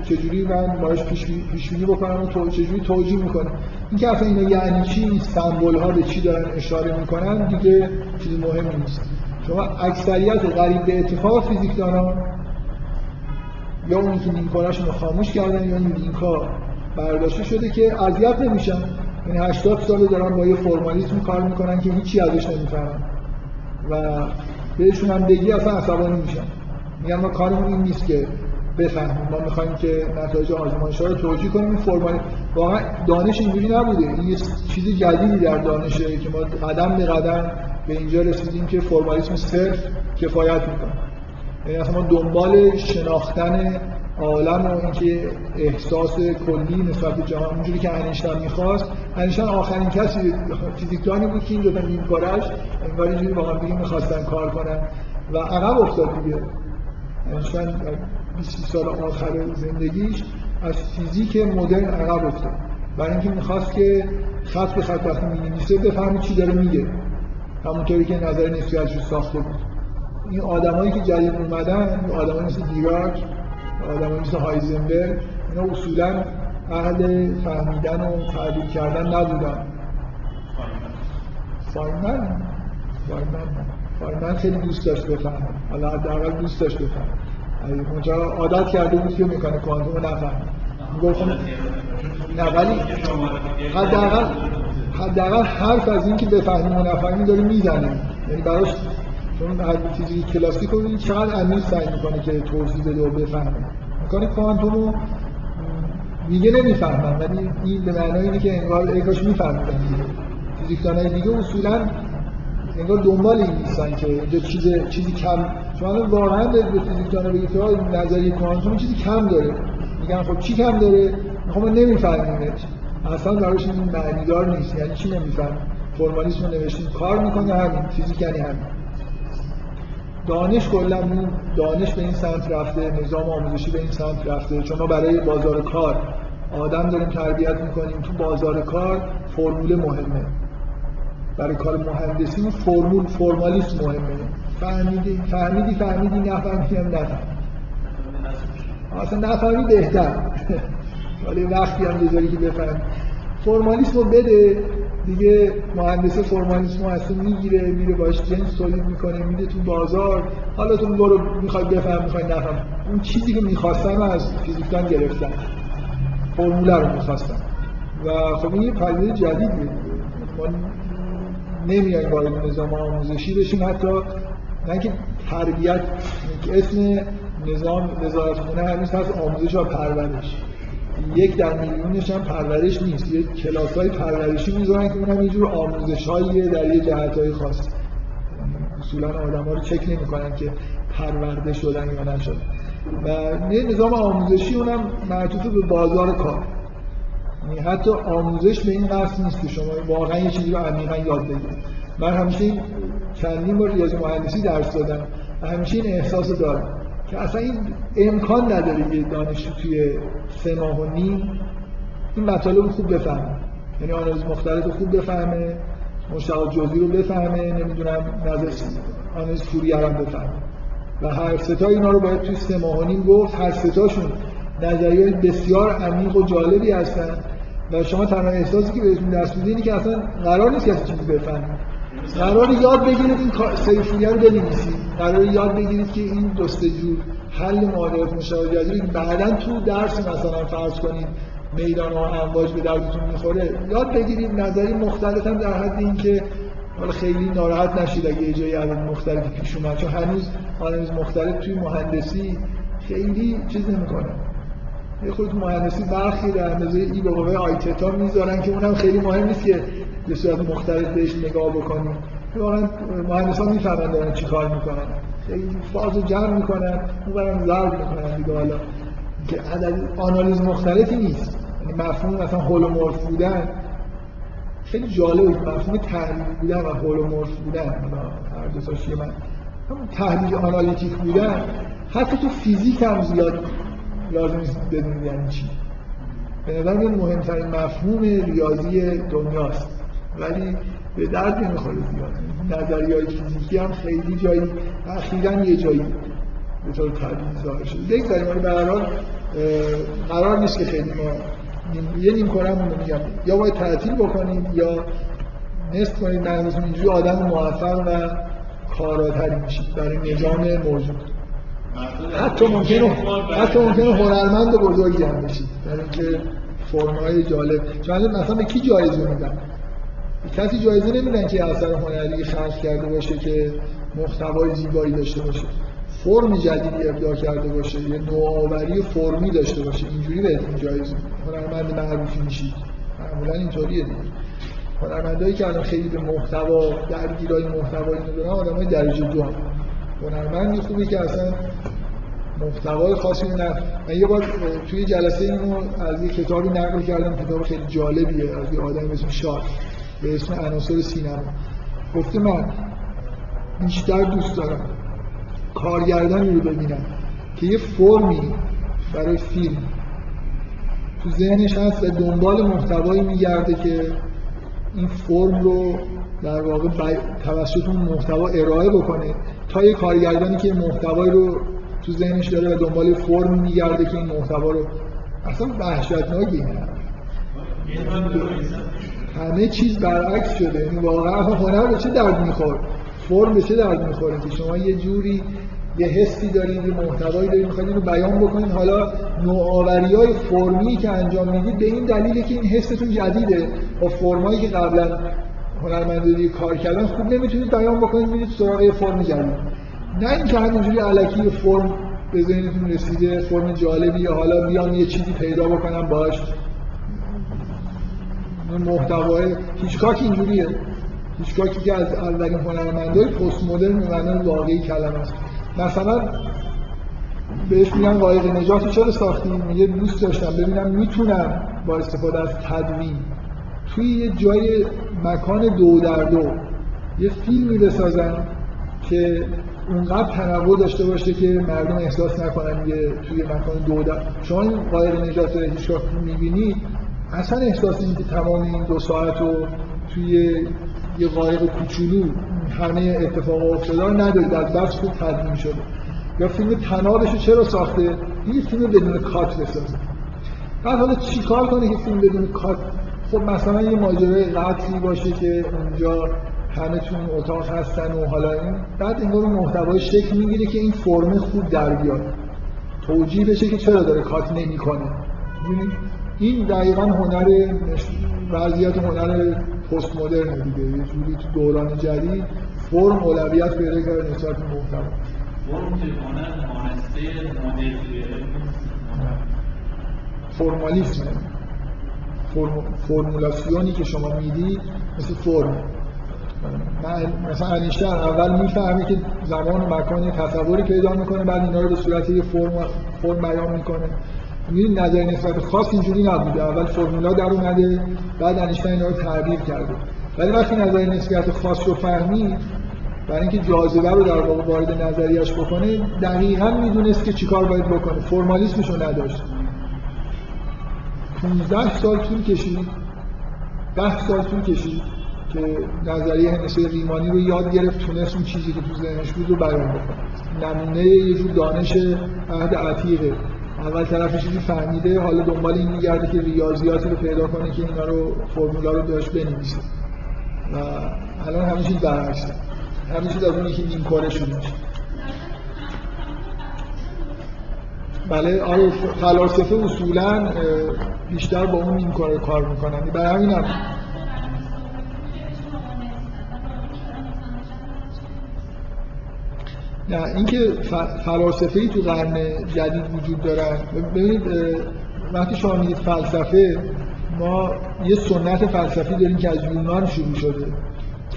چجوری من باش پیش بینی بکنم و چجوری توجیه می‌کنم. این که اصلا یعنی چی سمبل ها به چی دارن اشاره می‌کنن دیگه چیز مهمی نیست. شما اکثریت قریب به اتفاق فیزیکدانان یا اونی که نیمکارشون رو خاموش کردن یا این برداشته شده که اذیت نمیشن. یعنی 80 سال دارن با یه فرمالیسم کار می‌کنن که هیچی ازش نمی‌فهمن. و بهشون هم بگی اصلا عصبانی میشن. میگن ما کارمون این نیست که بفهمیم. ما می‌خوایم که نتایج آزمایش رو توجیه کنیم. این فرمالی واقعا دانش اینجوری نبوده. این یه چیز جدیدی در دانشه که ما قدم به قدم به اینجا رسیدیم که فرمالیسم صرف کفایت می‌کنه. یعنی اصلا ما دنبال شناختن عالم و اینکه احساس کلی نسبت به جهان اونجوری که انیشتین می‌خواست انیشتین آخرین کسی فیزیکدانی بود که این دو تا نیمکارش انگار اینجوری با هم می‌خواستن کار کنن و عقب افتاد دیگه. انیشتین 20 سال آخر زندگیش از فیزیک مدرن عقب افتاد. برای اینکه می‌خواست که خط به خط وقتی می‌نویسه بفهمه چی داره میگه. همونطوری که نظر نسبیتش رو ساخته بود. این آدمایی که جدید اومدن آدمایی مثل دیراک آدمایی مثل هایزنبرگ اینا اصولا اهل فهمیدن و تعبیر کردن نبودن. فایمن فایمن فایمن خیلی دوست داشت حالا حداقل دوست داشت بفهمه. اونجا عادت کرده بود که می‌کنه کوانتوم رو نفهمه گفتم نه ولی حداقل حداقل حرف از این که بفهمیم و نفهمیم داره می‌زنه. یعنی براش چون هر فیزیک کلاسیک رو چقدر عمیق سعی می‌کنه که توضیح بده و بفهمه می‌کنه کوانتوم رو دیگه نمی‌فهمن ولی این به معنای اینه که انگار ای کاش میفهمیدن فیزیکدانای دیگه اصولا انگار دنبال این نیستن که اینجا چیز چیزی کم شما واقعا به فیزیکدانا بگید که نظریه کوانتوم چیزی کم داره. میگن خب چی کم داره؟ خب ما نمیفهمیمش. اصلا براش این معنیدار نیست. یعنی چی نمیفهم فرمالیسم رو نوشتیم. کار می‌کنه همین. فیزیک یعنی همین. دانش کلا دانش به این سمت رفته نظام آموزشی به این سمت رفته. چون ما برای بازار کار آدم داریم تربیت می‌کنیم تو بازار کار فرمول مهمه. برای کار مهندسی فرمول فرمالیسم مهمه. فهمیدی؟ فهمیدی؟ فهمیدی؟ نفهمیدی؟ هم نفهمیدی. اصلا نفهمی بهتر. ولی وقتی هم بذاری که بفهم فرمالیسم رو بده. دیگه مهندس فرمالیسم رو اصلا می‌گیره میره باش جنس تولید می‌کنه میده تو بازار. حالا تو برو می‌خوای بفهم می‌خوای نفهم اون چیزی که می‌خواستن از فیزیکدان گرفتن. فرموله رو می‌خواستن. و خب این یه پدیده جدیدیه ما نمیایم وارد نظام آموزشی بشیم حتی. نه که تربیت اسم نظام وزارت خونه هنوز هست آموزش و پرورش. یک در میلیونش هم پرورش نیست. یک کلاس های پرورشی می‌ذارن که اونم یه جور آموزش در یه جهت های خاص. اصولا آدم ها رو چک نمی‌کنن که پرورده شدن یا نشدن. و یه نظام آموزشی اونم معطوف به بازار کار. یعنی حتی آموزش به این قصد نیست که شما واقعا یه چیزی رو عمیقا یاد بگیرید. من همیشه این چندین بار ریاضی مهندسی درس دادم و همیشه این احساس دارم. که اصلا این امکان نداره یه دانشجو توی سه ماه و نیم این مطالب خوب بفهمه. یعنی آنالیز مختلف رو خوب بفهمه مشتاق جزئی رو بفهمه نمی‌دونم نظر آنالیز فوریه هم بفهمه. و هر ستا اینا رو باید توی سه ماه و نیم گفت. هر ستاشون نظریه بسیار عمیق و جالبی هستن. و شما تنها احساسی که بهتون دست میده اینه که اصلا قرار نیست کسی چیزی بفهمه. قرار یاد بگیرید این سیفونیه رو بنویسید. قرار یاد بگیرید که این جستجو حل معادلات مشابه بعدا تو درس مثلا فرض کنید میدان و امواج به دردتون می‌خوره. یاد بگیرید نظری مختلف هم در حد اینکه حالا خیلی ناراحت نشید اگه جایی عدد مختلفی پیش اومد. چون هنوز آنالیز مختلف توی مهندسی خیلی چیز نمی‌کنه. یه خود مهندسی برخی در اندازه ای به قوه آیتتا می‌ذارن که اونم خیلی مهم نیست که به صورت مختلف بهش نگاه بکنیم واقعا مهندسان می‌فهمن دارن چی کار می‌کنن. فاز جمع می‌کنن اون برم ضرب می‌کنن دیگه حالا. عدد آنالیز مختلفی نیست. یعنی مفهوم مثلا هولومورف بودن خیلی جالب مفهوم تحلیل بودن و هولومورف بودن. هر دو من. همون تحلیل آنالیتیک بودن حتی تو فیزیک هم زیاد لازم نیست بدونید یعنی چی. به نظر مهمترین مفهوم ریاضی دنیاست. ولی به درد نمی‌خوره زیاد. نظریه فیزیکی هم خیلی جایی اخیرا یه جایی به طور طبیعی ظاهر شده. بگذاریم به هر قرار نیست که خیلی ما یه نیم کنم میگم یا باید تعطیل بکنیم یا نصف کنید معنیتون اینجوری آدم موفق و کاراتری میشید برای نظام موجود. حتی ممکنه حتی ممکنه هنرمند بزرگی هم بشید. برای اینکه فرمای جالب چون مثلا به کی جایزه میدن؟ کسی جایزه نمیدن که اثر هنری خلق کرده باشه که محتوای زیبایی داشته باشه. فرم جدیدی ابداع کرده باشه. یه نوآوری فرمی داشته باشه. اینجوری بهتون جایزه. هنرمند معروفی میشید معمولا اینطوریه دیگه. هنرمندایی که الان خیلی به محتوا درگیرای محتوایی ندارن آدمای درجه دو هم هنرمندی خوبی که اصلا محتوای خاصی نه من یه بار توی جلسه اینو از یه کتابی نقل کردم. کتاب خیلی جالبیه. از یه آدمی اسم شاه به اسم عناصر سینما. گفته من بیشتر دوست دارم کارگردانی رو ببینم که یه فرمی برای فیلم تو ذهنش هست و دنبال محتوایی میگرده که این فرم رو در واقع توسط اون محتوا ارائه بکنه تا یه کارگردانی که محتوایی رو تو ذهنش داره و دنبال فرم میگرده که این محتوا رو اصلا وحشتناکی همه چیز برعکس شده. یعنی واقعا هنر به چه درد میخور فرم به چه درد می‌خوره که شما یه جوری یه حسی دارید یه محتوایی دارید می‌خواید اینو بیان بکنید. حالا نوآوری های فرمی که انجام می‌دید به این دلیله که این حستون جدیده. با فرمایی که قبلا هنرمندی کار کردن خوب نمی‌تونید بیان بکنید میرید سراغ فرم جدید. نه اینکه همینجوری علکی فرم به ذهنتون رسیده فرم جالبی حالا بیان یه چیزی پیدا بکنم باش. محتوای هیچکاک اینجوریه. هیچکاکی که از اولین هنرمندای پست مدرن به واقعی کلمه است. مثلا بهش میگن قایق نجات چرا ساختیم میگه دوست داشتم. ببینم می‌تونم با استفاده از تدوین توی یه جای مکان دو در دو یه فیلمی بسازم که اونقدر تنوع داشته باشه که مردم احساس نکنن یه توی مکان دو در چون قایق نجات هیچگاه می‌بینی؟ اصلا احساس این که تمام این دو ساعت رو توی یه قایق کوچولو همه اتفاق افتاده رو ندارید. از بس خوب تدوین شده. یا فیلم تنابش رو چرا ساخته؟ این فیلم بدون کات بسازه بعد حالا چیکار کنه که فیلم بدون کات؟ خب مثلا یه ماجرای قتلی باشه که اونجا همه تون اتاق هستن و حالا این. بعد انگار محتوای شکل می‌گیره که این فرم خوب در بیاد. توجیه بشه که چرا داره کات نمی‌کنه. این دقیقا هنر وضعیت هنر پست مدرن دیگه. یه جوری تو دوران جدید فرم اولویت پیدا کرده نسبت به محتوا. فرم که فرمالیسم. فرمولاسیونی که شما میدی مثل فرم. مثلا انیشتین اول می‌فهمه که زمان و مکان تصوری پیدا می‌کنه بعد اینا رو به صورت یه فرم فرم بیان می‌کنه. می‌دونی نظر نسبت خاص اینجوری نبوده اول فرمولا در اومده بعد انیشتین اینا رو تعبیر کرده. ولی وقتی نظر نسبت خاص رو فهمید برای اینکه جاذبه رو در واقع وارد نظریش بکنه دقیقا می‌دونست که چیکار باید بکنه. فرمالیسمش رو نداشت. 15 سال طول کشید. 10 سال طول کشید که نظریه هندسه ریمانی رو یاد گرفت تونست اون چیزی که تو ذهنش بود رو بیان بکنه. نمونه یه جور دانش عهد عتیقه. اول طرف چیزی فهمیده حالا دنبال این میگرده که ریاضیاتی رو پیدا کنه که اینا رو فرمولا رو داشت بنویسه. و الان همه چیز برعکسه. همه چیز از اونی که نیم کاره شده بله آره فلاسفه اصولا بیشتر با اون نیم کاره کار می‌کنن. برای همین هم نه اینکه فلاسفه ای تو قرن جدید وجود دارن. ببینید وقتی شما میگید فلسفه ما یه سنت فلسفی داریم که از یونان شروع شده.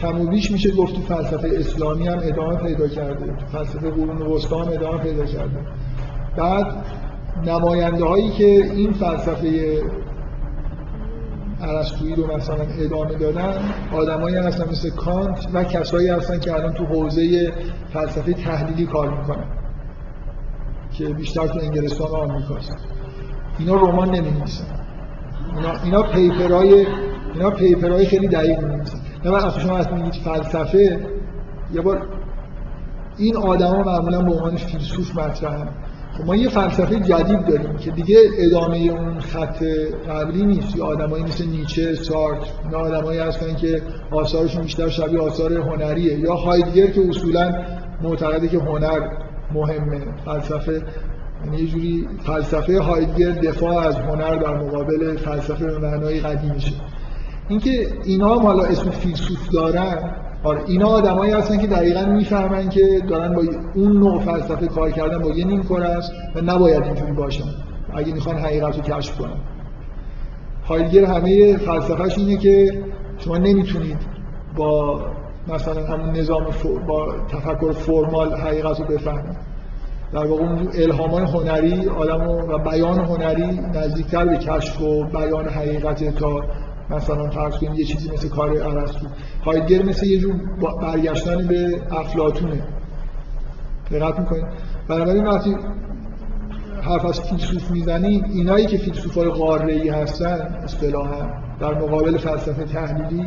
کم و بیش میشه گفت تو فلسفه اسلامی هم ادامه پیدا کرده. تو فلسفه قرون وسطا هم ادامه پیدا کرده. بعد نماینده هایی که این فلسفه ارسطویی رو مثلا ادامه دادن. آدمایی هستن مثل کانت و کسایی هستن که الان تو حوزه فلسفه تحلیلی کار می‌کنن. که بیشتر تو انگلستان و آمریکاست اینا رمان نمی اینا اینا پیپرای اینا پیپرای خیلی دقیق می نه من شما اصلا میگید فلسفه یه بار این آدما معمولا به عنوان فیلسوف مطرحن. ما یه فلسفه جدید داریم که دیگه ادامه اون خط قبلی نیست. یه آدمایی مثل نیچه، سارت اینا آدمایی هستن که آثارشون بیشتر شبیه آثار هنریه. یا هایدگر که اصولا معتقده که هنر مهمه. فلسفه یعنی یه جوری فلسفه هایدگر دفاع از هنر در مقابل فلسفه به معنای قدیمیشه. اینکه اینا هم حالا اسم فیلسوف دارن آره اینا آدمایی هستن که دقیقا می‌فهمن که دارن با اون نوع فلسفه کار کردن با یه نیم است و نباید اینجوری باشن اگه می‌خوان حقیقت رو کشف کنن. هایدگر همه فلسفهش اینه که شما نمی‌تونید با مثلا همون نظام با تفکر فرمال حقیقت رو بفهمید. در واقع اون الهامان هنری آدم و بیان هنری نزدیکتر به کشف و بیان حقیقت تا مثلا فرض کنیم یه چیزی مثل کار ارسطو هایدگر مثل یه جور برگشتن به افلاطونه. دقت می‌کنید؟ بنابراین وقتی حرف از فیلسوف می‌زنیم اینایی که فیلسوف های قاره ای هستن اصطلاحا در مقابل فلسفه تحلیلی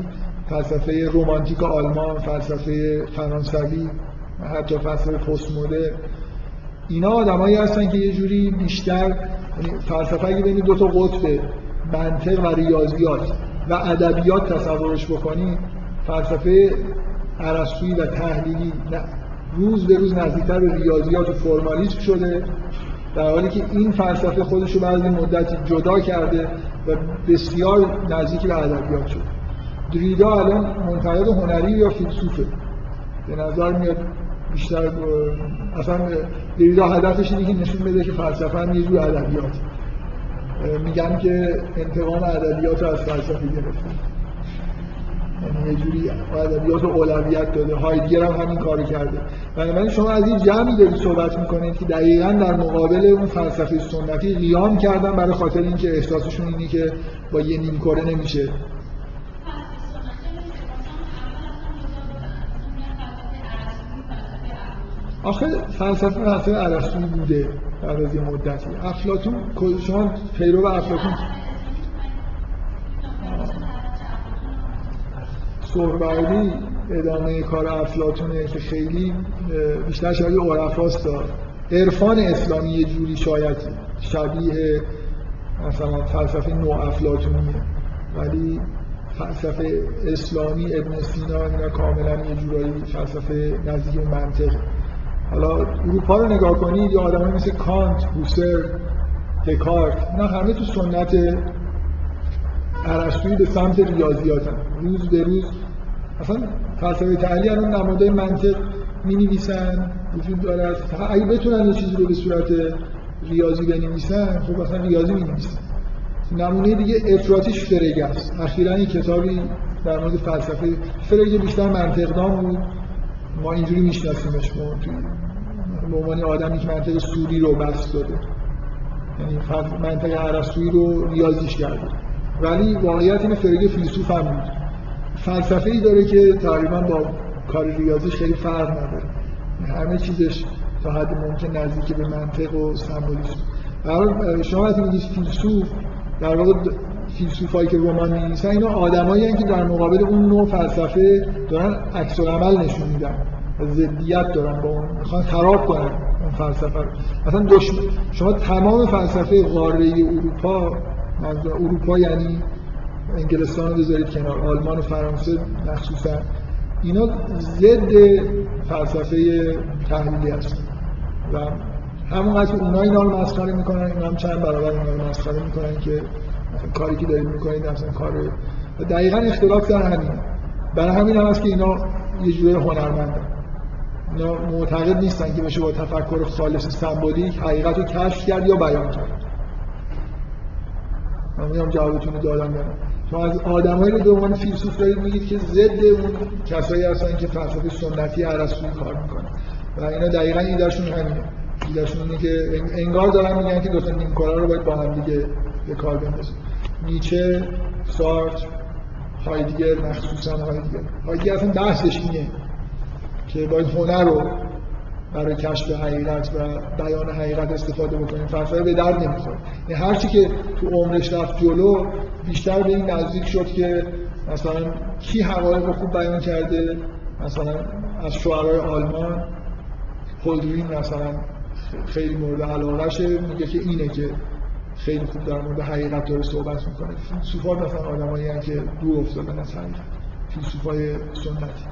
فلسفه رومانتیک آلمان فلسفه فرانسوی حتی فلسفه پست مدرن اینا آدمایی هستن که یه جوری بیشتر یعنی فلسفه اگه بین دو تا قطب منطق و ریاضیات. و ادبیات تصورش بکنی فلسفه ارسطویی و تحلیلی روز به روز نزدیکتر به ریاضیات و فرمالیسم شده در حالی که این فلسفه خودش رو بعد مدتی جدا کرده و بسیار نزدیک به ادبیات شده. دریدا الان منتقد هنری یا فیلسوفه؟ به نظر میاد بیشتر اصلا دریدا هدفش اینه که نشون بده که فلسفه هم یه جور ادبیات میگن که انتقام ادبیات رو از فلسفه گرفته یعنی یه جوری ادبیات اولویت داده. هایدگر هم همین کارو کرده. بنابراین شما از این جمعی دارید صحبت می‌کنید که دقیقا در مقابل اون فلسفه سنتی قیام کردن برای خاطر اینکه احساسشون اینه که با یه نیم کره نمیشه. آخه فلسفه فلسفه ارسطویی بوده. بعد از یه مدتی. افلاطون شما پیرو افلاطون. سهروردی ادامه کار افلاتونه که خیلی بیشتر شبیه عرفاست عرفان اسلامی یه جوری شاید شبیه مثلا فلسفه نو افلاتونیه ولی فلسفه اسلامی ابن سینا اینا کاملا یه جورایی فلسفه نزدیک منطق حالا اروپا رو نگاه کنید یا آدمایی مثل کانت، بوسر، دکارت اینا همه تو سنت ارسطویی به سمت ریاضیات هم. روز به روز. اصلا فلسفه تحلیل الان نمادهای منطق می نویسن وجود داره. اگه بتونن یه چیزی رو به صورت ریاضی بنویسن خب اصلا ریاضی می نویسن نمونه دیگه افراتیش فرگ است. اخیرا کتابی در مورد فلسفه فرگ بیشتر منطقدان بود. ما اینجوری میشناسیمش به عنوان آدمی که منطق سوری رو بس داده. یعنی منطق عرستوی رو ریاضیش کرده. ولی واقعیت این فرگ فیلسوف هم بود. فلسفه ای داره که تقریبا با کار ریاضیش خیلی فرق نداره. همه چیزش تا حد ممکن نزدیک به منطق و سمبولیسم. برای شما وقتی میگید فیلسوف در واقع فیلسوفایی که رمان می‌نویسن اینا آدمایی که در مقابل اون نوع فلسفه دارن عکس عمل نشون میدن ضدیت دارن با اون می‌خوان خراب کنن اون فلسفه رو. مثلا دشمن شما تمام فلسفه قاره اروپا منظور اروپا یعنی انگلستان رو بذارید کنار آلمان و فرانسه مخصوصا اینا ضد فلسفه تحلیلی هست و همونقدر که اونا اینا رو مسخره می‌کنن اینا هم چند برابر اینا رو مسخره می‌کنن که کاری که دارید می‌کنید اصلا کار دقیقا اختلاف در همین. برای همین هم هست که اینا یه جوری هنرمندن. اینا معتقد نیستن که بشه با تفکر خالص سمبولیک حقیقت رو کشف کرد یا بیان کرد. من میگم جوابتون رو دادم دارم شما از آدمایی رو به عنوان فیلسوف دارید میگید که ضد اون کسایی هستن که فلسفه سنتی ارسطویی کار می‌کنن. و اینا دقیقا ایدهشون همینه. ایدهشون اینه که انگار دارن میگن که دو تا نیمکارا رو باید با هم دیگه به کار بندازیم نیچه سارت هایدگر مخصوصا هایدگر هایدگر اصلا بحثش اینه که باید هنر رو برای کشف حقیقت و بیان حقیقت استفاده بکنیم. فلسفه به درد نمی‌خوره. یعنی هر چی که تو عمرش رفت جلو بیشتر به این نزدیک شد که مثلا کی حقایق رو خوب بیان کرده. مثلا از شعرهای آلمان هولدرین مثلا خیلی مورد علاقهشه میگه که اینه که خیلی خوب در مورد حقیقت داره صحبت می‌کنه. فیلسوفا مثلا آدمایی که دور افتادن از حقیقت. فیلسوفای سنتی.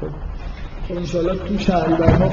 خب خب انشاءالله تو شهری ما